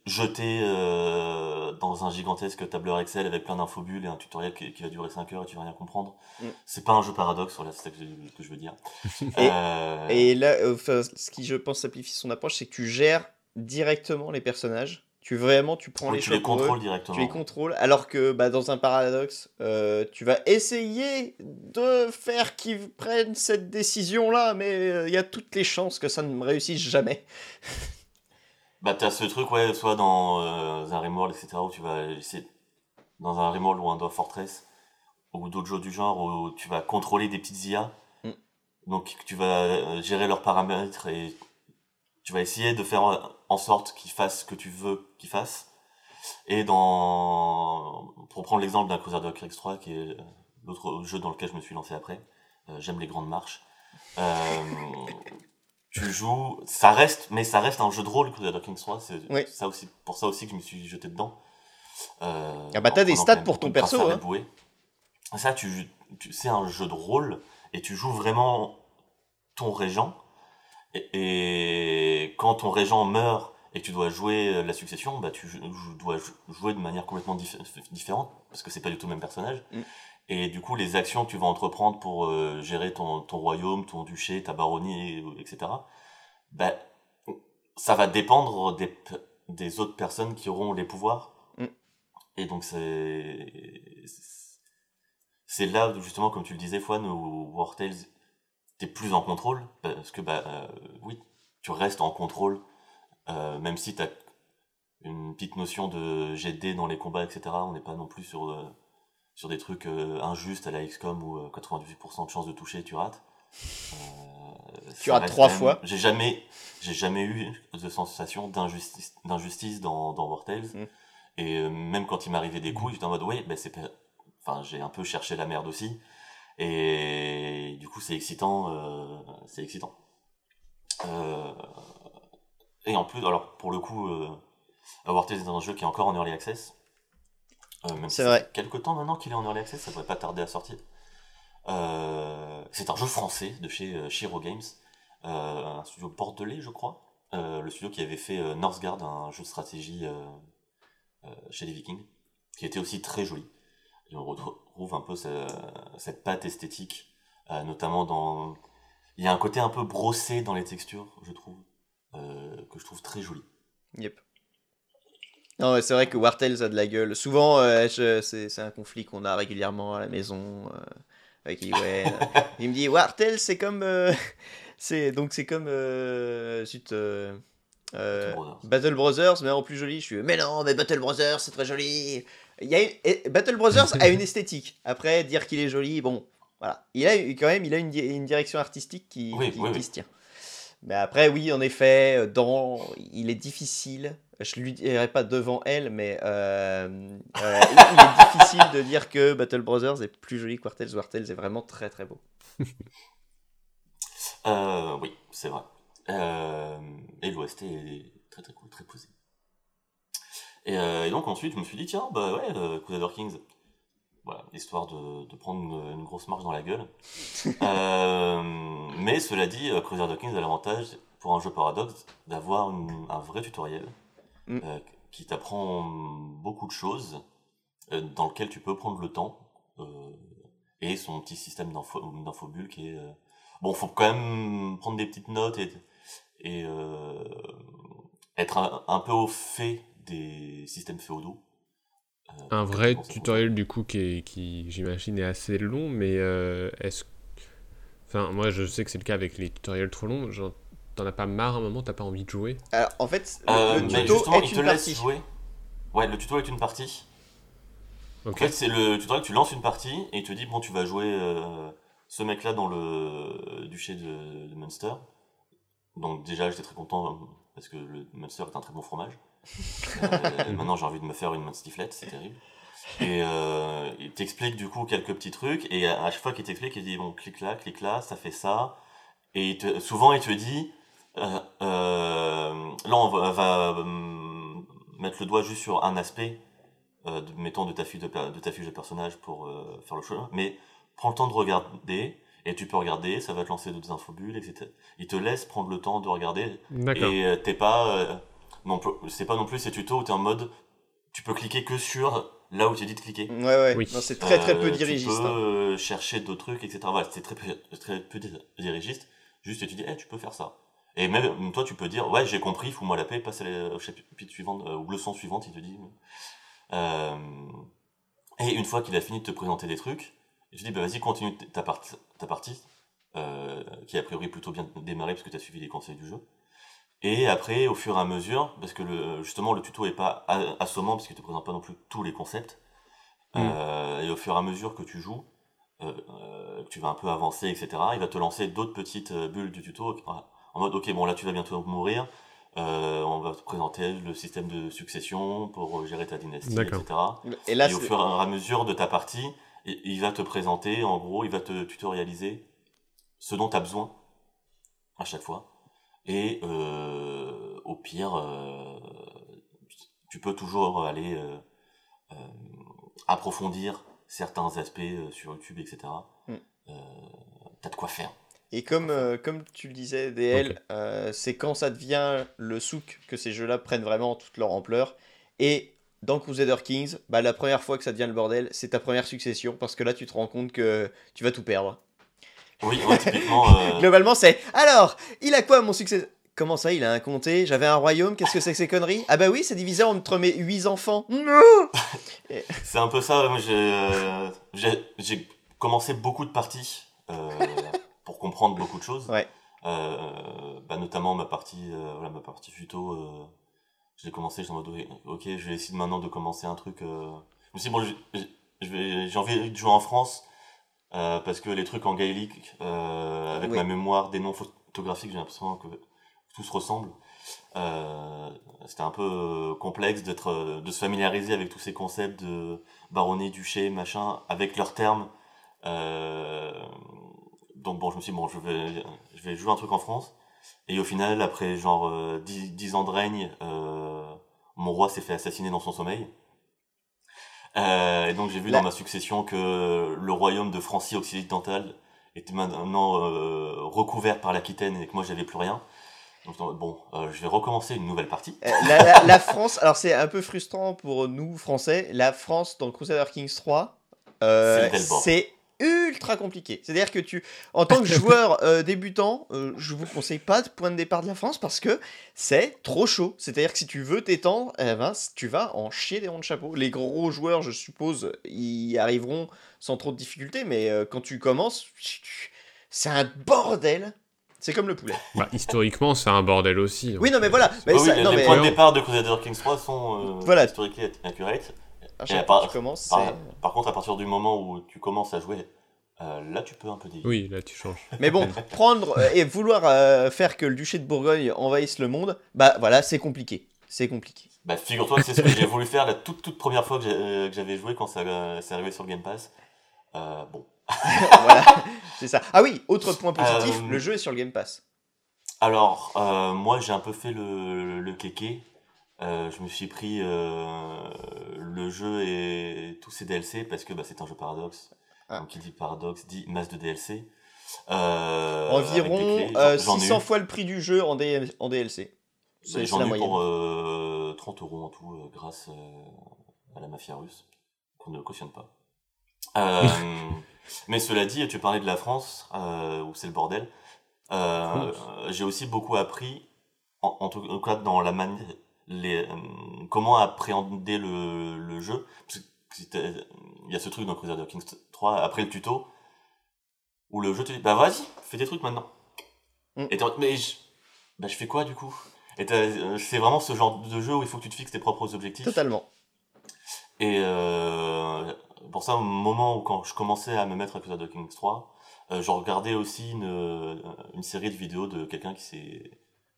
jeté euh, dans un gigantesque tableur Excel avec plein d'infobules et un tutoriel qui, qui va durer 5 heures et tu vas rien comprendre. Mm. C'est pas un jeu paradoxe, voilà, c'est ça que je, que je veux dire. Et- Euh, Et là, enfin, ce qui, je pense, simplifie son approche, c'est que tu gères directement les personnages. Tu vraiment, tu prends oui, les tu les eux, contrôles directement. tu les contrôles, alors que bah, dans un paradoxe, euh, tu vas essayer de faire qu'ils prennent cette décision-là, mais il y a toutes les chances que ça ne réussisse jamais. Bah, t'as ce truc, ouais, soit dans euh, un Rimworld, etc., où tu vas essayer, dans un Rimworld ou un Dwarf Fortress, ou d'autres jeux du genre, où tu vas contrôler des petites IA. Mm. Donc, tu vas euh, gérer leurs paramètres et tu vas essayer de faire en sorte qu'ils fassent ce que tu veux qu'ils fassent. Et dans, pour prendre l'exemple d'un Crusader Dock X3, qui est l'autre jeu dans lequel je me suis lancé après, euh, j'aime les grandes marches. Euh, tu joues, ça reste, mais ça reste un jeu de rôle Crusader Kings 3, c'est Oui. ça aussi, pour ça aussi que je me suis jeté dedans. Euh, Ah bah, t'as des stats pour ton perso, hein. Ça, tu, tu, c'est un jeu de rôle et tu joues vraiment ton régent. Et, et quand ton régent meurt et que tu dois jouer la succession, bah tu dois jou- jouer de manière complètement dif- différente parce que c'est pas du tout le même personnage. Mm. Et du coup, les actions que tu vas entreprendre pour euh, gérer ton, ton royaume, ton duché, ta baronnie, et- etc., bah, ça va dépendre des, autres personnes qui auront les pouvoirs. Mm. Et donc, c'est. C'est là, où, justement, comme tu le disais, Fouane, où War Tales, t'es plus en contrôle. Parce que, bah, euh, oui, tu restes en contrôle, euh, même si t'as une petite notion de GD dans les combats, etc. On n'est pas non plus sur, sur des trucs euh, injustes à la XCOM où euh, 98% de chances de toucher, tu rates. Euh, Tu rates trois fois. J'ai jamais, j'ai jamais eu de sensation d'injustice, d'injustice dans, dans War Tales. Mm. Et euh, même quand il m'arrivait des coups, j'étais en mode, oui, ben c'est pas- Enfin, j'ai un peu cherché la merde aussi. Et du coup, c'est excitant. euh, c'est excitant. Euh, et en plus, alors, pour le coup, euh, War Tales est un jeu qui est encore en early access. Euh, même si C'est ça vrai. fait quelques temps maintenant qu'il est en early access, ça devrait pas tarder à sortir. Euh, c'est un jeu français de chez euh, Shiro Games, euh, un studio bordelais, je crois. Euh, le studio qui avait fait Northgard, un jeu de stratégie chez les Vikings, qui était aussi très joli. Et on retrouve un peu ce- cette patte esthétique, euh, notamment dans. Il y a un côté un peu brossé dans les textures, je trouve, euh, que je trouve très joli. Yep. Non, ouais, c'est vrai que War Tales a de la gueule. Souvent, euh, c'est un conflit qu'on a régulièrement à la maison. euh, avec il, ouais, il me dit War Tales, c'est comme. euh, c'est donc c'est comme. euh, zut, Battle Brothers. Battle Brothers, mais en plus joli. Je suis mais non, mais Battle Brothers, c'est très joli. Il y a une- Battle Brothers a une esthétique. Après, dire qu'il est joli, bon, voilà. Il a quand même, il a une, di- une direction artistique qui, Oui, qui, oui, qui oui. se tient. Mais après, oui, en effet, euh, dans, il est difficile. Je lui dirai pas devant elle, mais euh, euh, il est difficile de dire que Battle Brothers est plus joli que. War Tales est vraiment très très beau. Oui, c'est vrai. Et l'OST est très très cool, très posé. Et, et donc ensuite, je me suis dit, tiens, bah ouais, Crusader Kings. Voilà, histoire de, de prendre une, une grosse marche dans la gueule. Euh, mais cela dit, euh, Crusader Kings a l'avantage, pour un jeu paradoxe, d'avoir un vrai tutoriel Mm. euh, qui t'apprend beaucoup de choses. euh, dans lequel tu peux prendre le temps et son petit système d'info d'infobulle qui est bon faut quand même prendre des petites notes et et être un, un peu au fait des systèmes féodaux Un vrai tutoriel du coup qui, est- qui j'imagine est assez long, mais euh, est-ce... Enfin, moi je sais que c'est le cas avec les tutoriels trop longs, genre, t'en as pas marre à un moment, t'as pas envie de jouer? Alors, en fait, le, Euh, le tuto justement, est il te une laisse partie. jouer. Ouais, le tuto est une partie. En fait, c'est le tutoriel, tu lances une partie et il te dit, bon, tu vas jouer euh, ce mec-là dans le duché de, de Munster. Donc déjà, j'étais très content euh, parce que le Munster est un très bon fromage. Euh, maintenant, j'ai envie de me faire une Munstiflette, c'est terrible. Et euh, il t'explique du coup quelques petits trucs et à à chaque fois qu'il t'explique, il dit, bon, clique là, clique là, ça fait ça. Et il te- souvent, il te dit, euh, euh, là, on va, va, hum, mettre le doigt juste sur un aspect, de, mettons, de ta, fiche de, per- de ta fiche de personnage pour faire le choix. Mais prends le temps de regarder, et tu peux regarder, ça va te lancer d'autres infobules, etc. Il te laisse prendre le temps de regarder, et t'es pas, c'est pas non plus ces tutos où t'es en mode, tu peux cliquer que sur là où tu dit de cliquer. Ouais, ouais. Oui. Non, c'est très très peu Euh, dirigiste. Tu peux hein. euh, chercher d'autres trucs, etc. Voilà, c'est très, peu- très peu di- dirigiste. Juste, tu dis, eh, tu peux faire ça. Et même toi, tu peux dire, ouais, j'ai compris, fous-moi la paix, passe à la- au chapitre suivant, euh, ou leçon suivante, il te dit. Euh, et une fois qu'il a fini de te présenter des trucs, te dit, bah vas-y, continue ta, part- ta partie, euh, qui a priori plutôt bien démarré parce que tu as suivi les conseils du jeu. Et après, au fur et à mesure, parce que le, justement, le tuto est pas assommant, parce qu'il te présente pas non plus tous les concepts, Mm. euh, et au fur et à mesure que tu joues, euh, euh, que tu vas un peu avancer, etc., il va te lancer d'autres petites euh, bulles du tuto, en mode, ok, bon, là, tu vas bientôt mourir, euh, on va te présenter le système de succession pour gérer ta dynastie, etc. Et là, et au fur et à mesure de ta partie, il va te présenter, en gros, il va te tutorialiser ce dont tu as besoin à chaque fois. Et euh, au pire, euh, tu peux toujours aller euh, approfondir certains aspects sur YouTube, etc. Mm. T'as de quoi faire. Et comme, comme tu le disais, DL, c'est quand ça devient le souk que ces jeux-là prennent vraiment toute leur ampleur. Et dans Crusader Kings, bah, la première fois que ça devient le bordel, c'est ta première succession, parce que là, tu te rends compte que tu vas tout perdre. Oui, ouais, typiquement. euh, Globalement, c'est alors, il a quoi mon succès? Comment ça, il a un comté? J'avais un royaume, qu'est-ce que c'est que ces conneries? Ah bah oui, c'est divisé entre mes 8 enfants. Non C'est un peu ça. Moi, j'ai, euh, j'ai, j'ai commencé beaucoup de parties euh, pour comprendre beaucoup de choses. Ouais. Euh, bah, notamment ma partie, euh, voilà, ma partie futo. Euh, je l'ai commencé, j'étais en mode, ok, je vais essayer maintenant de commencer un truc. Euh... Je me suis dit, bon, j'ai envie de jouer en France euh, parce que les trucs en gaélique, euh, avec Oui. ma mémoire des noms photographiques, j'ai l'impression que tout se ressemble. Euh, c'était un peu euh, complexe d'être, euh, de se familiariser avec tous ces concepts de baronnie, duché, machin, avec leurs termes. Euh, donc bon, je me suis dit, bon, je vais, je vais jouer un truc en France. Et au final, après genre euh, 10, 10 ans de règne, euh, mon roi s'est fait assassiner dans son sommeil. Euh, et donc j'ai vu dans ma succession que le royaume de Francie occidentale était maintenant euh, recouvert par l'Aquitaine et que moi j'avais plus rien. Donc bon, euh, je vais recommencer une nouvelle partie. La, la- la France, alors c'est un peu frustrant pour nous Français, la France dans Crusader Kings 3, euh, C'est le Delbord. c'est ultra compliqué. C'est-à-dire que tu, en tant que joueur euh, débutant, euh, je vous conseille pas de point de départ de la France parce que c'est trop chaud. C'est-à-dire que si tu veux t'étendre, eh ben, tu vas en chier des ronds de chapeau. Les gros joueurs, je suppose, y arriveront sans trop de difficultés, mais euh, quand tu commences, c'est un bordel. C'est comme le poulet. Bah, historiquement, c'est un bordel aussi. Oui, non, mais voilà. Mais oui, ça- les, non, les mais, points de départ de Crusader Kings 3 sont euh, Voilà. historiquement accurate. À Et chaque à fois part- que tu commences, Par, contre, à partir du moment où tu commences à jouer, euh, là tu peux un peu dévier. Oui, là tu changes. Mais bon, prendre euh, et vouloir euh, faire que le duché de Bourgogne envahisse le monde, bah voilà, c'est compliqué. C'est compliqué. Bah, figure-toi que c'est ce que j'ai voulu faire la toute toute première fois que j'avais joué quand ça c'est arrivé sur le Game Pass. Euh, bon. voilà, c'est ça. Ah oui, autre point positif, Euh, le jeu est sur le Game Pass. Alors, euh, moi j'ai un peu fait le, le kéké. Euh, je me suis pris euh, le jeu et tous ses DLC parce que bah, c'est un jeu paradoxe. Ah. Donc qui dit paradoxe dit masse de DLC. Euh, Environ avec des clés. euh, J'en ai eu. 600 fois le prix du jeu en, DLC. C'est J'en la ai eu pour euh, 30 euros en tout grâce à la mafia russe. qu'on ne cautionne pas. Mais cela dit, tu parlais de la France, où c'est le bordel. Euh, j'ai aussi beaucoup appris, en, en tout cas dans la manière, les, euh, comment appréhender le, le jeu. Il y a ce truc dans Crusader Kings 3, après le tuto, où le jeu te dit, bah vas-y, fais tes trucs maintenant. Mm. Et mais je, bah je fais quoi du coup? Et euh, c'est vraiment ce genre de jeu où il faut que tu te fixes tes propres objectifs. Totalement. Et euh, pour ça, au moment où quand je commençais à me mettre à Crusader Kings 3, euh, je regardais aussi une, une série de vidéos de quelqu'un qui s'est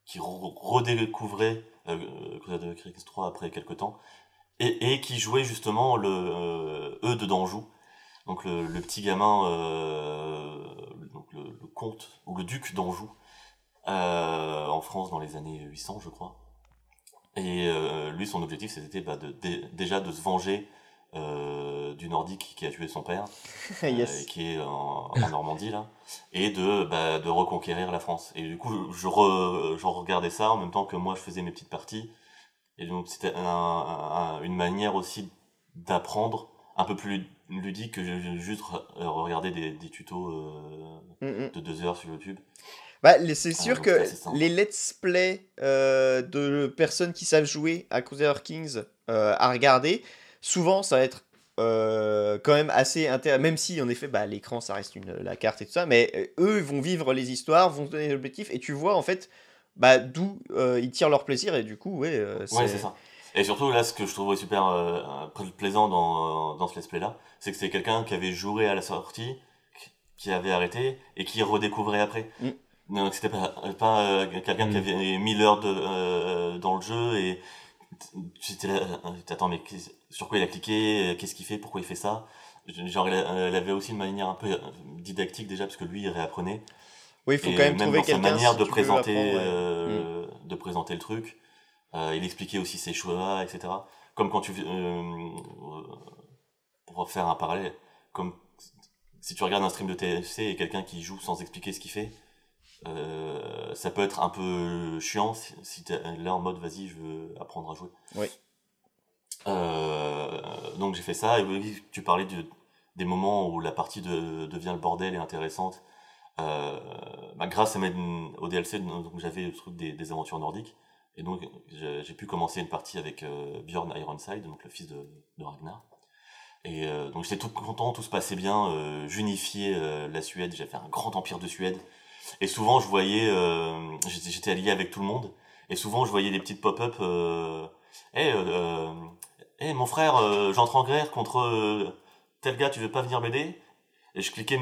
qui re- redécouvrait Crusader Kings 3 après quelques temps et, qui jouait justement le euh, E de d'Anjou. Donc le, petit gamin, euh, donc le, comte ou le duc d'Anjou euh, en France dans les années 800, je crois. Et euh, lui, son objectif, c'était bah, déjà de se venger euh, du Nordique qui a tué son père, euh, qui est en, en Normandie là, et de, bah, de reconquérir la France. Et du coup, je, re- je regardais ça en même temps que moi, je faisais mes petites parties. Et donc, c'était un- un- une manière aussi d'apprendre un peu plus ludique que ju- juste re- regarder des, des tutos euh, Mm, mm. de deux heures sur YouTube. Bah, c'est Ah, sûr que les let's play de personnes qui savent jouer à Crusader Kings à regarder, souvent ça va être euh, quand même assez intéressant, même si en effet bah, l'écran ça reste une, la carte et tout ça, mais euh, eux vont vivre les histoires, vont donner des objectifs et tu vois en fait bah, d'où euh, ils tirent leur plaisir et du coup ouais, euh, Ouais, c'est ça. Et surtout, là, ce que je trouvais super plaisant dans, dans ce let's play-là, c'est que c'est quelqu'un qui avait joué à la sortie, qui- avait arrêté, et qui redécouvrait après. Mm. Donc, c'était pas, pas quelqu'un qui Mm. avait mis l'heure dans le jeu, et j'étais là, euh, attends, mais sur quoi il a cliqué, euh, qu'est-ce qu'il fait, pourquoi il fait ça? Genre, elle avait aussi une manière un peu euh, didactique déjà, parce que lui, il réapprenait. Oui, il faut Et quand même même trouver quelqu'un manière si de présenter, euh, de présenter le truc. Euh, il expliquait aussi ses choix, etc. Comme quand tu, euh, pour faire un parallèle, comme si tu regardes un stream de TFC et quelqu'un qui joue sans expliquer ce qu'il fait, euh, ça peut être un peu chiant si, si t'es là en mode vas-y, je veux apprendre à jouer. Oui. Euh, donc j'ai fait ça et tu parlais des moments où la partie de- devient le bordel et intéressante. Euh, bah, grâce à mes, au DLC, donc j'avais le truc des, des aventures nordiques. Et donc j'ai pu commencer une partie avec Bjorn Ironside, donc le fils de, de Ragnar. Et donc j'étais tout content, tout se passait bien. J'unifiais la Suède, j'ai fait un grand empire de Suède. Et souvent je voyais, euh, j'étais allié avec tout le monde. Et souvent je voyais des petites pop-up. Euh, hey, euh, hey, mon frère, euh, j'entre en guerre contre euh, tel gars, tu veux pas venir m'aider? Et je cliquais,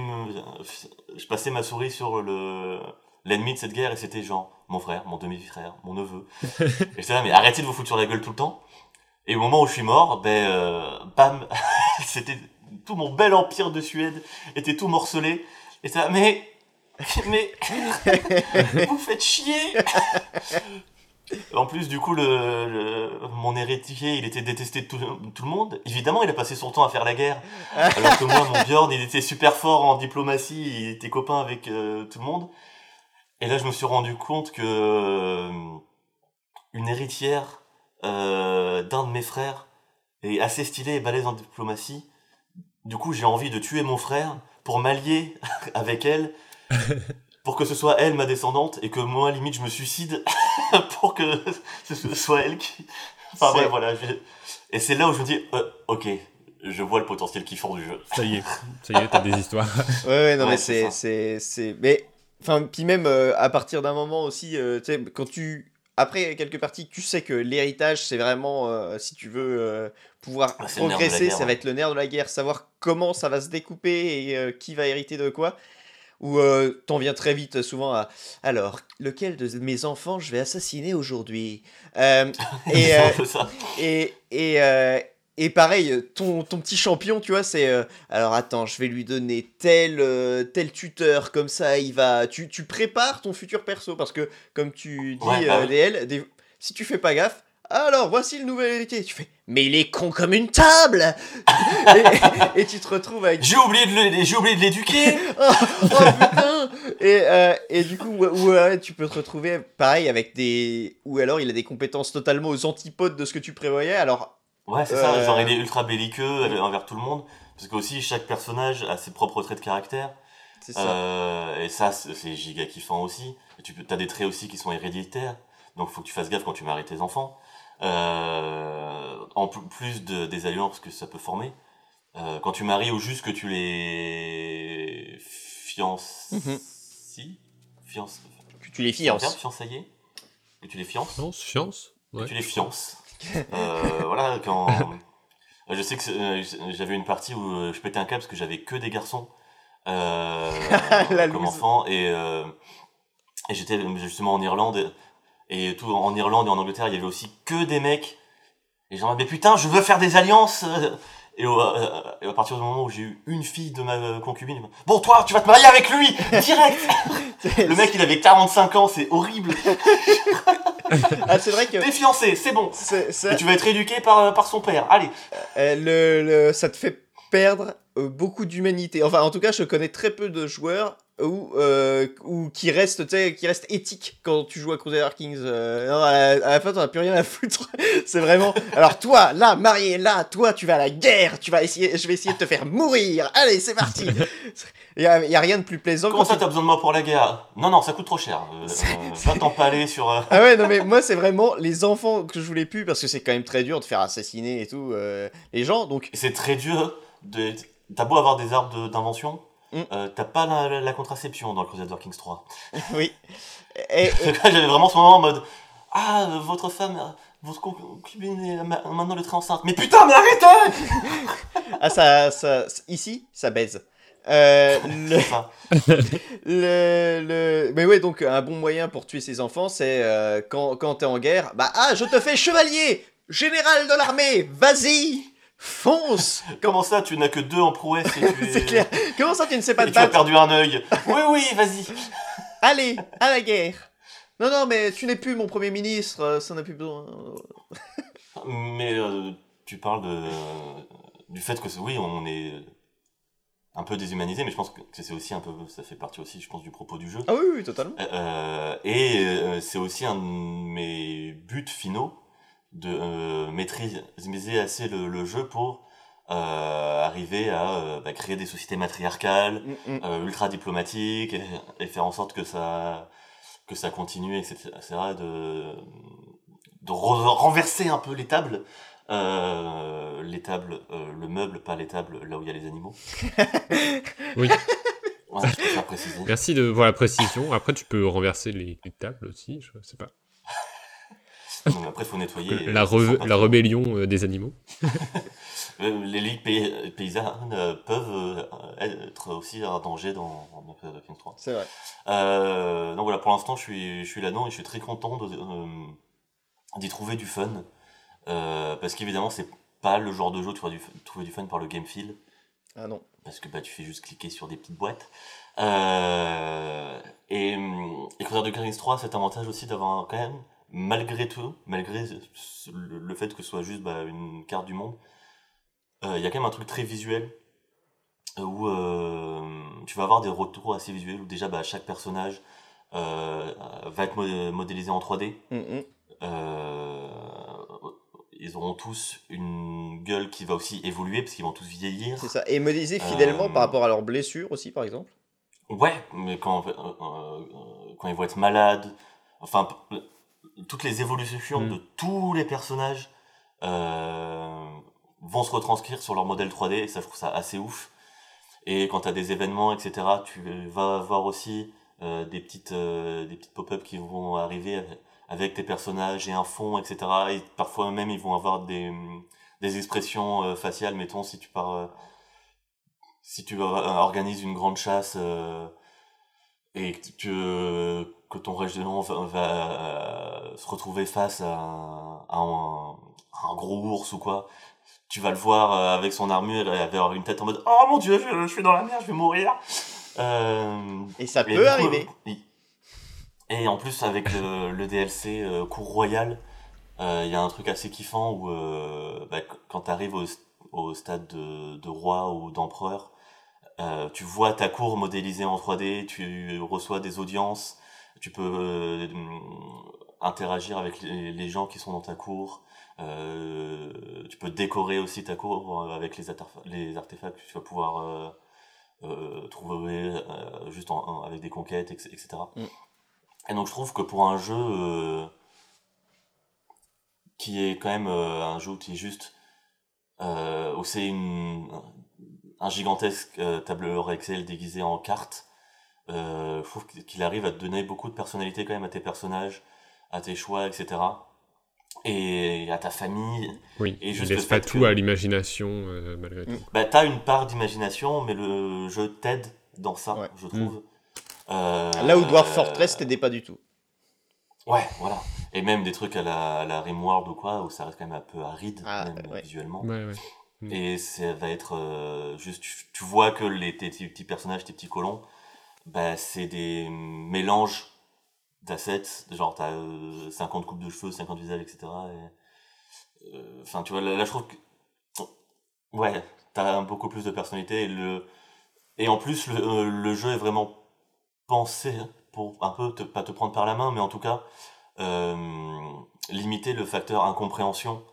je passais ma souris sur le l'ennemi de cette guerre et c'était genre mon frère, mon demi-frère, mon neveu. et j'étais là, mais arrêtez de vous foutre sur la gueule tout le temps. Et au moment où je suis mort, ben, euh, bam, c'était tout mon bel empire de Suède était tout morcelé. Et ça, mais, mais, vous faites chier. En plus, du coup, le, le- mon héritier, il était détesté de tout, tout le monde. Évidemment, il a passé son temps à faire la guerre. Alors que moi, mon Bjorn, il était super fort en diplomatie, il était copain avec euh, tout le monde. Et là, je me suis rendu compte que euh, une héritière euh, d'un de mes frères est assez stylée et balèze en diplomatie. Du coup, j'ai envie de tuer mon frère pour m'allier avec elle, pour que ce soit elle ma descendante et que moi, limite, je me suicide pour que ce soit elle qui. Enfin, ouais, voilà. je- Et c'est là où je me dis, euh, ok, je vois le potentiel qu'ils font du jeu. Ça y est, ça y est, t'as des histoires. Ouais, ouais, non, Ouais, mais c'est c'est, c'est, mais, enfin, puis même euh, à partir d'un moment aussi, euh, tu sais, quand tu, après quelques parties, tu sais que l'héritage, c'est vraiment, euh, si tu veux euh, pouvoir progresser, guerre, ça va être le nerf de la guerre, savoir comment ça va se découper et euh, qui va hériter de quoi. Ou euh, t'en viens très vite souvent à, alors, lequel de mes enfants je vais assassiner aujourd'hui? Euh, Et, euh, et, et, euh, et pareil, ton, ton petit champion, tu vois, c'est. euh, alors attends, je vais lui donner tel, euh, tel tuteur, comme ça il va. Tu, tu prépares ton futur perso, parce que comme tu dis, Ouais, bah euh. DL, des- si tu fais pas gaffe, alors voici le nouvel héritier. Tu fais, mais il est con comme une table et, et tu te retrouves avec. J'ai oublié de l'éduquer. oh, oh, putain et, euh, et du coup, ouais, tu peux te retrouver pareil avec des. Ou alors il a des compétences totalement aux antipodes de ce que tu prévoyais. Alors Ouais, c'est ça, Euh, genre il est ultra belliqueux euh, envers tout le monde. Parce que aussi chaque personnage a ses propres traits de caractère. C'est ça. Euh, et ça, c'est c'est giga kiffant aussi. Et tu peux, as des traits aussi qui sont héréditaires. Donc faut que tu fasses gaffe quand tu maries tes enfants. Euh, en pl- plus de, des alliances que ça peut former. Euh, quand tu maries ou juste que tu les fiances. Si Fiances. Que tu les fiances. fiançailler Que tu les fiances Non, science que tu les fiances. Euh, voilà, quand. Je sais que euh, j'avais une partie où euh, je pétais un câble parce que j'avais que des garçons euh, La comme loose. enfant et, euh, et j'étais justement en Irlande et tout en Irlande et en Angleterre il y avait aussi que des mecs et genre mais putain je veux faire des alliances euh. et, au- euh, et à partir du moment où j'ai eu une fille de ma euh, concubine bon toi tu vas te marier avec lui direct le mec il avait 45 ans c'est horrible Ah, c'est vrai que. t'es fiancé c'est bon ça- et tu vas être éduqué par, par son père allez Euh, le, le- ça te fait perdre beaucoup d'humanité. Enfin, en tout cas, je connais très peu de joueurs où, euh, où qui sais, qui restent éthiques quand tu joues à Crusader Kings. Euh, non, à, la, à la fin, t'en as plus rien à foutre. C'est vraiment. Alors toi, là, marié, là, toi, tu vas à la guerre. Tu vas essayer. Je vais essayer de te faire mourir. Allez, c'est parti. Il y a, y a rien de plus plaisant. Comment ça, tu- t'as besoin de moi pour la guerre? Non, non, ça coûte trop cher. Euh, euh, va t'empaler sur. euh, Ah ouais, non mais moi c'est vraiment les enfants que je voulais plus parce que c'est quand même très dur de faire assassiner et tout les gens. Donc C'est très dur. De... T'as beau avoir des arbres de- d'invention, Mm. euh, t'as pas la, la- la contraception dans le Crusader Kings 3. oui. Et, et- J'avais vraiment ce moment en mode Ah, votre femme, votre concubine est ma- maintenant le très enceinte. Mais putain, mais arrêtez Ah, ça, ça, ici, ça baise. Euh, le, le- Mais ouais, donc un bon moyen pour tuer ses enfants, c'est euh, quand, quand t'es en guerre, bah ah, je te fais chevalier, général de l'armée, vas-y, fonce. Comment ça, tu n'as que deux en prouesse et tu, es- C'est clair. Comment ça, tu ne sais pas et te tu as battre perdu un œil Oui, oui, vas-y Allez, à la guerre. Non, non, mais tu n'es plus mon premier ministre, euh, ça n'a plus besoin. Mais euh, tu parles de, du fait que oui, on est un peu déshumanisé, mais je pense que c'est aussi un peu, ça fait partie aussi, je pense, du propos du jeu. Ah oui, oui, totalement. Euh, et euh, c'est aussi un de mes buts finaux de euh, maîtriser assez le, le jeu pour euh, arriver à euh, bah, créer des sociétés matriarcales, Mm, mm. euh, ultra diplomatiques et, et faire en sorte que ça que ça continue etc de de re- renverser un peu les tables euh, les tables euh, le meuble pas les tables là où il y a les animaux Oui. ouais, je préfère préciser Merci de voir la précision. Après, tu peux renverser les, les tables aussi, je sais pas. Après faut nettoyer La, re- pas la trop. rébellion euh, des animaux. Euh, les ligues pay- paysannes euh, peuvent euh, être aussi un danger dans, dans Kings 3 C'est vrai. Euh, donc voilà, pour l'instant, je suis, je suis là-dedans et je suis très content de, euh, d'y trouver du fun. Euh, parce qu'évidemment, c'est pas le genre de jeu où tu vas du, trouver du fun par le game feel. Ah non. Parce que bah, tu fais juste cliquer sur des petites boîtes. Euh, et, et Crusader Kings 3, cet avantage aussi d'avoir quand même, malgré tout, malgré le, fait que ce soit juste bah, une carte du monde, euh, il y a quand même un truc très visuel euh, où euh, tu vas avoir des retours assez visuels où déjà bah, chaque personnage euh, va être mo- modélisé en 3D. Mm, mm. Euh, ils auront tous une gueule qui va aussi évoluer parce qu'ils vont tous vieillir. C'est ça. Et modéliser fidèlement par rapport à leurs blessures aussi, par exemple? Ouais, mais quand, quand ils vont être malades, enfin, toutes les évolutions Mm. de tous les personnages euh, vont se retranscrire sur leur modèle 3D, et ça, je trouve ça assez ouf. Et quand tu as des événements, etc., tu vas avoir aussi euh, des petites, euh, des petites pop-up qui vont arriver avec, tes personnages et un fond, etc. Et parfois même, ils vont avoir des, des expressions faciales, mettons, si tu pars... si tu organises une grande chasse et que, tu- que ton régiment va, va, euh, se retrouver face à un, à un- à un gros ours ou quoi, tu vas le voir euh, avec son armure, va avoir une tête en mode Oh mon dieu, je, je suis dans la merde, je vais mourir. Euh, Et ça et peut coup, arriver. Et en plus, avec le, le DLC euh, Cour Royale, euh, il y a un truc assez kiffant où bah, qu- quand tu arrives au, au stade de, de roi ou d'empereur, tu vois ta cour modélisée en 3D, tu reçois des audiences, tu peux euh, interagir avec les, gens qui sont dans ta cour. Euh, tu peux décorer aussi ta cour euh, avec les, artef- les artefacts que tu vas pouvoir euh, euh, trouver juste en, avec des conquêtes, etc. Mm. Et donc je trouve que pour un jeu qui est quand même un jeu qui est juste où c'est un gigantesque tableur Excel déguisé en carte euh, je trouve qu'il arrive à te donner beaucoup de personnalité quand même à tes personnages à tes choix etc et à ta famille Oui, Et il juste laisse pas tout que- à l'imagination euh, malgré tout. bah t'as une part d'imagination mais le jeu t'aide dans ça Ouais. je trouve Euh, Là où Dwarf Fortress t'aidait pas du tout. Ouais, voilà. Et même des trucs à la, à la Rimworld ou quoi, où ça reste quand même un peu aride, Ah, même, ouais. visuellement. Ouais, ouais. Mm. Et ça va être euh, juste, tu, tu vois que les, tes, tes petits personnages, tes petits colons, bah, c'est des mélanges d'assets. Genre, t'as euh, 50 coupes de cheveux, 50 visages, etc. Et, euh, Enfin, tu vois, là, je trouve que. Ouais, t'as beaucoup plus de personnalité. Et, le, en plus, le, euh, le jeu est vraiment pensé pour un peu, pas te prendre par la main, mais en tout cas, euh, limiter le facteur incompréhension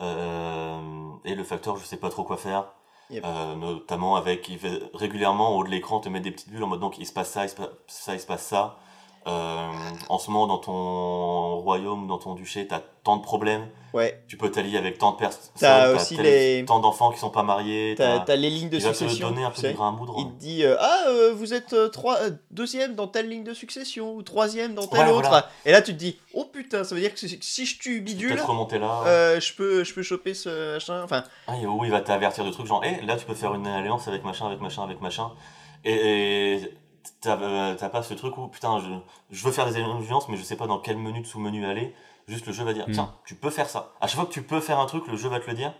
euh, et le facteur je sais pas trop quoi faire. Euh, notamment avec il régulièrement en haut de l'écran te mettre des petites bulles en mode donc il se passe ça, il se passe ça, il se passe ça. Euh, en ce moment dans ton royaume, dans ton duché, t'as tant de problèmes. Ouais. Tu peux t'allier avec tant de personnes, T'as aussi les- tant d'enfants qui sont pas mariés. T'as t'as les lignes de il va te succession. donner un peu du grain à moudre. Il te dit euh, ah euh, vous êtes trois, deuxième dans telle ligne de succession ou troisième dans telle Ouais, autre. voilà. Et là tu te dis oh putain ça veut dire que si je tue bidule Peut-être remonter là. je peux je peux choper ce machin. Enfin Ah, où il va t'avertir de trucs genre, hé, là tu peux faire une alliance avec machin, avec machin, avec machin. Et et t'as euh, t'as pas ce truc où, putain, je, je veux faire des alliances, mais je sais pas dans quel menu de sous-menu aller. Juste le jeu va dire, Mm. tiens, tu peux faire ça. À chaque fois que tu peux faire un truc, le jeu va te le dire.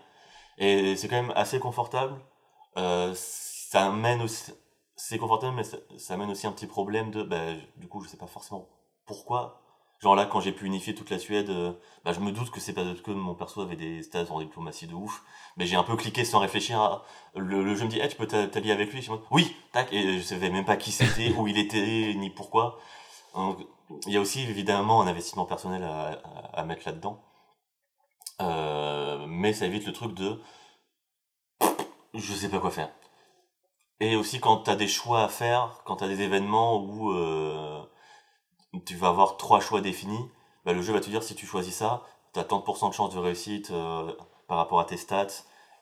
Et c'est quand même assez confortable. Euh, ça amène aussi. C'est confortable, mais ça, ça amène aussi un petit problème de. Bah, du coup, je sais pas forcément pourquoi. Genre là, quand j'ai pu unifier toute la Suède, euh, bah, je me doute que c'est parce que mon perso avait des stats en diplomatie de ouf. Mais j'ai un peu cliqué sans réfléchir. à- Le, le jeu me dit, Eh, tu peux t'a- t'allier avec lui? Oui, tac. Et je savais même pas qui c'était, où il était, ni pourquoi. Il y a aussi évidemment un investissement personnel à mettre là-dedans. Euh, mais ça évite le truc de je sais pas quoi faire. Et aussi quand t'as des choix à faire, quand t'as des événements où euh, tu vas avoir trois choix définis, bah, le jeu va te dire si tu choisis ça, t'as tant de pourcents de réussite euh, par rapport à tes stats.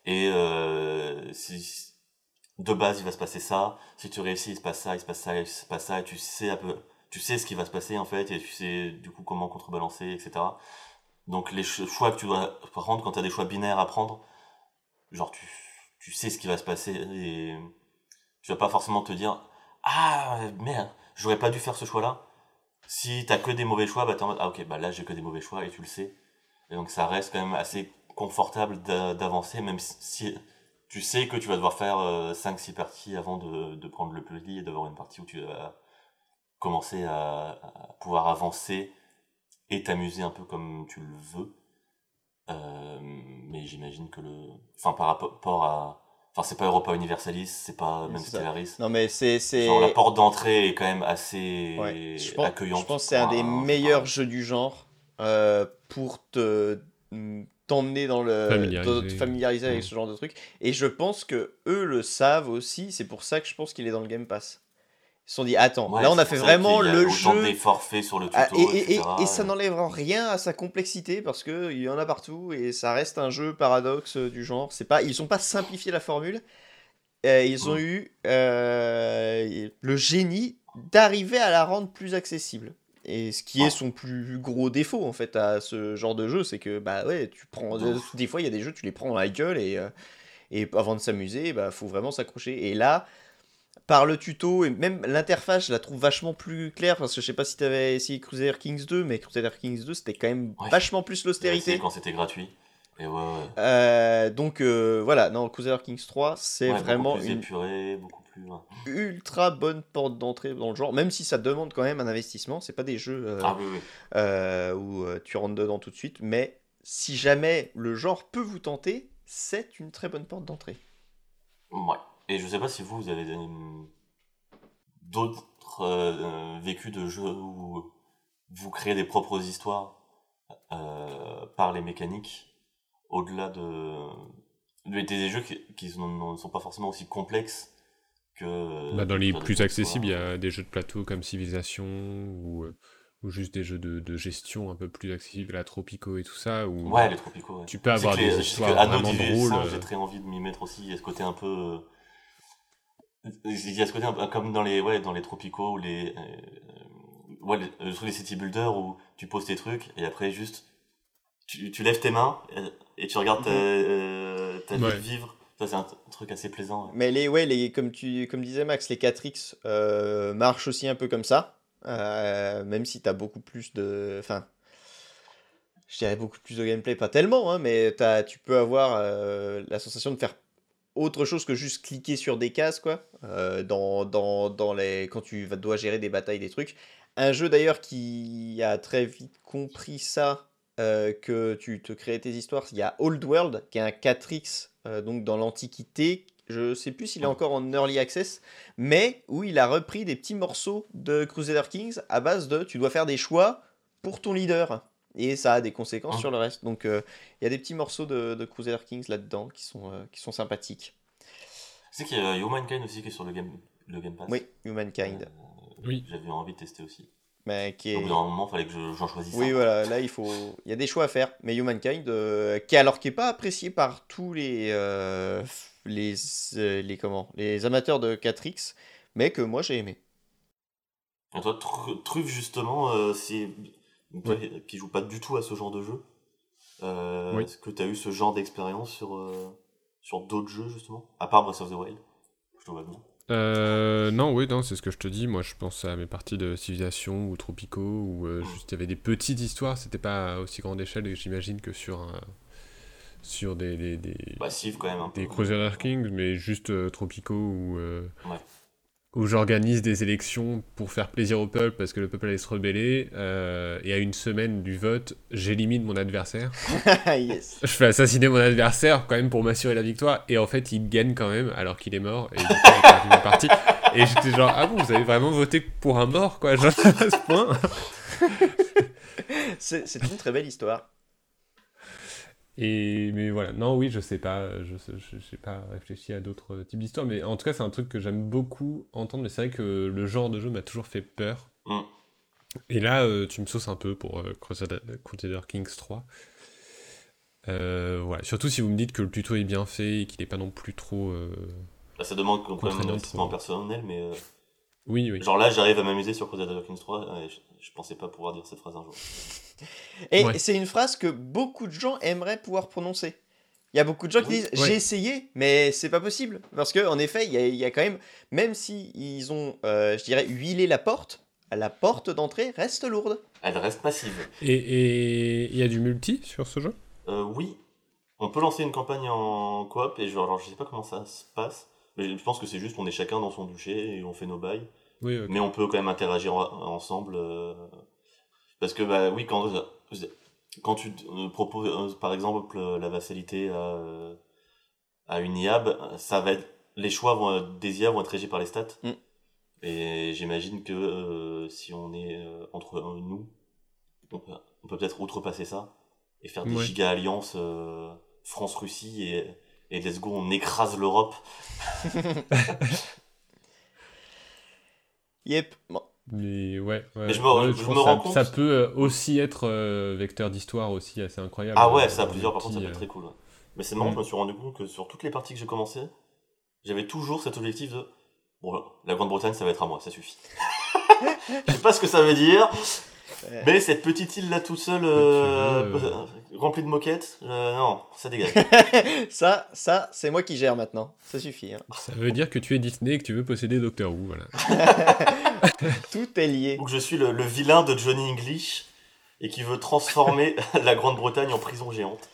Et euh, de base il va se passer ça, si tu réussis il se passe ça, il se passe ça, il se passe ça, et tu sais un peu, tu sais ce qui va se passer en fait, et tu sais du coup comment contrebalancer, etc. Donc les ch- choix que tu dois prendre quand tu as des choix binaires à prendre, genre tu, tu sais ce qui va se passer et tu vas pas forcément te dire ah merde, j'aurais pas dû faire ce choix-là. Si t'as que des mauvais choix, bah t'es en mode ah ok bah là j'ai que des mauvais choix et tu le sais. Et donc ça reste quand même assez confortable d'a- d'avancer même si tu sais que tu vas devoir faire 5-6 parties avant de, prendre le pli et d'avoir une partie où tu vas commencer à, à pouvoir avancer et t'amuser un peu comme tu le veux. Euh, mais j'imagine que le. Enfin, par rapport à. Enfin, c'est pas Europa Universalis, c'est pas même. Stellaris. non mais c'est c'est Genre, la porte d'entrée est quand même assez Ouais, je pense, accueillante. je pense que c'est un des meilleurs jeux du genre euh, pour te t'emmener dans le Familiariser. te familiariser avec Mm. ce genre de truc et je pense que eux le savent aussi c'est pour ça que je pense qu'il est dans le Game Pass ils se sont dit attends Ouais, là on a fait vraiment qu'il y a le jeu d'efforts faits sur le tuto, Ah, et, et- et- etc. et ça n'enlèvera rien à sa complexité parce que il y en a partout et ça reste un jeu paradoxe euh, du genre. C'est pas, ils ont pas simplifié la formule. Euh, ils ont Mm. eu euh, le génie d'arriver à la rendre plus accessible. Et ce qui est Ouais. son plus gros défaut en fait à ce genre de jeu, c'est que bah ouais, tu prends De des fois il y a des jeux tu les prends à la gueule et et avant de s'amuser, bah faut vraiment s'accrocher. Et là, par le tuto et même l'interface, je la trouve vachement plus claire parce que je sais pas si t'avais essayé Crusader Kings 2, mais Crusader Kings 2 c'était quand même Ouais. vachement plus l'austérité. quand c'était gratuit. Et ouais, ouais. Euh, donc euh, voilà, non, Crusader Kings 3 c'est Ouais, vraiment plus une épuré, beaucoup plus. ultra bonne porte d'entrée dans le genre, même si ça demande quand même un investissement. C'est pas des jeux euh, Ah oui, oui. où tu rentres dedans tout de suite, mais si jamais le genre peut vous tenter, c'est une très bonne porte d'entrée. Ouais. Et je sais pas si vous, vous avez d'autres euh, vécus de jeux où vous créez des propres histoires euh, par les mécaniques, au-delà de, de- des jeux qui, ne sont pas forcément aussi complexes que. Bah, dans les plus accessibles, il y a des jeux de plateau comme Civilization ou, euh, ou juste des jeux de, de gestion un peu plus accessibles, la Tropico et tout ça. Où Ouais, les tropicaux. ouais. tu peux avoir les- des que histoires vraiment drôles. V5, J'ai très envie de m'y mettre aussi. Il y a ce côté un peu. Euh, Il y a ce côté un peu comme dans les, ouais, dans les tropicaux ou les. euh, ouais, le, le truc des city builders où tu poses tes trucs et après juste. Tu, tu lèves tes mains euh, et tu regardes ta, euh, ta Ouais. ville vivre. Ça, c'est un truc assez plaisant. ouais. Mais les, ouais, les, comme, tu, comme disait Max, les 4X euh, marchent aussi un peu comme ça. euh, même si tu as beaucoup plus de. Enfin. Je dirais beaucoup plus de gameplay, pas tellement, hein, mais t'as- tu peux avoir euh, la sensation de faire autre chose que juste cliquer sur des cases, quoi. euh, dans, dans, dans les, quand tu dois gérer des batailles, des trucs. Un jeu d'ailleurs qui a très vite compris ça, euh, que tu te crées tes histoires. Il y a Old World, qui est un 4X, euh, donc dans l'Antiquité. Je sais plus s'il est encore en early access, mais où il a repris des petits morceaux de Crusader Kings à base de tu dois faire des choix pour ton leader. Et ça a des conséquences Ah. sur le reste. Donc euh, il y a des petits morceaux de, de Crusader Kings là-dedans qui sont, euh, qui sont sympathiques. Tu sais qu'il y a Humankind aussi qui est sur le Game, le game Pass. Oui, Humankind. Euh, Oui. J'avais envie de tester aussi. Mais qui Au est... bout d'un moment, il fallait que je- j'en choisisse Oui, un. voilà, là il faut, il y a des choix à faire. Mais Humankind, euh, qui alors qui est pas apprécié par tous les, euh, les, euh, les comment, les amateurs de 4X, mais que moi j'ai aimé. Et toi, Tru- Truffe, justement, euh, c'est... toi qui joue pas du tout à ce genre de jeu, euh, Oui. est-ce que tu as eu ce genre d'expérience sur, euh, sur d'autres jeux, justement? À part Breath of the Wild Je te vois bien. Euh, non, oui, non, c'est ce que je te dis. Moi, je pense à mes parties de Civilization ou Tropico, où euh, juste il y avait des petites histoires. C'était pas à aussi grande échelle, j'imagine, que sur un, sur des des, des, Bah, Civ, quand même, un peu. des Crusader Kings, mais juste euh, Tropico euh, Ouais. Où j'organise des élections pour faire plaisir au peuple parce que le peuple allait se rebeller. euh, et à une semaine du vote, j'élimine mon adversaire. yes. Je fais assassiner mon adversaire quand même pour m'assurer la victoire et en fait il gagne quand même alors qu'il est mort et ma partie et j'étais genre ah bon vous avez vraiment voté pour un mort quoi genre à ce point? C'est une très belle histoire. Et mais voilà non oui je sais pas je je sais pas réfléchi à d'autres types d'histoires mais en tout cas c'est un truc que j'aime beaucoup entendre mais c'est vrai que le genre de jeu m'a toujours fait peur Mm. et là euh, tu me sauces un peu pour euh, Crusader, Crusader Kings 3 Euh, voilà. Surtout si vous me dites que le tuto est bien fait et qu'il n'est pas non plus trop. euh, Bah, ça demande quand même un investissement personnel, mais... euh, Oui, oui. Genre là, j'arrive à m'amuser sur Crusader Kings 3, et je, je pensais pas pouvoir dire cette phrase un jour. Et Ouais. c'est une phrase que beaucoup de gens aimeraient pouvoir prononcer. Il y a beaucoup de gens qui Oui. disent Ouais. j'ai essayé, mais c'est pas possible. Parce que en effet, il y a, il y a quand même, même si ils ont, euh, je dirais, huilé la porte, la porte d'entrée reste lourde. Elle reste passive. Et il y a du multi sur ce jeu? Euh, oui, on peut lancer une campagne en coop, et genre, alors, je sais pas comment ça se passe, mais je pense que c'est juste qu'on est chacun dans son duché et on fait nos bails. Oui. Mais on peut quand même interagir en- ensemble. euh, parce que, bah oui, quand, quand tu euh, proposes, euh, par exemple, euh, la vassalité à, à une IAB, ça va être, les choix vont, des IA vont être régis par les stats. Mm. Et j'imagine que euh, si on est euh, entre euh, nous, on peut on peut peut-être outrepasser ça et faire des Ouais. giga alliances France-Russie et, et let's go, on écrase l'Europe. Yep. Bon. Mais ouais, ouais. Mais je me- Ouais, je pense me que rends ça, compte- ça peut euh, aussi être euh, vecteur d'histoire aussi assez incroyable. Ah ouais, Euh, ça à en plusieurs, par contre, ça peut être euh, très cool. ouais. Mais c'est marrant, Mm. je me suis rendu compte que sur toutes les parties que j'ai commencé, j'avais toujours cet objectif de bon, la Grande-Bretagne, ça va être à moi, ça suffit. je sais pas ce que ça veut dire, Ouais. mais cette petite île là toute seule, euh, veux, euh, remplie de moquettes, euh, non, ça dégage. Ça, ça, c'est moi qui gère maintenant. Ça suffit. hein. Ça veut dire que tu es Disney et que tu veux posséder Doctor Who, voilà. Tout est lié. Ou que je suis le, le vilain de Johnny English et qui veut transformer la Grande-Bretagne en prison géante.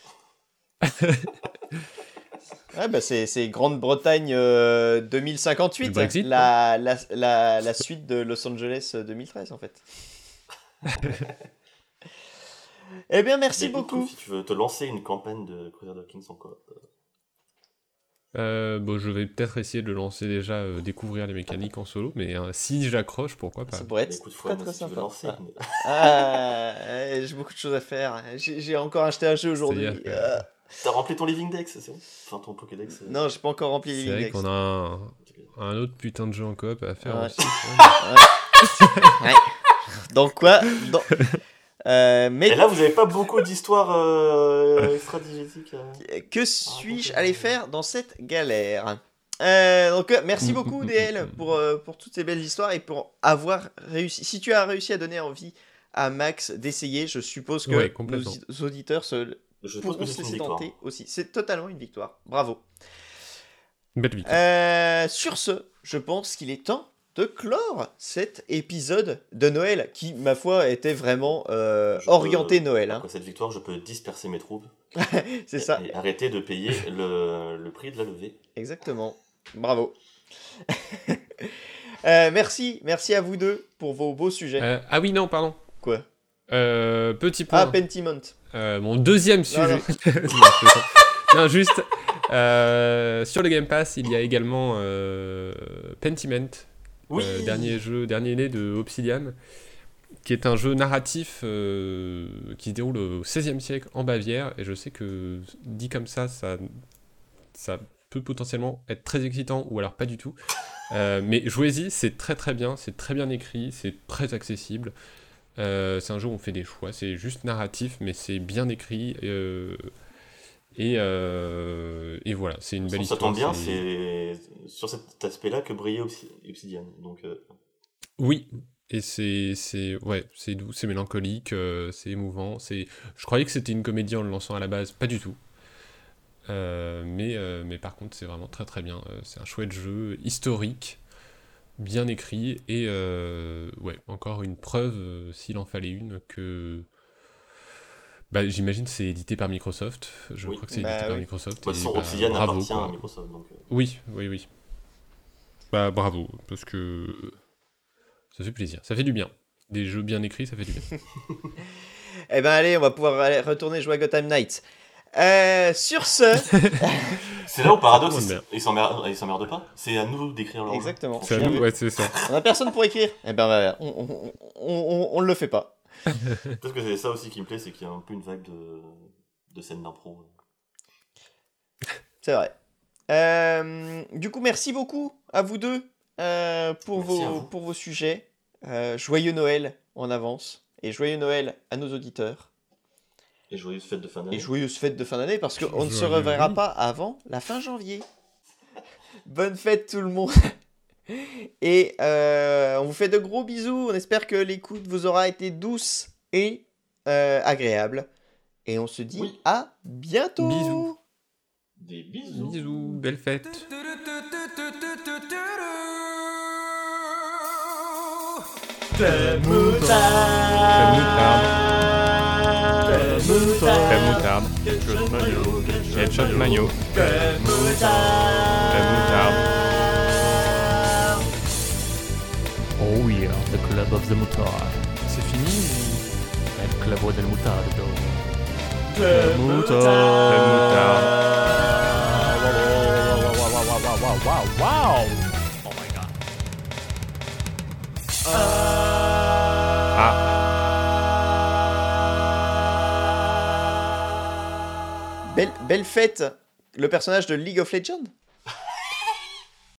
Ouais, bah c'est c'est Grande-Bretagne euh, Le 2058, Brexit, la, la, la, la suite de Los Angeles euh, 2013 en fait. eh bien, merci coup, beaucoup. Si tu veux te lancer une campagne de Crusader Kings en coop. Euh, bon, je vais peut-être essayer de le lancer déjà, euh, découvrir les mécaniques en solo, mais euh, si j'accroche, pourquoi pas Ça pourrait être très fois, très sympa. lancer. Ah, euh, j'ai beaucoup de choses à faire. J'ai encore acheté un jeu aujourd'hui. Euh, T'as rempli ton living dex, c'est bon Enfin, ton Pokédex. euh, non, j'ai pas encore rempli les C'est vrai qu'on a un, un autre putain de jeu en coop à faire Ouais. aussi. Dans quoi? Dans- Euh, mais Et là, vous avez pas beaucoup d'histoires euh, extra-digétiques. euh. que suis-je allé faire dans cette galère Euh, donc euh, merci beaucoup DL pour, euh, pour toutes ces belles histoires et pour avoir réussi. Si tu as réussi à donner envie à Max d'essayer, je suppose que Ouais, nos auditeurs se Je pourront se tenter aussi. C'est totalement une victoire. Bravo. Belle victoire. Euh, sur ce, je pense qu'il est temps de clore cet épisode de Noël qui, ma foi, était vraiment euh, peux- orienté Noël. hein. Après cette victoire, je peux disperser mes troupes C'est ça, et arrêter de payer le, le prix de la levée. exactement. Bravo. Euh, merci, merci à vous deux pour vos beaux sujets. Euh, ah oui, non, pardon. Quoi? Euh, petit Ah, point. Pentiment. Euh, mon deuxième sujet. non. Non, juste. euh, sur le Game Pass, il y a également euh, Pentiment, Oui euh, dernier jeu, dernier né de Obsidian, qui est un jeu narratif euh, qui se déroule au XVIe siècle en Bavière. Et je sais que dit comme ça, ça, ça peut potentiellement être très excitant ou alors pas du tout. Euh, mais jouez-y, c'est très très bien, c'est très bien écrit, c'est très accessible. C'est un jeu où on fait des choix, c'est juste narratif, mais c'est bien écrit. Euh, et, euh, et voilà, c'est une belle ça histoire. tombe bien, c'est- sur cet aspect-là que brillait Obsi- Obsidian. Donc, euh, Oui, et c'est c'est ouais, c'est doux, c'est mélancolique, euh, c'est émouvant. C'est, je croyais que c'était une comédie en le lançant à la base, pas du tout. Euh, mais euh, mais par contre, c'est vraiment très très bien. C'est un chouette jeu historique, bien écrit et ouais, encore une preuve, s'il en fallait une, que bah, j'imagine que c'est édité par Microsoft. Je Oui. crois que c'est Bah édité par oui. Microsoft. toute et façon, bah, Obsidian bravo, appartient quoi. à Microsoft. Donc, euh, Oui, oui, oui. Bah bravo, parce que ça fait plaisir, ça fait du bien. Des jeux bien écrits, ça fait du bien. Eh ben allez, on va pouvoir aller retourner jouer à Gotham Knights. Euh, sur ce, C'est là où Paradox, Oh, ils- merde. ils s'emmerdent pas. C'est à nous d'écrire leur exactement. C'est à nous, ouais, c'est ça. On a personne pour écrire. Eh ben voilà, on, on, on, on- on le fait pas. Peut-être que c'est ça aussi qui me plaît, c'est qu'il y a un peu une vague de, de scènes d'impro. C'est vrai. Euh, du coup, merci beaucoup à vous deux euh, pour, Merci vos, vous. pour vos sujets. Euh, joyeux Noël en avance. Et joyeux Noël à nos auditeurs. Et joyeuse fête de fin Et d'année. joyeuses fêtes de fin d'année parce qu'on ne se reverra pas avant la fin janvier. Bonne fête tout le monde. Et euh, on vous fait de gros bisous. On espère que l'écoute vous aura été douce et euh, agréable. Et on se dit Oui. à bientôt. Bisous. Des bisous. Bisous, belle fête. Des moutarde. Des moutarde. Des moutarde. Of the mutard. C'est fini El club del mutardo. Des moutards. Wow, wow, wow. Oh my god. Ah, Belle, belle fête. Le personnage de League of Legends?